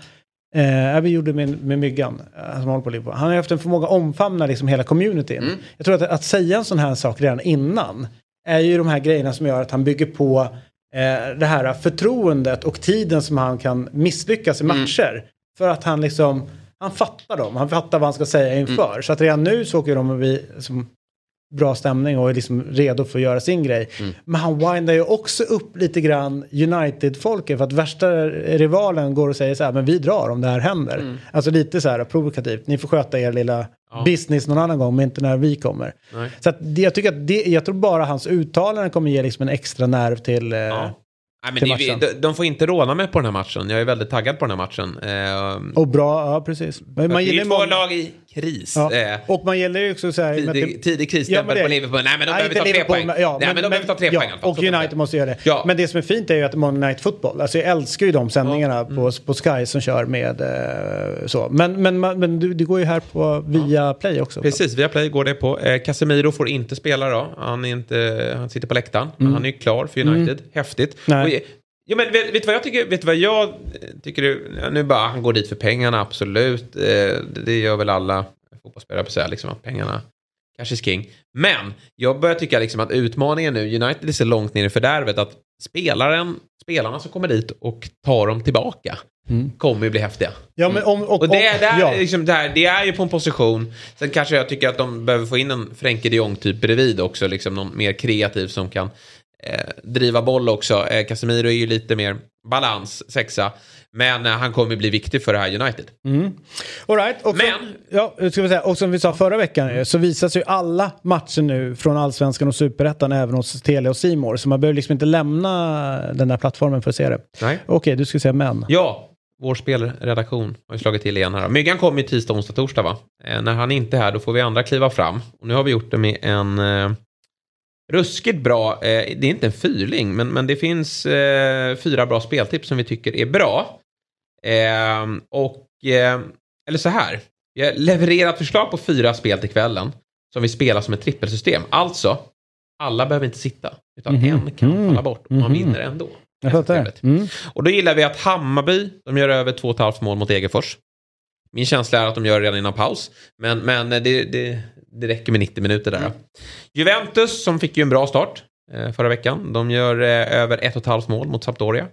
Eh, vi gjorde med, med Myggan, eh, som håller på Liverpool. Han har haft en förmåga att omfamna liksom hela communityn. Jag tror att, att säga en sån här sak redan innan är ju de här grejerna som gör att han bygger på eh, det här förtroendet och tiden som han kan misslyckas i matcher. För att han liksom, han fattar dem, han fattar vad han ska säga inför. Så att redan nu så åker de och vi, som, bra stämning och är liksom redo för att göra sin grej. Men han windar ju också upp lite grann United-folket för att värsta rivalen går och säger så här, men vi drar om det här händer. Alltså lite så här provokativt, ni får sköta er lilla business någon annan gång, men inte när vi kommer. Nej. Så att det, jag tycker att det, jag tror bara hans uttalanden kommer ge liksom en extra nerv till... Eh, Ja. Nej, men det, de, de får inte råna mig på den här matchen. Jag är väldigt taggad på den här matchen. Eh, Och bra, ja precis. Men det är två många- lag i kris. Ja. Eh, Och man gillar ju också så här... att det- tidig, tidig Ja, krisstämpel men det- på Liverpool. Nej, men de behöver ta tre poäng. men- ja, Nej, men, de behöver ta tre ja, poäng. fall. Och United måste göra det. Ja. Men det som är fint är ju att Monday Night Football, alltså jag älskar ju de sändningarna på, på Sky som kör med eh, så. Men, men, men, men det går ju här på via Play också. Precis, via Play går det på. Eh, Casemiro får inte spela då. Han, är inte, han sitter på läktaren. Men han är ju klar för United. Häftigt. Mm. Nej. Ja, men vet, vet vad jag tycker? Vet vad jag tycker? Du, ja, nu bara, han går dit för pengarna, absolut. Eh, det, det gör väl alla fotbollsspelare på säga, liksom, att pengarna kanske är king. Men jag börjar tycka liksom att utmaningen nu, United är så långt ner i fördärvet att spelaren, spelarna som kommer dit och tar dem tillbaka kommer ju bli häftiga. Ja, men om, och, Och det, är, ja. liksom det, här, det är ju på en position. Sen kanske jag tycker att de behöver få in en Frenkie de Jong typ bredvid också. Liksom någon mer kreativ som kan eh, driva boll också. Eh, Casemiro är ju lite mer balans, sexa. Men eh, han kommer bli viktig för det här United. All right, och, Men- som, ja, ska vi säga, och som vi sa förra veckan eh, så visas ju alla matcher nu från Allsvenskan och Superettan även hos Telia och Simor Så man behöver liksom inte lämna den där plattformen för att se det. Nej. Okej, du skulle säga men. Ja, vår spelredaktion har ju slagit till igen här. Myggan kommer ju tisdag, onsdag, torsdag va? Eh, när han inte är här då får vi andra kliva fram. Och nu har vi gjort det med en eh, ruskigt bra, eh, det är inte en fyrling, men, men det finns eh, fyra bra speltips som vi tycker är bra. Eh, och, eh, eller så här, vi har levererat förslag på fyra spel till kvällen som vi spelar som ett trippelsystem. Alltså, alla behöver inte sitta, utan Mhm. en kan Mm. falla bort och man Mhm. vinner ändå. Jag fattar. Mm. Och då gillar vi att Hammarby, de gör över 2,5 mål mot Degerfors. Min känsla är att de gör det redan innan paus. Men, men det, det, det räcker med 90 minuter där. Juventus, som fick ju en bra start eh, förra veckan. De gör eh, över 1,5 mål mot Sampdoria.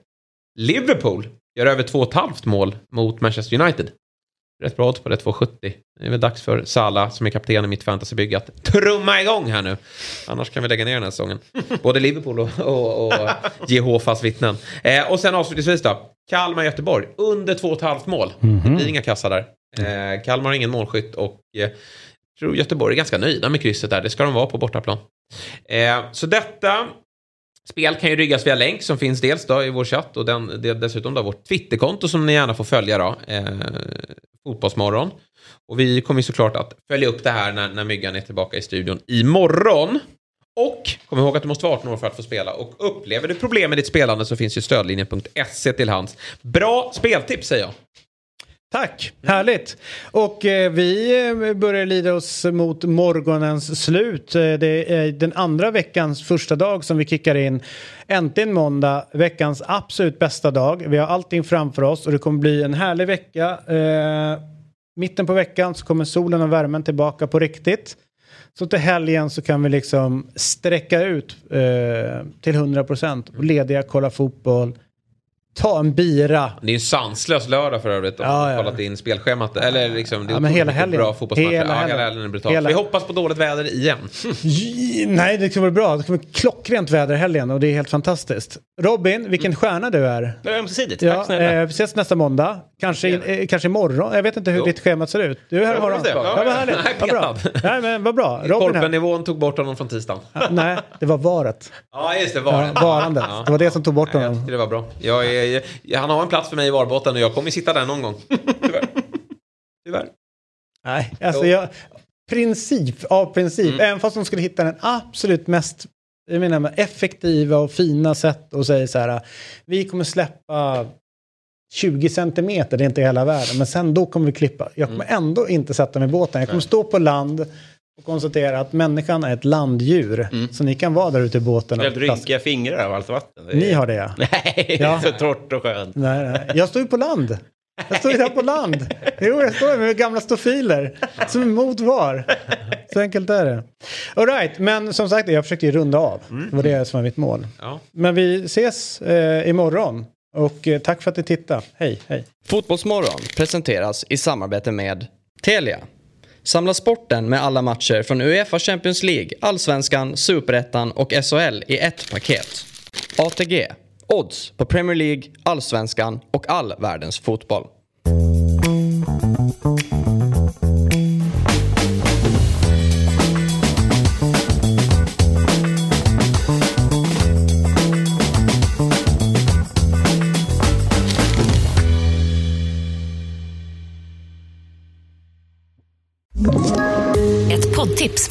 Liverpool gör över 2,5 mål mot Manchester United. Rätt bra odds på det, 2,70. Det är väl dags för Salah, som är kapten i mitt fantasybygge, att trumma igång här nu. Annars kan vi lägga ner den här säsongen. Både Liverpool och, och, och Jehovas vittnen. Eh, och sen avslutningsvis då. Kalmar-Göteborg, under 2,5 mål. Det blir inga kassar där. Eh, Kalmar har ingen målskytt och eh, jag tror Göteborg är ganska nöjda med krysset där. Det ska de vara på bortaplan. Eh, så detta Spel kan ju ryggas via länk som finns dels då i vår chatt och den, det, dessutom då vårt Twitterkonto som ni gärna får följa då. Eh, fotbollsmorgon. Och vi kommer såklart att följa upp det här när, när Myggan är tillbaka i studion imorgon. Och kom ihåg att du måste vara 18 år för att få spela. Och upplever du problem med ditt spelande så finns ju stödlinjen.se till hands. Bra speltips säger jag. Tack, härligt. Och eh, vi eh, börjar lida oss mot morgonens slut. Eh, det är den andra veckans första dag som vi kickar in. Äntligen måndag, veckans absolut bästa dag. Vi har allting framför oss och det kommer bli en härlig vecka. Eh, mitten på veckan så kommer solen och värmen tillbaka på riktigt. Så till helgen så kan vi liksom sträcka ut eh, till 100 procent. Lediga, kolla fotboll, ta en bira. Det är en sanslös lördag för övrigt. Om Ja, ja. har kollat in spelschemat. Eller liksom, det är Ja, men hela helgen. bra fotbollsmatcher. Hela ja, helgen. hela helgen är brutalt. Hela- Vi hoppas på dåligt väder igen. Nej, det kommer bli bra. Det kommer bli klockrent väder i helgen och det är helt fantastiskt. Robin, vilken stjärna du är. Det är ömsesidigt. Ja, Tack snälla. eh, vi ses nästa måndag. Kanske, eh, kanske imorgon. Jag vet inte hur Jo. ditt schema ser ut. Du är här imorgon. Ja, vad härligt. Vad bra. Nej, men vad bra. Korpennivån tog bort honom från tisdagen. Ja, Nej, det var varet. Ja, just det. Var Ja, varandet. Det var det som tog bort Ja, jag honom. tycker det var bra. Jag är, jag, han har en plats för mig i varbåten och jag kommer sitta där någon gång. Tyvärr. Tyvärr. Nej, alltså jag... Princip av princip. Mm. Även fast de skulle hitta den absolut mest jag menar, effektiva och fina sätt och säga så här. Vi kommer släppa 20 centimeter, det är inte hela världen. Men sen då kommer vi klippa. Jag kommer Mm. ändå inte sätta mig i båten. Jag kommer stå på land och konstatera att människan är ett landdjur. Så ni kan vara där ute i båten. Plaska. rynkiga fingrar av allt vatten. Ni har det ja. Nej, Ja. så torrt och skönt. Nej, nej. Jag står ju på land. Jag står ju där på land. Jo, jag står med gamla stofiler. Som är mot var. Så enkelt är det. All right, men som sagt, jag försökte ju runda av. Det var det som var mitt mål. Ja. Men vi ses eh, imorgon. Och eh, tack för att ni tittade. Hej, hej. Fotbollsmorgon presenteras i samarbete med Telia. Samla sporten med alla matcher från Uefa Champions League, Allsvenskan, Superettan och SHL i ett paket. ATG. Odds på Premier League, Allsvenskan och all världens fotboll.